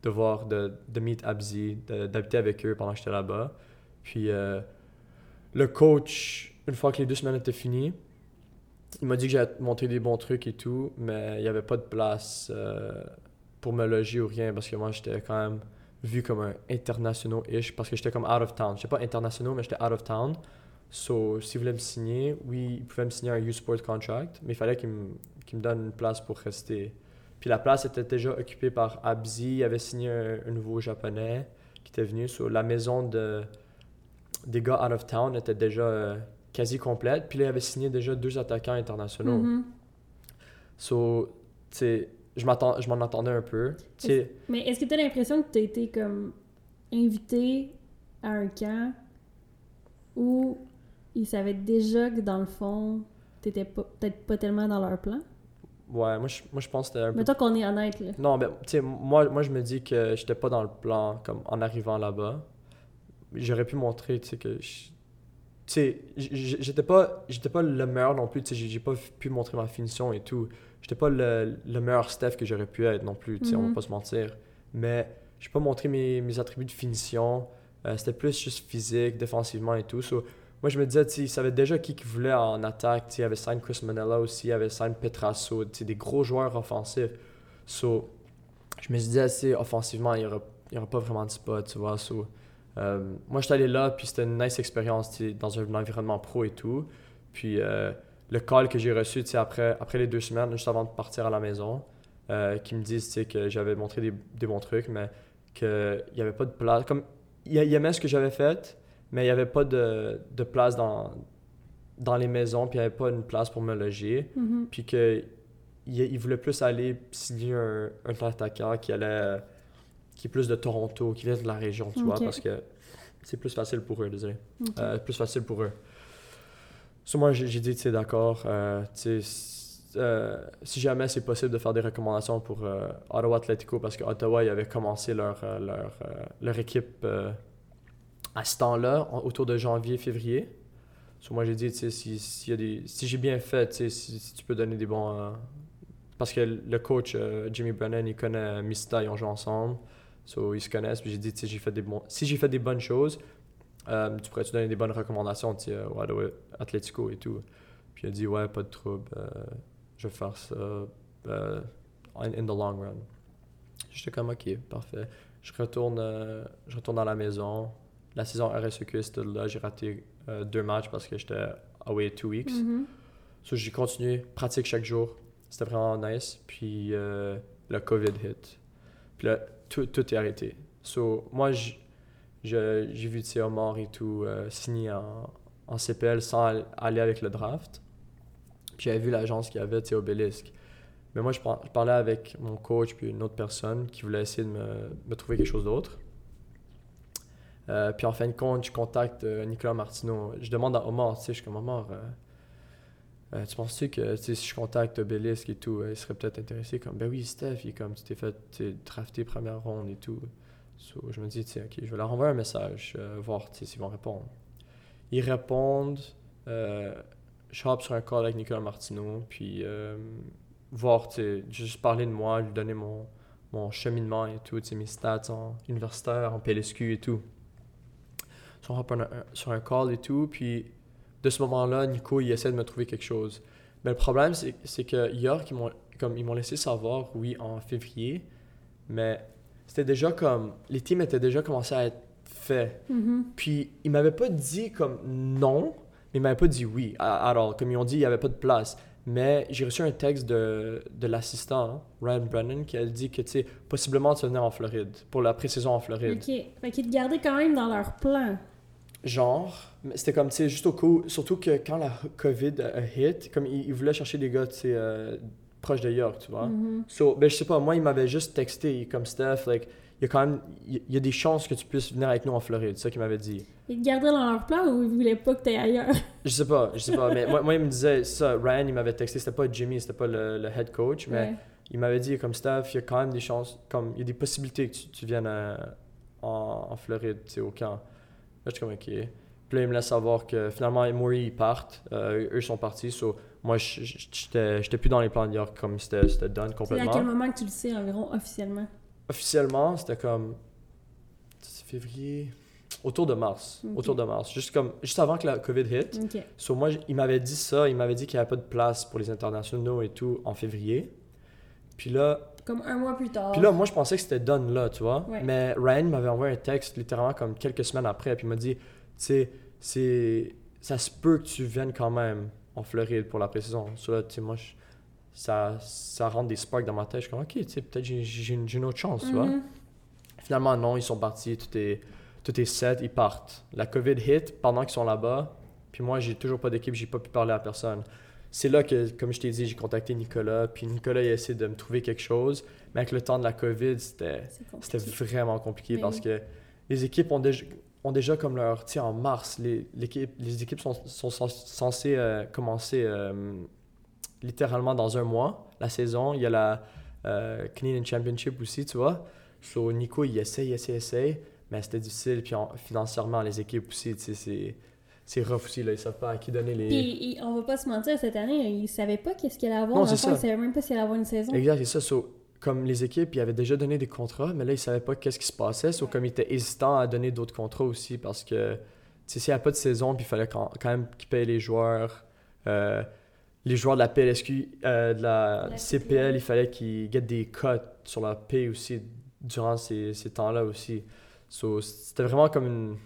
de voir, de, de meet Abzi, d'habiter avec eux pendant que j'étais là-bas. Puis euh, le coach, une fois que les deux semaines étaient finies, il m'a dit que j'allais montrer des bons trucs et tout, mais il n'y avait pas de place euh, pour me loger ou rien parce que moi j'étais quand même vu comme un international-ish parce que j'étais comme out of town. J'étais pas international, mais j'étais out of town. So, s'il voulait me signer, oui, il pouvait me signer un U-Sport contract, mais il fallait qu'il me, qu'il me donne une place pour rester. Puis la place était déjà occupée par Abzi, il avait signé un, un nouveau japonais qui était venu. So, la maison de, des gars out of town était déjà euh, quasi complète. Puis là, il avait signé déjà deux attaquants internationaux. Mhm. So, tu sais, je m'attends- je m'en attendais un peu. Tu Mais est-ce que t'as l'impression que t'as été comme invité à un camp où ils savaient déjà que dans le fond, t'étais peut-être pas tellement dans leur plan? ouais, moi je, moi, je pense que un peu Mais toi qu'on est honnête, là. Non, mais tu sais, moi, moi, je me dis que j'étais pas dans le plan comme en arrivant là-bas. J'aurais pu montrer, tu sais, que. je- Tu sais, j'étais pas, j'étais pas le meilleur non plus, tu sais, j'ai pas pu montrer ma finition et tout. J'étais pas le, le meilleur Steph que j'aurais pu être non plus, tu sais, on Mhm. va pas se mentir. Mais j'ai pas montré mes, mes attributs de finition. Euh, C'était plus juste physique, défensivement et tout. So, moi, je me disais, tu sais, il savait déjà qui qu'il voulait en attaque. Il avait signé Chris Manella aussi, il avait signé Petrasso, tu sais, des gros joueurs offensifs. So, je me suis dit assez offensivement, il n'y aura, aura pas vraiment de spot, tu vois. So, euh, moi, j'étais allé là, puis c'était une nice expérience, dans un environnement pro et tout. Puis euh, le call que j'ai reçu, après, après les deux semaines, juste avant de partir à la maison, euh, qui me disent, que j'avais montré des, des bons trucs, mais qu'il n'y avait pas de place. Comme, il aimait ce que j'avais fait, mais il n'y avait pas de, de place dans, dans les maisons, puis il n'y avait pas une place pour me loger Mhm. puis que il, il voulait plus aller signer un, un attaquant qui allait qui est plus de Toronto, qui vient de la région, tu vois, parce que c'est plus facile pour eux, désolé. Ok. Euh, plus facile pour eux. So, moi, j'ai dit, tu d'accord, euh, euh, si jamais c'est possible de faire des recommandations pour euh, Ottawa Atletico, parce que Ottawa, ils avaient commencé leur, leur, leur équipe à ce temps-là, autour de janvier, février. So, moi, j'ai dit, si, des- si j'ai bien fait, si, si tu peux donner des bons... parce que le coach, Jimmy Brennan, il connaît Mista, ils ont joué ensemble. So, ils se connaissent. Puis j'ai dit, j'ai fait des bons... Si j'ai fait des bonnes choses, euh, tu pourrais-tu donner des bonnes recommandations, tu sais, Ottawa Atletico et tout? Puis il a dit, ouais, pas de trouble. euh, je vais faire ça euh, in, in the long run. J'étais comme, ok, parfait. Je retourne, euh, je retourne à la maison. La saison RSEQ, c'était là. J'ai raté euh, deux matchs parce que j'étais away two weeks. So, j'ai continué, pratique chaque jour. C'était vraiment nice. Puis euh, le COVID hit. Puis là, tout, tout est arrêté. So, moi, j'ai vu, Omar et tout euh, signer en, en CPL sans al- aller avec le draft. Puis j'avais vu l'agence qu'il y avait, Obélisque. Mais moi, je, par- je parlais avec mon coach puis une autre personne qui voulait essayer de me, me trouver quelque chose d'autre. Euh, puis en fin de compte, je contacte euh, Nicolas Martineau. Je demande à Omar, tu sais, je suis comme Omar, tu penses-tu que si je contacte Obélisque et tout, il serait peut-être intéressé? Comme ben oui, Steph, il comme tu t'es fait drafté première ronde et tout. So, je me dis, ok, je vais leur envoyer un message, euh, voir s'ils vont répondre. Ils répondent, euh, je hop sur un call avec Nicolas Martineau, puis euh, voir, juste parler de moi, lui donner mon, mon cheminement et tout, mes stats en universitaire, en PLSQ et tout. So, on hop sur un call et tout, puis de ce moment-là, Nico, il essaie de me trouver quelque chose. Mais le problème, c'est que comme ils m'ont laissé savoir, oui, en février, mais c'était déjà comme les teams étaient déjà commencé à être faits. Mhm. Puis ils m'avaient pas dit comme non, mais ils m'avaient pas dit oui. all. Comme ils ont dit, il y avait pas de place. Mais j'ai reçu un texte de, de l'assistant, hein, Ryan Brennan, qui a dit que, tu sais, possiblement tu vas venir en Floride, pour la pré-saison en Floride. Ok. Fait qu'ils te gardaient quand même dans leur plan. Genre, mais c'était comme, tu sais, juste au coup, surtout que quand la COVID a hit, comme ils, ils voulaient chercher des gars, tu sais, euh, proches de York, tu vois. So, ben, je sais pas, moi, il m'avait juste texté, comme Steph, like, il y a quand même, il y a des chances que tu puisses venir avec nous en Floride, c'est ça qu'il m'avait dit. Ils te gardaient dans leur plan ou ils voulaient pas que t'ailles ailleurs? Je sais pas, je sais pas, mais moi, moi, il me disait, ça, Ryan, il m'avait texté, c'était pas Jimmy, c'était pas le, le head coach, mais Ouais. il m'avait dit, comme Steph, il y a quand même des chances, comme, il y a des possibilités que tu, tu viennes euh, en, en Floride, tu sais, au camp. Là, je suis comme, ok. Puis là, il me laisse savoir que finalement, Maury, ils partent, euh, eux sont partis, so, moi, j'étais plus dans les plans de York, comme c'était c'était done C'est à complètement. quel moment que tu le sais environ officiellement? Officiellement, c'était comme, c'est février, autour de mars, autour de mars, juste comme, juste avant que la COVID hit. Ok. So, moi, il m'avait dit ça, il m'avait dit qu'il n'y avait pas de place pour les internationaux et tout en février. Puis là, Comme un mois plus tard. puis là moi, je pensais que c'était done là, tu vois. Ouais. Mais Ryan m'avait envoyé un texte littéralement comme quelques semaines après, puis il m'a dit, tu sais, c'est, ça se peut que tu viennes quand même en Floride pour la pré-saison. So là, tu sais, moi, je- ça, ça rentre des sparks dans ma tête. Je suis comme, ok, peut-être j'ai, une, autre chance, tu vois. Mhm. Finalement, non, ils sont partis, tout est, tout est set, ils partent. La COVID hit pendant qu'ils sont là-bas, puis moi, j'ai toujours pas d'équipe, j'ai pas pu parler à personne. C'est là que, comme je t'ai dit, j'ai contacté Nicolas, puis Nicolas, il a essayé de me trouver quelque chose, mais avec le temps de la COVID, c'était, vraiment compliqué Mais parce oui. que les équipes ont déjà, ont déjà comme leur. Sais, en mars, les, les équipes sont, sont cens- censées euh, commencer euh, littéralement dans un mois, la saison. Il y a la euh, Canadian Championship aussi, tu vois. So, Nico, il essaye, essaye, essaye, mais c'était difficile. Puis en- financièrement, les équipes aussi, tu sais, c'est, c'est rough aussi. Là. Ils savent pas à qui donner les. Puis, il- on va pas se mentir, cette année, ils savaient pas qu'est-ce qu'il allait avoir. Non, c'est ça. Ils savaient même pas s'il allait avoir une saison. Exact, c'est ça. So, comme les équipes, ils avaient déjà donné des contrats, mais là, ils savaient pas qu'est-ce qui se passait. So, comme ils étaient hésitants à donner d'autres contrats aussi parce que, tu sais, s'il n'y a pas de saison, puis il fallait quand, quand même qu'ils payent les joueurs. euh, les joueurs de la PLSQ, euh, de la, La CPL, il fallait qu'ils get des cuts sur leur paye aussi durant ces, ces temps-là aussi. So, c'était vraiment comme une.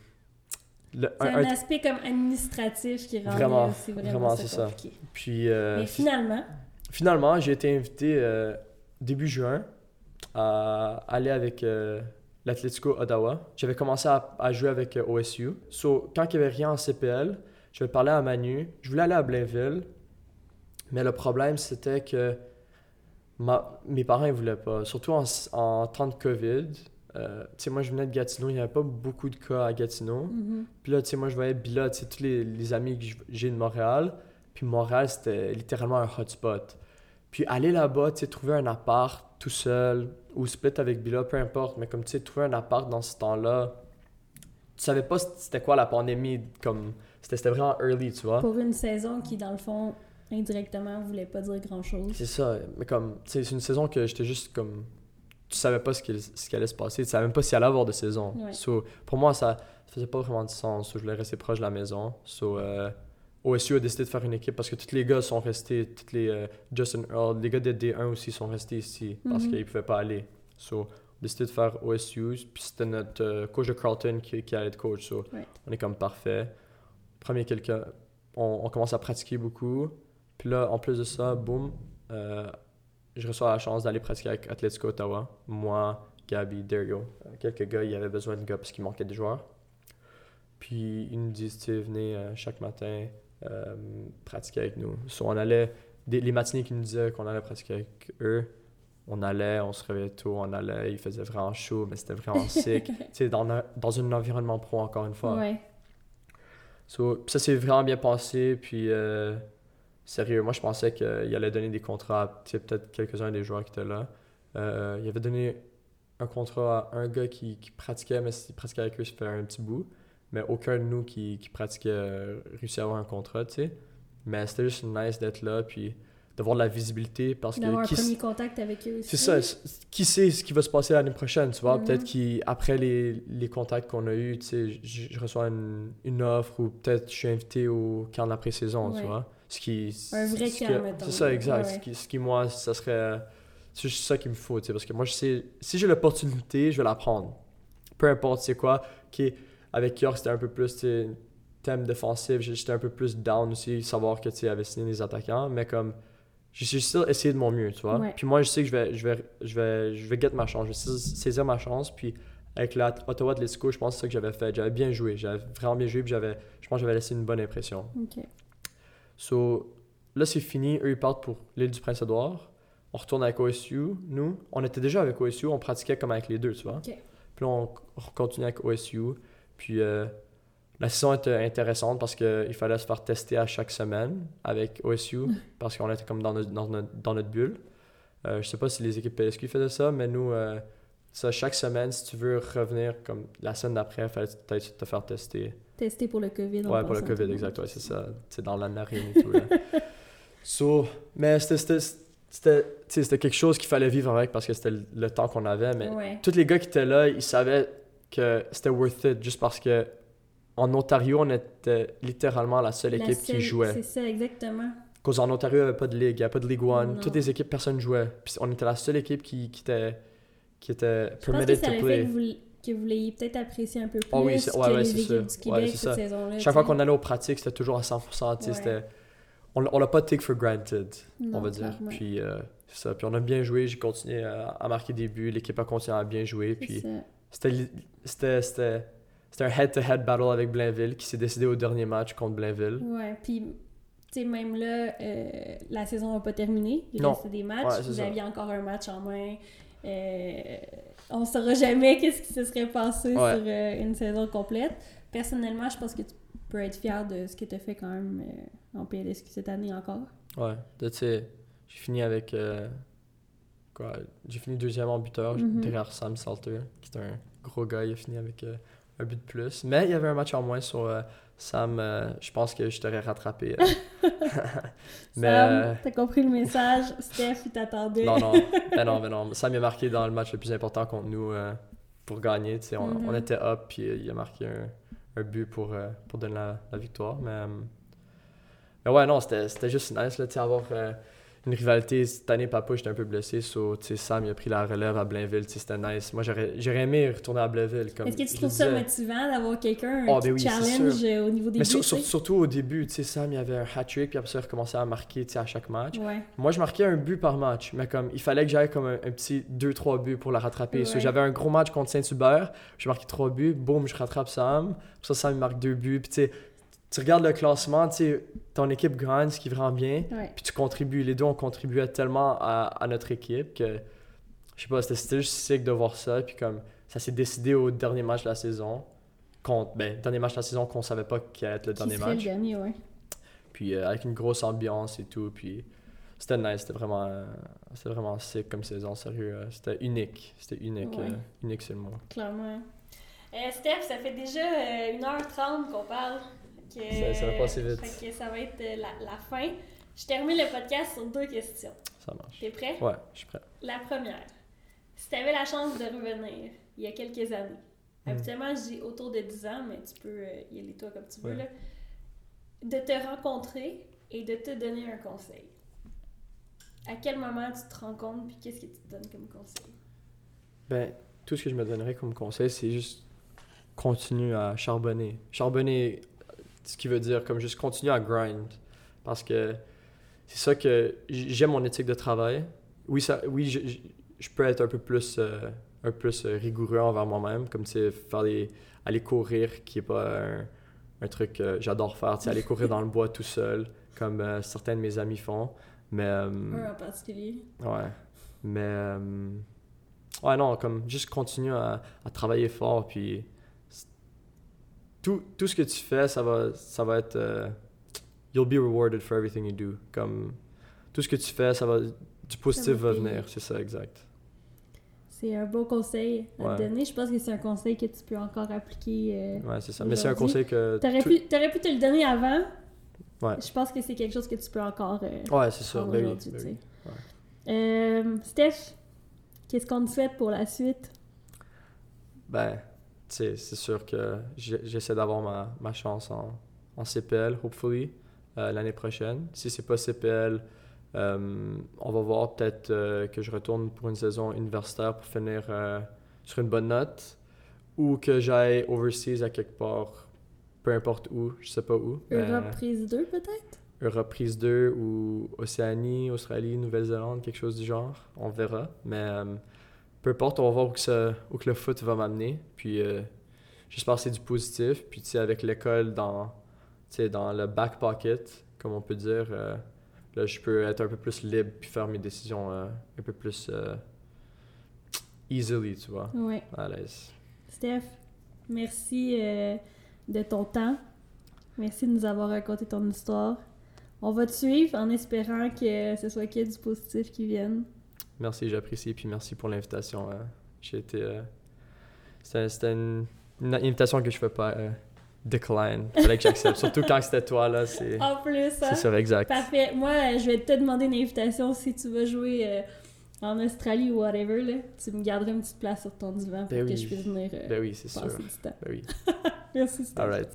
le- C'est un- aspect comme administratif qui rendait Vraiment, aussi vraiment, c'est ça. puis, euh, Mais finalement, Finalement, j'ai été invité début juin à aller avec euh, l'Atlético Ottawa. J'avais commencé à, à jouer avec euh, OSU. So, quand il n'y avait rien en CPL, je parlais à Manu. Je voulais aller à Blainville, mais le problème, c'était que ma- mes parents ne voulaient pas. Surtout en, en temps de COVID. Euh, tu sais, moi, je venais de Gatineau. Il n'y avait pas beaucoup de cas à Gatineau. mhm. Puis là, tu sais, moi, je voyais Bila, tu sais, tous les, les amis que j'ai de Montréal. Puis Montréal, c'était littéralement un hotspot. Puis aller là-bas, tu sais, trouver un appart tout seul ou split avec Bila, peu importe, mais comme tu sais, trouver un appart dans ce temps-là, tu savais pas c'était quoi la pandémie, comme c'était c'était vraiment early, tu vois. pour une saison qui, dans le fond, indirectement, voulait pas dire grand-chose. C'est ça, mais comme, tu sais, c'est une saison que j'étais juste comme. Tu savais pas ce qui, ce qui allait se passer, tu savais même pas s'il allait avoir de saison. Ouais. So, pour moi, ça, ça faisait pas vraiment de sens. So, je voulais rester proche de la maison. So, euh, OSU a décidé de faire une équipe parce que tous les gars sont restés, tous les euh, Justin Earl, les gars de D1 aussi sont restés ici parce Mhm. qu'ils pouvaient pas aller. So, on a décidé de faire OSU, puis c'était notre euh, coach de Carlton qui, qui allait être coach. So, on est comme parfait. Premier quelqu'un, on, on commence à pratiquer beaucoup. Puis là, en plus de ça, boum, euh, je reçois la chance d'aller pratiquer avec Atletico Ottawa. Moi, Gabi, Dario, quelques gars, il y avait besoin de gars parce qu'il manquait de joueurs. Puis ils nous disent, tu venez chaque matin euh, pratiquer avec nous. So, on allait, des- les matinées qu'ils nous disaient qu'on allait pratiquer avec eux, on allait, on se réveillait tôt, on allait, il faisait vraiment chaud, mais c'était vraiment sick. dans, un- dans un environnement pro, encore une fois. Ouais. So, ça s'est vraiment bien passé. Puis euh, sérieux, moi je pensais qu'il allait donner des contrats à peut-être quelques-uns des joueurs qui étaient là. Euh, il avait donné un contrat à un gars qui, qui pratiquait, mais il pratiquait avec eux, ça fait un petit bout. Mais aucun de nous qui, qui pratiquait euh, réussit à avoir un contrat, tu sais. Mais c'était juste nice d'être là, puis d'avoir de la visibilité parce que... D'avoir un premier contact avec eux aussi. c'est ça. Qui sait ce qui va se passer l'année prochaine, tu vois? Mhm. Peut-être qu'après les, les contacts qu'on a eus, tu sais, je, je reçois une, une offre ou peut-être je suis invité au camp de la pré-saison, Ouais. tu vois? Ce qui... Un vrai ce camp. C'est ça, exact. Ouais. Ce, qui, ce qui, moi, ça serait... C'est juste ça qu'il me faut, tu sais, parce que moi, je sais... Si j'ai l'opportunité, je vais la prendre. Peu importe c'est quoi. qui avec York, c'était un peu plus, thème défensif. J'étais un peu plus down aussi, savoir que, tu avait signé des attaquants. Mais comme... J'ai juste essayé de mon mieux, tu vois. Ouais. Puis moi, je sais que je vais, je vais, je vais, je vais get ma chance. Je vais sais- saisir ma chance. Puis avec la Ottawa Atletico, je pense que c'est ça que j'avais fait. J'avais bien joué. J'avais vraiment bien joué. Puis j'avais, je pense que j'avais laissé une bonne impression. Ok. So, là, c'est fini. Eux, ils partent pour l'île du Prince-Édouard. On retourne avec OSU. Nous, on était déjà avec OSU. On pratiquait comme avec les deux, tu vois. Puis là, on, on continue avec OSU. Puis euh, la saison était intéressante parce qu'il fallait se faire tester à chaque semaine avec OSU parce qu'on était comme dans notre, dans notre, dans notre bulle. Euh, je sais pas si les équipes PSQ faisaient ça, mais nous, euh, ça, chaque semaine, si tu veux revenir comme la semaine d'après, il fallait peut-être te faire tester. Testé pour le COVID. Ouais, pour le COVID, exact. Ouais, c'est ça. C'est dans la narine et tout. Là. so, mais c'était, c'était, quelque chose qu'il fallait vivre avec parce que c'était le, le temps qu'on avait. Mais Ouais. tous les gars qui étaient là, ils savaient que c'était worth it juste parce que en Ontario, on était littéralement la seule La équipe seule- qui jouait. C'est ça, exactement. Cause en Ontario, il n'y avait pas de ligue, il n'y avait pas de Ligue One. Non. Toutes les équipes, personne jouait. Puis on était la seule équipe qui, qui était, qui était Je pense que permitted ça to fait que vous, que vous l'ayez peut-être apprécié un peu plus Ah oui, c'est- ouais, que ouais, les équipes du Québec cette ça. saison-là. Chaque fois qu'on allait aux pratiques, c'était toujours à 100%. tu sais, Ouais. c'était- On, on l'a pas take for granted, on va dire. clairement. Puis euh, c'est ça. Puis on a bien joué. J'ai continué à, à marquer des buts. L'équipe a continué à bien jouer. Puis. C'était un head-to-head battle avec Blainville qui s'est décidé au dernier match contre Blainville. Ouais, puis tu sais, même là, euh, la saison n'a pas terminé. Il restait des matchs. Ouais, Vous ça. aviez encore un match en main. Euh, on saura jamais qu'est-ce qui se serait passé Ouais. sur euh, une saison complète. Personnellement, je pense que tu peux être fier de ce que tu as fait quand même en PLSQ cette année encore. Ouais. Tu sais, j'ai fini avec. Quoi J'ai fini deuxième en buteur Mhm. derrière Sam Salter, qui est un gros gars. Il a fini avec euh, un but de plus. Mais il y avait un match en moins sur euh, Sam. euh, je pense que je t'aurais rattrapé. Mais. Sam, t'as compris le message. Steph, il t'attendait. Non, non, ben non, ben non. Sam il a marqué dans le match le plus important contre nous pour gagner. tu sais, On, Mhm. on était up, puis il a marqué un, un but pour, pour donner la, la victoire. Mais, mais ouais, non, c'était c'était juste nice là, avoir une rivalité. Cette année, papa, j'étais un peu blessé. So, tu sais, Sam il a pris la relève à Blainville. tu sais, C'était nice. Moi, j'aurais aimé retourner à Blainville. Est-ce que tu je trouves ça motivant d'avoir quelqu'un Oh, qui ben oui, challenge euh, au niveau des buts? sur- sur- surtout au début, tu sais, Sam il avait un hat-trick, puis après ça, il recommençait à marquer à chaque match. Ouais. Moi, je marquais un but par match, mais comme il fallait que j'aille comme un, un petit 2-3 buts pour la rattraper. So. J'avais un gros match contre Saint-Hubert, j'ai marqué 3 buts, boum, je rattrape Sam. Puis ça, Sam il marque 2 buts. Puis tu sais, tu regardes le classement, tu sais, ton équipe gagne, ce qui est vraiment bien, puis tu contribues. Les deux, on contribuait tellement à, à notre équipe que, je sais pas, c'était juste sick de voir ça. Puis comme, ça s'est décidé au dernier match de la saison. Contre, ben, dernier match de la saison qu'on savait pas qu'il allait être le Qui dernier serait le match. dernier, ouais. Puis euh, avec une grosse ambiance et tout. Puis c'était nice, c'était vraiment, euh, c'était vraiment sick comme saison, sérieux. euh, c'était unique. C'était unique. Ouais. euh, unique, c'est le mot. Clairement. Steph, ça fait déjà euh, 1h30 qu'on parle. Que, Ça- ça va passer vite. Fait que ça va être euh, la, la fin. Je termine le podcast sur deux questions. Ça marche. T'es prêt? Ouais, je suis prêt. La première. Si tu avais la chance de revenir il y a quelques années, Hmm. habituellement je dis autour de 10 ans, mais tu peux euh, y aller toi comme tu veux, Ouais. là, de te rencontrer et de te donner un conseil. À quel moment tu te rends compte, puis qu'est-ce que tu te donnes comme conseil? Ben, tout ce que je me donnerais comme conseil, c'est juste continue à charbonner. Charbonner, ce qui veut dire comme juste continuer à grind. Parce que c'est ça que j'aime mon éthique de travail. Oui, ça, oui je, je- peux être un peu plus, euh, un peu plus euh, rigoureux envers moi-même, comme faire des, aller courir, qui est pas un, un truc que j'adore faire, tu aller courir dans le bois tout seul, comme euh, certains de mes amis font. Mais, euh, en particulier. Ouais. Mais. euh, ouais, non, comme juste continue à, à travailler fort. Puis. Tout, tout ce que tu fais, ça va, ça va être. euh, you'll be rewarded for everything you do. Comme tout ce que tu fais, ça va du positif va venir, c'est ça exact. C'est un beau conseil à Ouais. te donner. Je pense que c'est un conseil que tu peux encore appliquer. euh, Ouais, c'est ça. Mais c'est un conseil que T'aurais tout- pu, t'aurais pu te le donner avant. Ouais. Je pense que c'est quelque chose que tu peux encore euh, Ouais, c'est ça. prendre Ben oui, ben tu oui. sais. Euh, Steph, qu'est-ce qu'on te souhaite pour la suite? Ben, tu c'est sûr que j'essaie d'avoir ma, ma chance en, en CPL, hopefully, euh, l'année prochaine. Si c'est pas CPL, euh, on va voir peut-être euh, que je retourne pour une saison universitaire pour finir sur une bonne note ou que j'aille overseas à quelque part, peu importe où, je sais pas où. Europe prise 2 peut-être? Europe prise 2 ou Océanie, Australie, Nouvelle-Zélande, quelque chose du genre. On verra. Mais peu importe, on va voir où que, ça- où que le foot va m'amener. Puis euh, j'espère que c'est du positif. Puis tu sais, avec l'école dans, dans le back pocket, comme on peut dire, euh, là, je peux être un peu plus libre puis faire mes décisions euh, un peu plus euh, easily, tu vois, Ouais. à l'aise. Steph, merci de ton temps. Merci de nous avoir raconté ton histoire. On va te suivre en espérant que ce soit que du positif qui vienne. Merci, j'apprécie. Puis merci pour l'invitation. Euh. J'ai été. Euh, c'était une, invitation que je ne fais pas euh, decline. Fallait que j'accepte. Surtout quand c'était toi, là. C'est... En plus. Hein. C'est ça, exact. Parfait. Moi, je vais te demander une invitation si tu vas jouer en Australie ou whatever. Tu me garderais une petite place sur ton divan pour ben que je puisse venir ben oui, c'est sûr. du temps. Ben oui. Merci, All right.